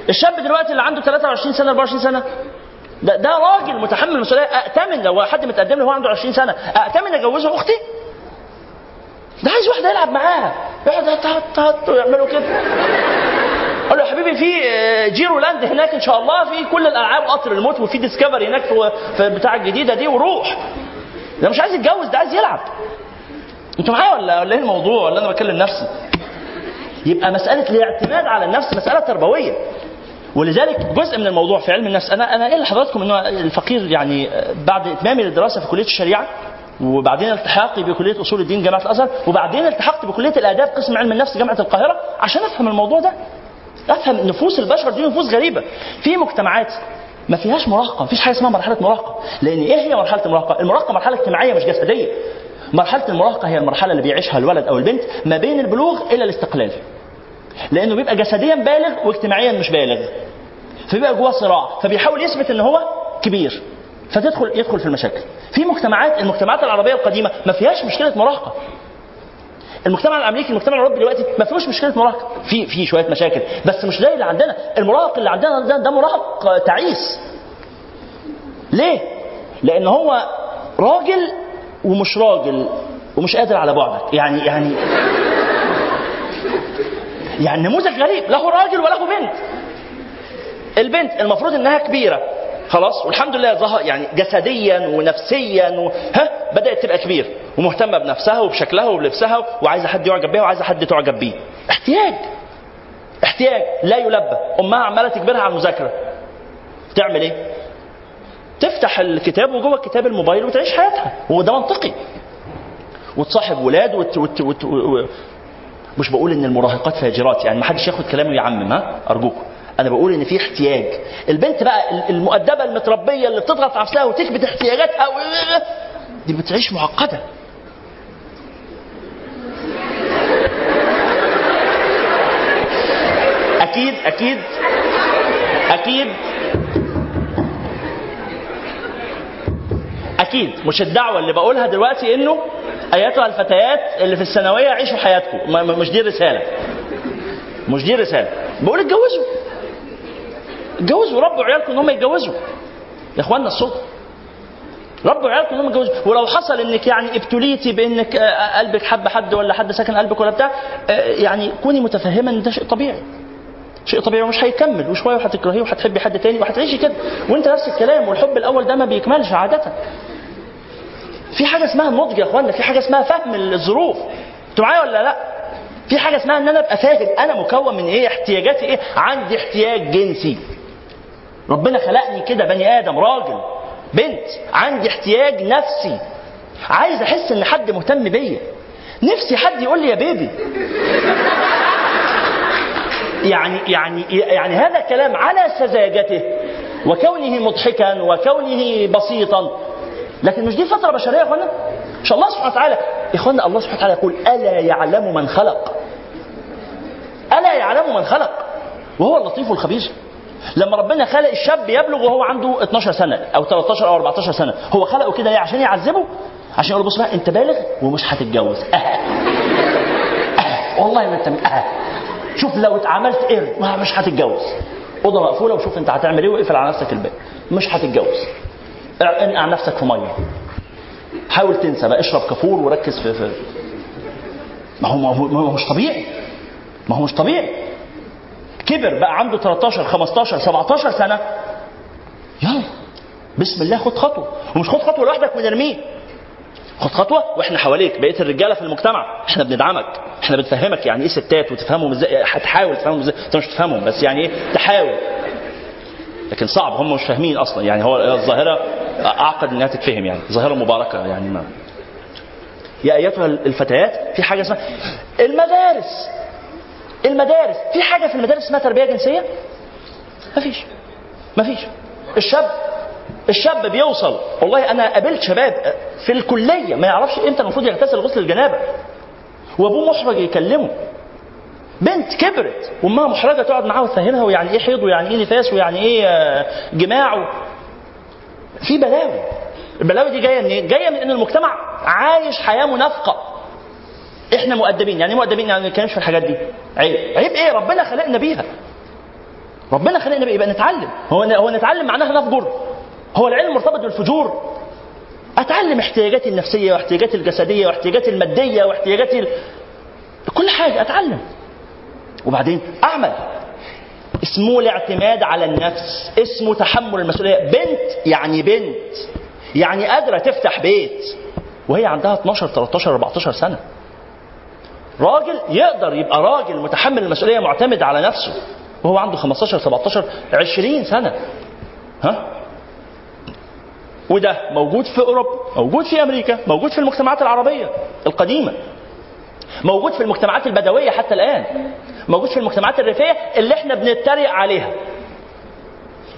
الشاب دلوقتي اللي عنده 23 سنة 24 سنة ده ده راجل متحمل المسؤوليه اتمن لو حد متقدم له هو عنده 20 سنة. اتمن أجوزه أختي؟ ده عايز واحدة يلعب معاها. يقعد هت هت ويعملوا كده. قال له يا حبيبي في آه، Gero Land هناك إن شاء الله. في كل الألعاب قطر الموت وفي Discovery هناك في بتاع الجديدة دي وروح. ده مش عايز يتجوز ده عايز يلعب. أنتوا معايا ولا ولا إيه الموضوع؟ ولا أنا بكلم نفسي؟ يبقى مسألة الاعتماد على النفس مسألة تربوية. ولذلك جزء من الموضوع في علم النفس. أنا أنا قايل لحضراتكم انه الفقير يعني بعد اتمامي للدراسه في كلية الشريعة وبعدين التحاقي بكلية أصول الدين جامعة الأزهر وبعدين التحقت بكلية الآداب قسم علم النفس جامعة القاهرة عشان أفهم الموضوع ده. أفهم نفوس البشر دي نفوس غريبة. في مجتمعات ما فيهاش مراهقة مفيش حاجة اسمها مرحلة مراهقة. لأن إيه هي مرحلة المراهقة؟ المراهقة مرحلة اجتماعية مش جسدية. مرحلة المراهقة هي المرحلة اللي بيعيشها الولد أو البنت ما بين البلوغ إلى الاستقلال. لأنه بيبقى جسديا بالغ واجتماعيا مش بالغ. فبيبقى جواه صراع فبيحاول يثبت إن هو كبير. فتدخل يدخل في المشاكل. في مجتمعات المجتمعات العربية القديمة ما فيهاش مشكلة مراهقة. المجتمع الأمريكي المجتمع الأوروبي دلوقتي ما فيهوش مشكلة مراهقة. في في شوية مشاكل بس مش زي اللي عندنا. المراهق اللي عندنا ده, ده مراهق تعيس. ليه؟ لأن هو راجل ومش راجل ومش قادر على بعدك. يعني يعني يعني نموذج غريب له راجل وله بنت. البنت المفروض إنها كبيرة. خلاص؟ والحمد لله ظهر يعني جسديا ونفسيا و... ها؟ بدأت تبقى كبير. ومهتمة بنفسها وبشكلها وبلبسها وعايزة حد يعجب بيها وعايزة حد تعجب بيه. احتياج. احتياج. لا يلبى. أمها عمالة تجبرها على المذاكرة. تعمل إيه؟ تفتح الكتاب وجوه الكتاب الموبايل وتعيش حياتها. وده منطقي. وتصاحب ولاد وت... وت... وت... مش بقول إن المراهقات فاجرات يعني ما حدش ياخد كلامي ويعمم ها أرجوكم. أنا بقول إن في احتياج. البنت بقى المؤدبة المتربية اللي بتضغط على نفسها وتكبت احتياجاتها و... دي بتعيش معقدة. أكيد أكيد. أكيد. مش الدعوة اللي بقولها دلوقتي إنه ايتها الفتيات اللي في الثانوية عيشوا حياتكم. مش دي الرسالة. مش دي الرسالة. بقول اتجوزوا. اتجوزوا. ربوا عيالكم إن هم يتجوزوا. يا اخوانا الصوت ربوا عيالكم إن هم يتجوزوا. ولو حصل إنك يعني ابتليتي بإنك آه، قلبك حب حد ولا حد سكن قلبك ولا بتاع آه، يعني كوني متفهمه إن ده شيء طبيعي. شيء طبيعي ومش هيكمل. وشوية وهتكرهيه وهتحبي حد تاني وهتعيشي كده. وأنت نفس الكلام. والحب الأول ده ما بيكملش عادة. في حاجة اسمها النضج يا اخوانا في حاجة اسمها فهم الظروف. أنتوا معايا ولا لأ؟ في حاجة اسمها إن أنا أبقى فاهم أنا مكون من إيه احتياجاتي إيه؟ عندي احتياج جنسي. ربنا خلقني كده بني آدم راجل بنت عندي احتياج نفسي. عايز أحس إن حد مهتم بيا. نفسي حد يقول لي يا بيبي. يعني يعني يعني هذا الكلام على سذاجته. وكونه مضحكا وكونه بسيطا. لكن مش دي فطره بشريه يا إخوانا؟ مش الله سبحانه وتعالى. يا إخوانا الله سبحانه وتعالى يقول ألا يعلم من خلق؟ ألا يعلم من خلق؟ وهو اللطيف الخبير. لما ربنا خلق الشاب يبلغ وهو عنده 12 سنة أو 13 أو 14 سنة هو خلقه كده ليه عشان يعذبه؟ عشان يقول بص بقى أنت بالغ ومش هتتجوز. أه. أه. والله ما أنت أه. شوف لو اتعملت قرد مش هتتجوز. أوضة مقفولة وشوف أنت هتعمل إيه وإقفل على نفسك الباب. مش هتتجوز. انقع نفسك في مية. حاول تنسى بقى اشرب كافور وركز في, في ما هو ما هو مش طبيعي. ما هو مش طبيعي. كبر بقى عنده 13 15 17 سنة. يلا. بسم الله خد خطوة. ومش خد خطوة لوحدك ونرميه خد خطوة. وإحنا حواليك بقية الرجالة في المجتمع إحنا بندعمك. إحنا بنفهمك يعني إيه ستات وتفهمهم إزاي هتحاول تفهمهم إزاي. انت مش تفهمهم بس يعني إيه؟ تحاول. لكن صعب هم مش فاهمين أصلا. يعني هو الظاهرة أعقد إنها تتفهم يعني. ظاهرة مباركة يعني ما. يا أيتها الفتيات في حاجة اسمها المدارس. المدارس. في حاجة في المدارس اسمها تربية جنسية؟ مفيش مفيش الشاب الشاب بيوصل. والله أنا قابلت شباب في الكلية ما يعرفش إمتى المفروض يغتسل غسل الجنابة. وأبوه محرج يكلمه. بنت كبرت وأمها محرجة تقعد معاها وتفهمها ويعني إيه حيض ويعني إيه نفاس ويعني إيه آه، جماع. في بلاوي. البلاوي دي جاية منين؟ جاية من إن المجتمع عايش حياة منافقة. إحنا مؤدبين. يعني إيه مؤدبين؟ يعني ما نتكلمش في الحاجات دي. عيب. عيب إيه؟ ربنا خلقنا بيها. ربنا خلقنا بيها. يبقى نتعلم. هو هو نتعلم معناها نفجر هو العلم مرتبط بالفجور. أتعلم احتياجاتي النفسية واحتياجاتي الجسدية واحتياجاتي المادية واحتياجاتي ال... كل حاجة أتعلم. وبعدين أعمل. اسمه الاعتماد على النفس اسمه تحمل المسؤولية. بنت يعني بنت. يعني قادرة تفتح بيت. وهي عندها 12 13 14 سنة. راجل يقدر يبقى راجل متحمل المسؤولية معتمد على نفسه. وهو عنده 15 17 20 سنة. ها؟ وده موجود في اوروبا موجود في أمريكا موجود في المجتمعات العربية القديمة. موجود في المجتمعات البدوية حتى الآن. موجود في المجتمعات الريفية اللي إحنا بنتريق عليها.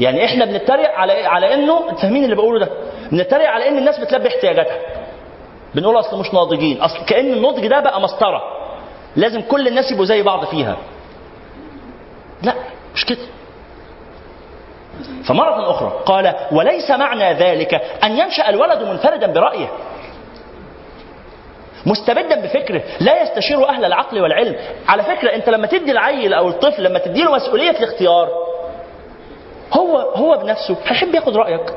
يعني إحنا بنتريق على على إنه فاهمين اللي بقوله ده؟ بنتريق على إن الناس بتلبي احتياجاتها. بنقول أصل مش ناضجين. أصل كأن النضج ده بقى مسطرة. لازم كل الناس يبقوا زي بعض فيها. لا مش كده. فمرة أخرى قال وليس معنى ذلك أن ينشأ الولد منفردا برأيه. مستبدا بفكره لا يستشير أهل العقل والعلم. على فكرة أنت لما تدي العيل أو الطفل لما تدي له مسؤولية الاختيار هو هو بنفسه هيحب ياخد رأيك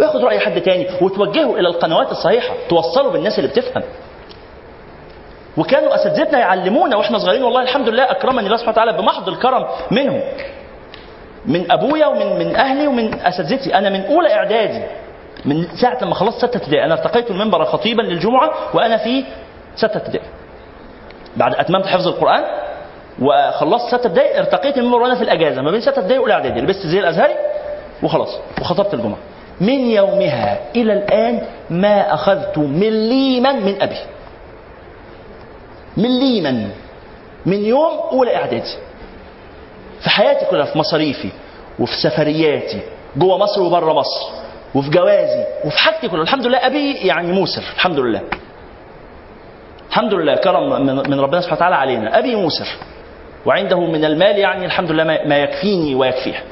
وياخد رأي حد تاني وتوجهه إلى القنوات الصحيحة توصله بالناس اللي بتفهم. وكانوا أساتذتنا يعلمونا وإحنا صغيرين والله الحمد لله أكرمني الله سبحانه وتعالى بمحض الكرم منهم. من أبويا ومن من أهلي ومن أساتذتي. أنا من أولى إعدادي من ساعة لما خلصت ستة ابتدائي. أنا ارتقيت المنبر خطيبا للجمعة وأنا في ستة ابتدائي بعد أتممت حفظ القرآن وخلصت ستة ابتدائي ارتقيت المنبر وأنا في الأجازة. ما بين ستة ابتدائي واولى اعدادي لبست زي الأزهري وخلاص وخطبت الجمعة. من يومها إلى الآن ما أخذت مليما من أبي. مليما من يوم أولى إعدادي. في حياتي كلها في مصاريفي وفي سفرياتي جوه مصر وبره مصر وفي جوازي وفي حاجتي كلها. الحمد لله أبي يعني موسر. الحمد لله. الحمد لله كرم من ربنا سبحانه وتعالى علينا. أبي موسر وعنده من المال يعني الحمد لله ما يكفيني ويكفيه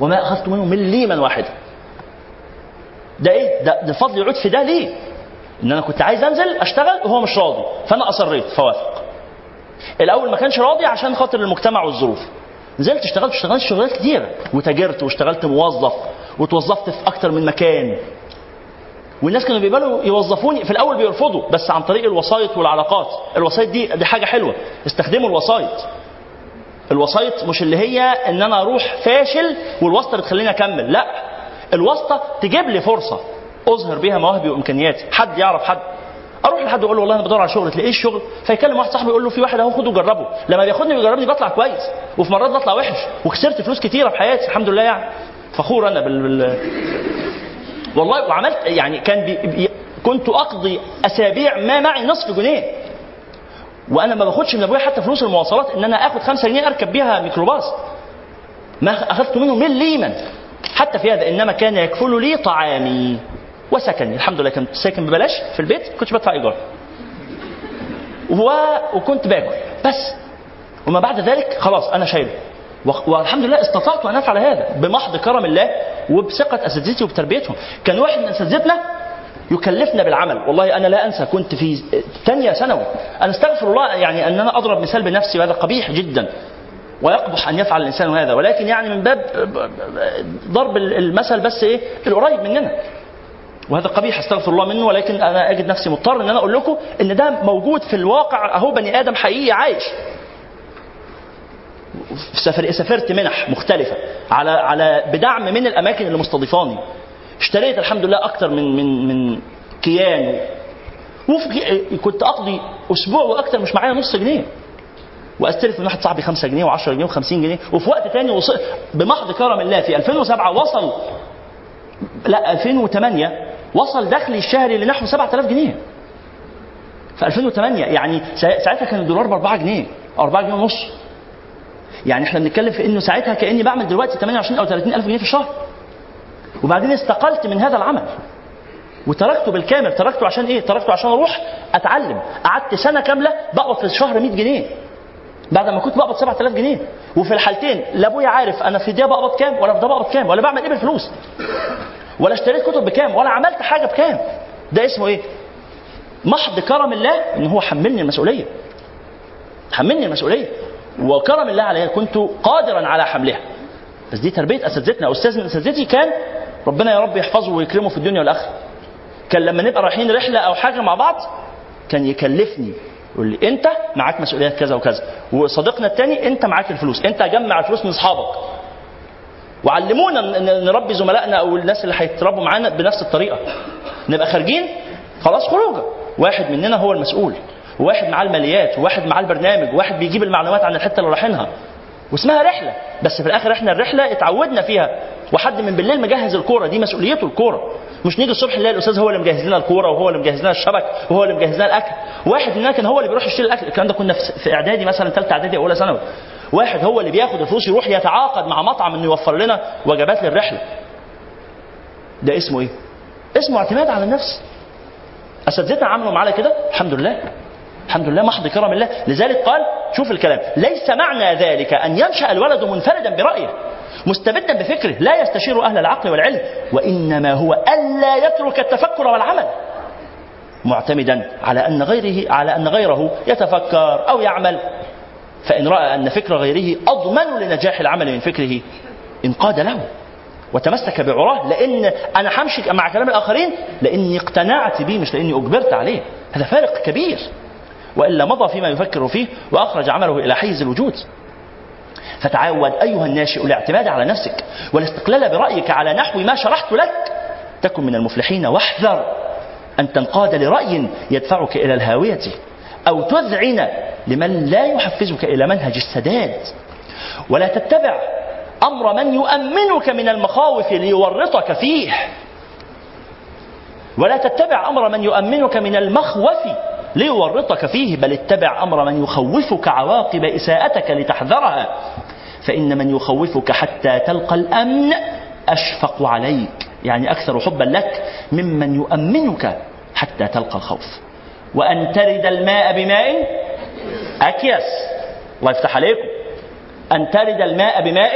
وما أخذت منه مليما واحدا ده إيه؟ ده, ده فضل في ده ليه؟ إن أنا كنت عايز أنزل أشتغل وهو مش راضي. فأنا أصريت فوافق. الأول ما كانش راضي عشان خاطر المجتمع والظروف. نزلت اشتغلت اشتغلت شغلات كتيره وتاجرت واشتغلت موظف وتوظفت في أكتر من مكان. والناس كانوا بيقبلوا يوظفوني. في الأول بيرفضوا بس عن طريق الوسائط والعلاقات. الوسائط دي دي حاجة حلوة. استخدموا الوسائط الوسائط مش اللي هي إن أنا أروح فاشل والواسطة بتخليني أكمل لأ. الواسطة تجيب لي فرصة أظهر بيها مواهبي وإمكانياتي. حد يعرف حد؟ أروح لحد أقول له والله أنا بدور على شغل تلاقيه الشغل؟ فيكلم واحد صاحبي يقول له في واحد أهو خده جربه. لما بياخدني ويجربني بطلع كويس وفي مرات بطلع وحش. وخسرت فلوس كتيرة في حياتي الحمد لله يعني. فخور أنا بال... والله وعملت يعني كان بي... بي... كنت أقضي أسابيع ما معي نصف جنيه. وأنا ما باخدش من أبويا حتى فلوس المواصلات إن أنا آخد خمسة جنيه أركب بيها ميكروباص. ما أخذت منه مليما حتى في هذا إنما كان يكفل لي طعامي. وسكني. الحمد لله كنت ساكن ببلاش في البيت كنتش بدفع إيجار. و... وكنت باكل. بس. وما بعد ذلك خلاص أنا شايله. والحمد لله استطعت أن أفعل هذا بمحض كرم الله وبثقة أساتذتي وبتربيتهم. كان واحد من أساتذتنا يكلفنا بالعمل. والله أنا لا أنسى كنت في ثانية ثانوي. أنا أستغفر الله يعني أن أنا أضرب مثال بنفسي وهذا قبيح جدا. ويقبح أن يفعل الإنسان هذا. ولكن يعني من باب ضرب المثل بس إيه؟ القريب مننا. وهذا قبيح أستغفر الله منه ولكن أنا أجد نفسي مضطر إن أنا أقول لكم إن ده موجود في الواقع أهو بني آدم حقيقي عايش. سافر سافرت منح مختلفة. على على بدعم من الأماكن اللي مستضيفاني. اشتريت الحمد لله أكتر من من من كيان. وفي كنت أقضي أسبوع وأكتر مش معايا نص جنيه. وأستلف من واحد صاحبي 5 جنيه و10 جنيه و50 جنيه. وفي وقت تاني وصل بمحض كرم الله في 2007 وصل لا 2008 وصل دخلي الشهري لنحو 7000 جنيه. في 2008 يعني سا- ساعتها كان الدولار ب 4 جنيه. 4 جنيه ونص. يعني إحنا بنتكلم في إنه ساعتها كأني بعمل دلوقتي 28 أو 30 ألف جنيه في الشهر. وبعدين استقلت من هذا العمل. وتركته بالكامل. تركته عشان إيه؟ تركته عشان أروح أتعلم. قعدت سنة كاملة بقبض في الشهر 100 جنيه. بعد ما كنت بقبض 7000 جنيه. وفي الحالتين لا أبويا عارف أنا في ده بقبض كام ولا في ده بقبض كام ولا بعمل إيه بالفلوس. ولا اشتريت كتب بكام ولا عملت حاجة بكام. ده اسمه إيه؟ محض كرم الله إن هو حملني المسؤولية. حملني المسؤولية. وكرم الله علي كنت قادرا على حملها. بس دي تربية أساتذتنا. أستاذ من أساتذتي كان ربنا يا رب يحفظه ويكرمه في الدنيا والآخرة. كان لما نبقى رايحين رحلة أو حاجة مع بعض كان يكلفني يقول لي أنت معاك مسؤوليات كذا وكذا. وصديقنا الثاني أنت معاك الفلوس. أنت جمع الفلوس من أصحابك. وعلمونا نربي زملائنا أو الناس اللي هيتربوا معانا بنفس الطريقة. نبقى خارجين خلاص خروجة. واحد مننا هو المسؤول. وواحد معاه الماليات وواحد معاه البرنامج وواحد بيجيب المعلومات عن الحتة اللي رايحينها. واسمها رحلة. بس في الآخر إحنا الرحلة اتعودنا فيها. وحد من بالليل مجهز الكورة. دي مسؤوليته الكورة. مش نيجي الصبح نلاقي الأستاذ هو اللي مجهز لنا الكورة وهو اللي مجهز لنا الشبك وهو اللي مجهز لنا الأكل. واحد مننا كان هو اللي بيروح يشتري الأكل. الكلام ده كنا في- إعدادي مثلا ثالثه إعدادي أو أولى ثانوي. واحد هو اللي بياخد الفلوس يروح يتعاقد مع مطعم إنه يوفر لنا وجبات للرحلة. ده اسمه إيه؟ اسمه اعتماد على النفس. اساتذتنا عملوا معانا كده؟ الحمد لله. الحمد لله محض كرم الله. لذلك قال شوف الكلام ليس معنى ذلك أن ينشأ الولد منفردا برأيه مستبدا بفكره لا يستشير أهل العقل والعلم وإنما هو ألا يترك التفكر والعمل. معتمدا على أن غيره على أن غيره يتفكر أو يعمل. فإن رأى أن فكر غيره أضمن لنجاح العمل من فكره انقاد له وتمسك بعراه. لأن أنا همشي مع كلام الآخرين لأني اقتنعت به مش لأني أجبرت عليه. هذا فارق كبير. وإلا مضى فيما يفكر فيه وأخرج عمله إلى حيز الوجود. فتعود أيها الناشئ الاعتماد على نفسك والاستقلال برأيك على نحو ما شرحت لك. تكن من المفلحين واحذر أن تنقاد لرأي يدفعك إلى الهاوية أو تذعن لمن لا يحفزك إلى منهج السداد. ولا تتبع أمر من يؤمنك من المخاوف ليورطك فيه. ولا تتبع أمر من يؤمنك من المخوف ليورطك فيه بل اتبع أمر من يخوفك عواقب إساءتك لتحذرها. فإن من يخوفك حتى تلقى الأمن أشفق عليك. يعني أكثر حبا لك ممن يؤمنك حتى تلقى الخوف. وأن ترد الماء بماء اكيس الله يفتح عليكم. أن ترد الماء بماء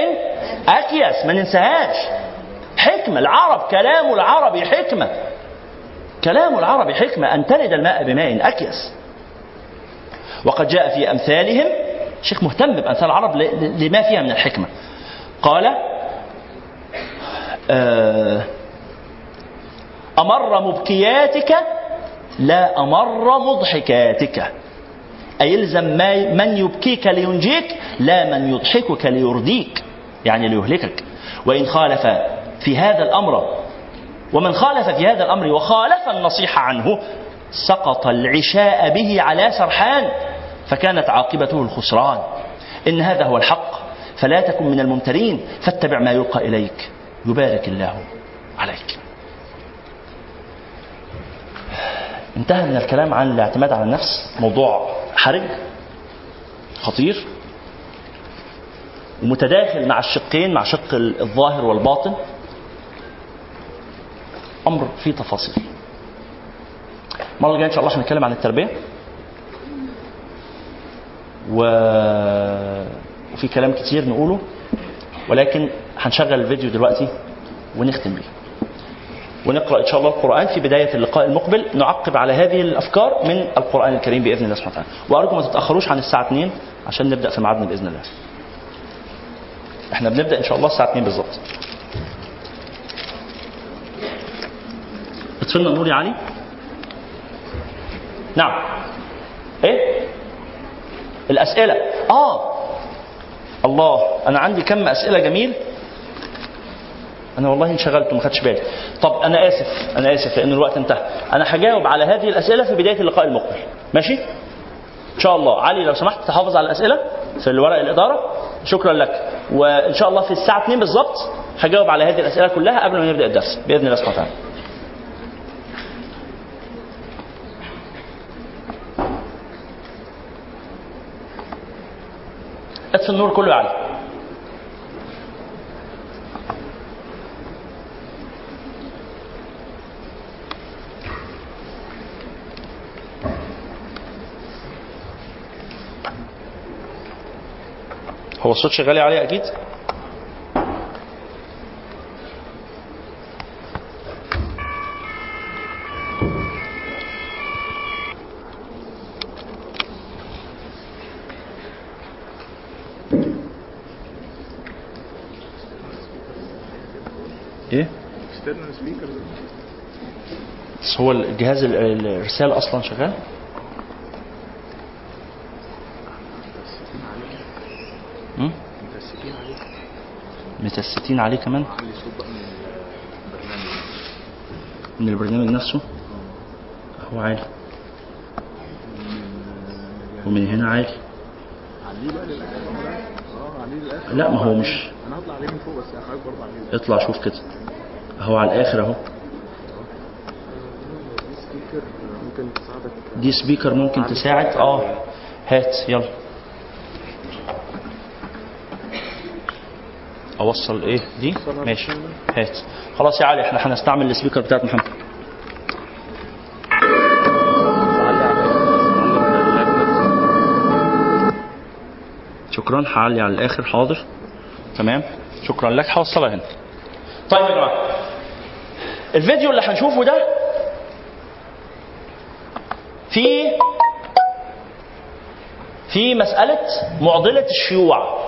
أكيس ما ننساهاش. حكمة. العرب كلام العرب حكمة. كلام العرب حكمة أن ترد الماء بماء أكيس وقد جاء في أمثالهم شيخ مهتم بأمثال العرب لما فيها من الحكمة. قال آه، أمر مبكياتك لا أمر مضحكاتك. أي إلزم من يبكيك لينجيك لا من يضحكك ليرديك يعني ليهلكك. وإن خالف في هذا الأمر ومن خالف في هذا الأمر وخالف النصيحة عنه سقط العشاء به على سرحان فكانت عاقبته الخسران. إن هذا هو الحق فلا تكن من الممترين فاتبع ما يلقى إليك. يبارك الله عليك. انتهى من الكلام عن الاعتماد على النفس. موضوع حرج خطير ومتداخل مع الشقين مع شق الظاهر والباطن. أمر فيه تفاصيل. المرة الجاية إن شاء الله عشان نتكلم عن التربية. وفي كلام كتير نقوله ولكن هنشغل الفيديو دلوقتي ونختم بيه. ونقرأ إن شاء الله القرآن في بداية اللقاء المقبل. نعقب على هذه الأفكار من القرآن الكريم بإذن الله سبحانه وتعالى. وأرجو ما تتأخروش عن الساعة 2 عشان نبدأ في ميعادنا بإذن الله. إحنا بنبدأ إن شاء الله الساعة 2 بالظبط. اطفلنا النور يا علي؟ نعم. إيه؟ الأسئلة. آه. الله أنا عندي كم أسئلة جميل؟ أنا والله انشغلت وما خدتش بالي. طب أنا آسف أنا آسف لأن الوقت انتهى. أنا هجاوب على هذه الأسئلة في بداية اللقاء المقبل. ماشي؟ إن شاء الله. علي لو سمحت تحافظ على الأسئلة في الورق الإدارة. شكرا لك. وإن شاء الله في الساعة 2 بالظبط هجاوب على هذه الأسئلة كلها قبل ما نبدا الدرس. بإذن الله سبحانه وتعالى اطفي النور كله يا علي هو الصوت شغال عليه أكيد إيه external speaker بس هو الجهاز ال- ال- الرسالة أصلا شغال؟ متستين عليه كمان؟ من البرنامج نفسه؟ هو عالي. ومن هنا عالي. لا ما هو مش أنا هطلع عليه من فوق بس حضرتك برضه عليه. اطلع شوف كده. اهو على الآخر أهو دي سبيكر ممكن تساعدك. دي سبيكر ممكن تساعد؟ آه هات يلا. أوصل إيه؟ دي؟ ماشي. هات. خلاص يا علي إحنا هنستعمل السبيكر بتاعت محمد. شكرا هعلي على الآخر حاضر؟ تمام. شكرا لك هوصلها هنا. طيب يا جماعة الفيديو اللي هنشوفه ده في في مسألة معضلة الشيوع.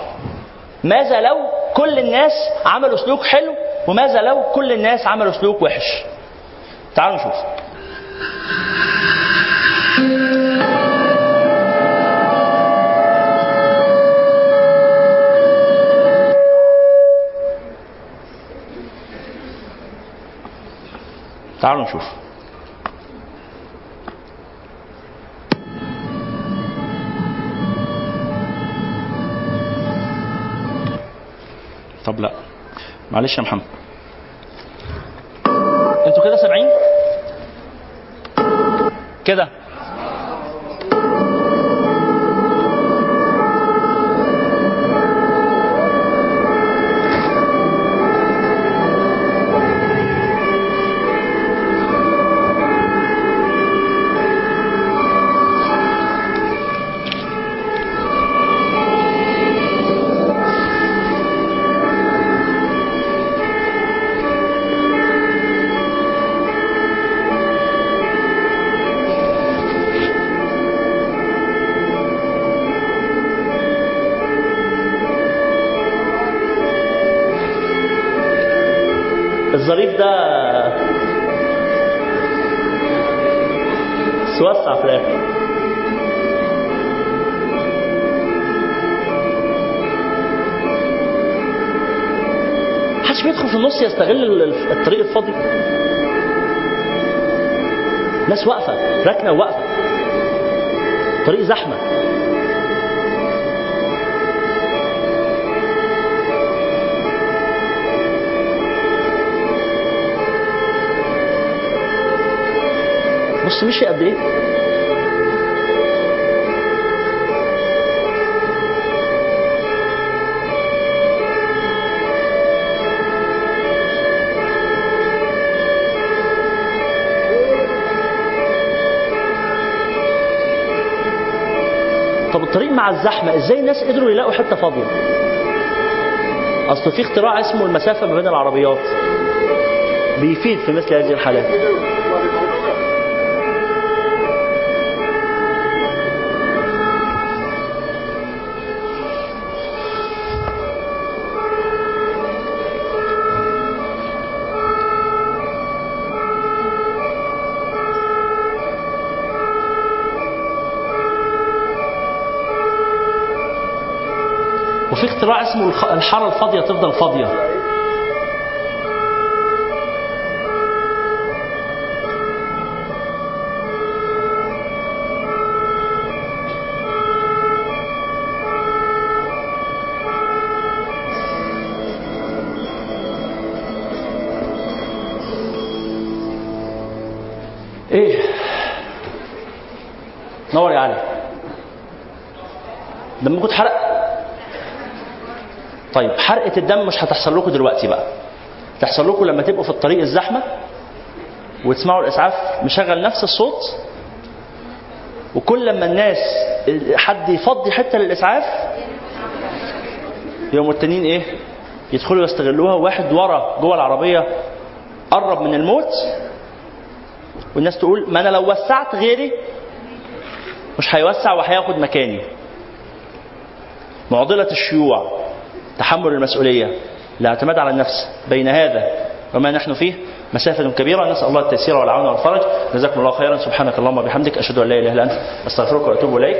ماذا لو كل الناس عملوا سلوك حلو وماذا لو كل الناس عملوا سلوك وحش؟ تعالوا نشوف. تعالوا نشوف. معلش يا محمد الظريف ده بس وسع في الآخر. محدش بيدخل في النص يستغل ال- الطريق الفاضي. ناس واقفة راكنه واقفة. طريق زحمة. بص مشي قد إيه طب الطريق مع الزحمة إزاي الناس قدروا يلاقوا حتة فاضية؟ أصل في اختراع اسمه المسافة ما بين العربيات. بيفيد في مثل هذه الحالات. اختراع اسمه الحاره الفاضية تفضل فاضية. حرقة الدم مش هتحصل لكم دلوقتي بقى. تحصل لكم لما تبقوا في الطريق الزحمة وتسمعوا الإسعاف مشغل نفس الصوت. وكل لما الناس حد يفضي حتة للإسعاف يوم التانيين إيه؟ يدخلوا يستغلوها. واحد ورا جوه العربية قرب من الموت. والناس تقول ما أنا لو وسعت غيري مش هيوسع وهياخد مكاني. معضلة الشيوع. تحمل المسؤولية. الاعتماد على النفس بين هذا وما نحن فيه. مسافة كبيرة. نسأل الله التيسير والعون والفرج. جزاكم الله خيرا. سبحانك اللهم وبحمدك. أشهد أن لا إله إلا أنت. أستغفرك وأتوب إليك.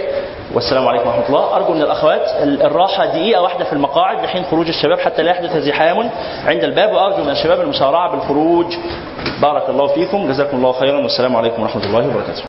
والسلام عليكم ورحمة الله. أرجو من الأخوات الراحة دقيقة واحدة في المقاعد لحين خروج الشباب حتى لا يحدث زحام عند الباب. وأرجو من الشباب المسارعة بالخروج. بارك الله فيكم. جزاكم الله خيرا. والسلام عليكم ورحمة الله وبركاته.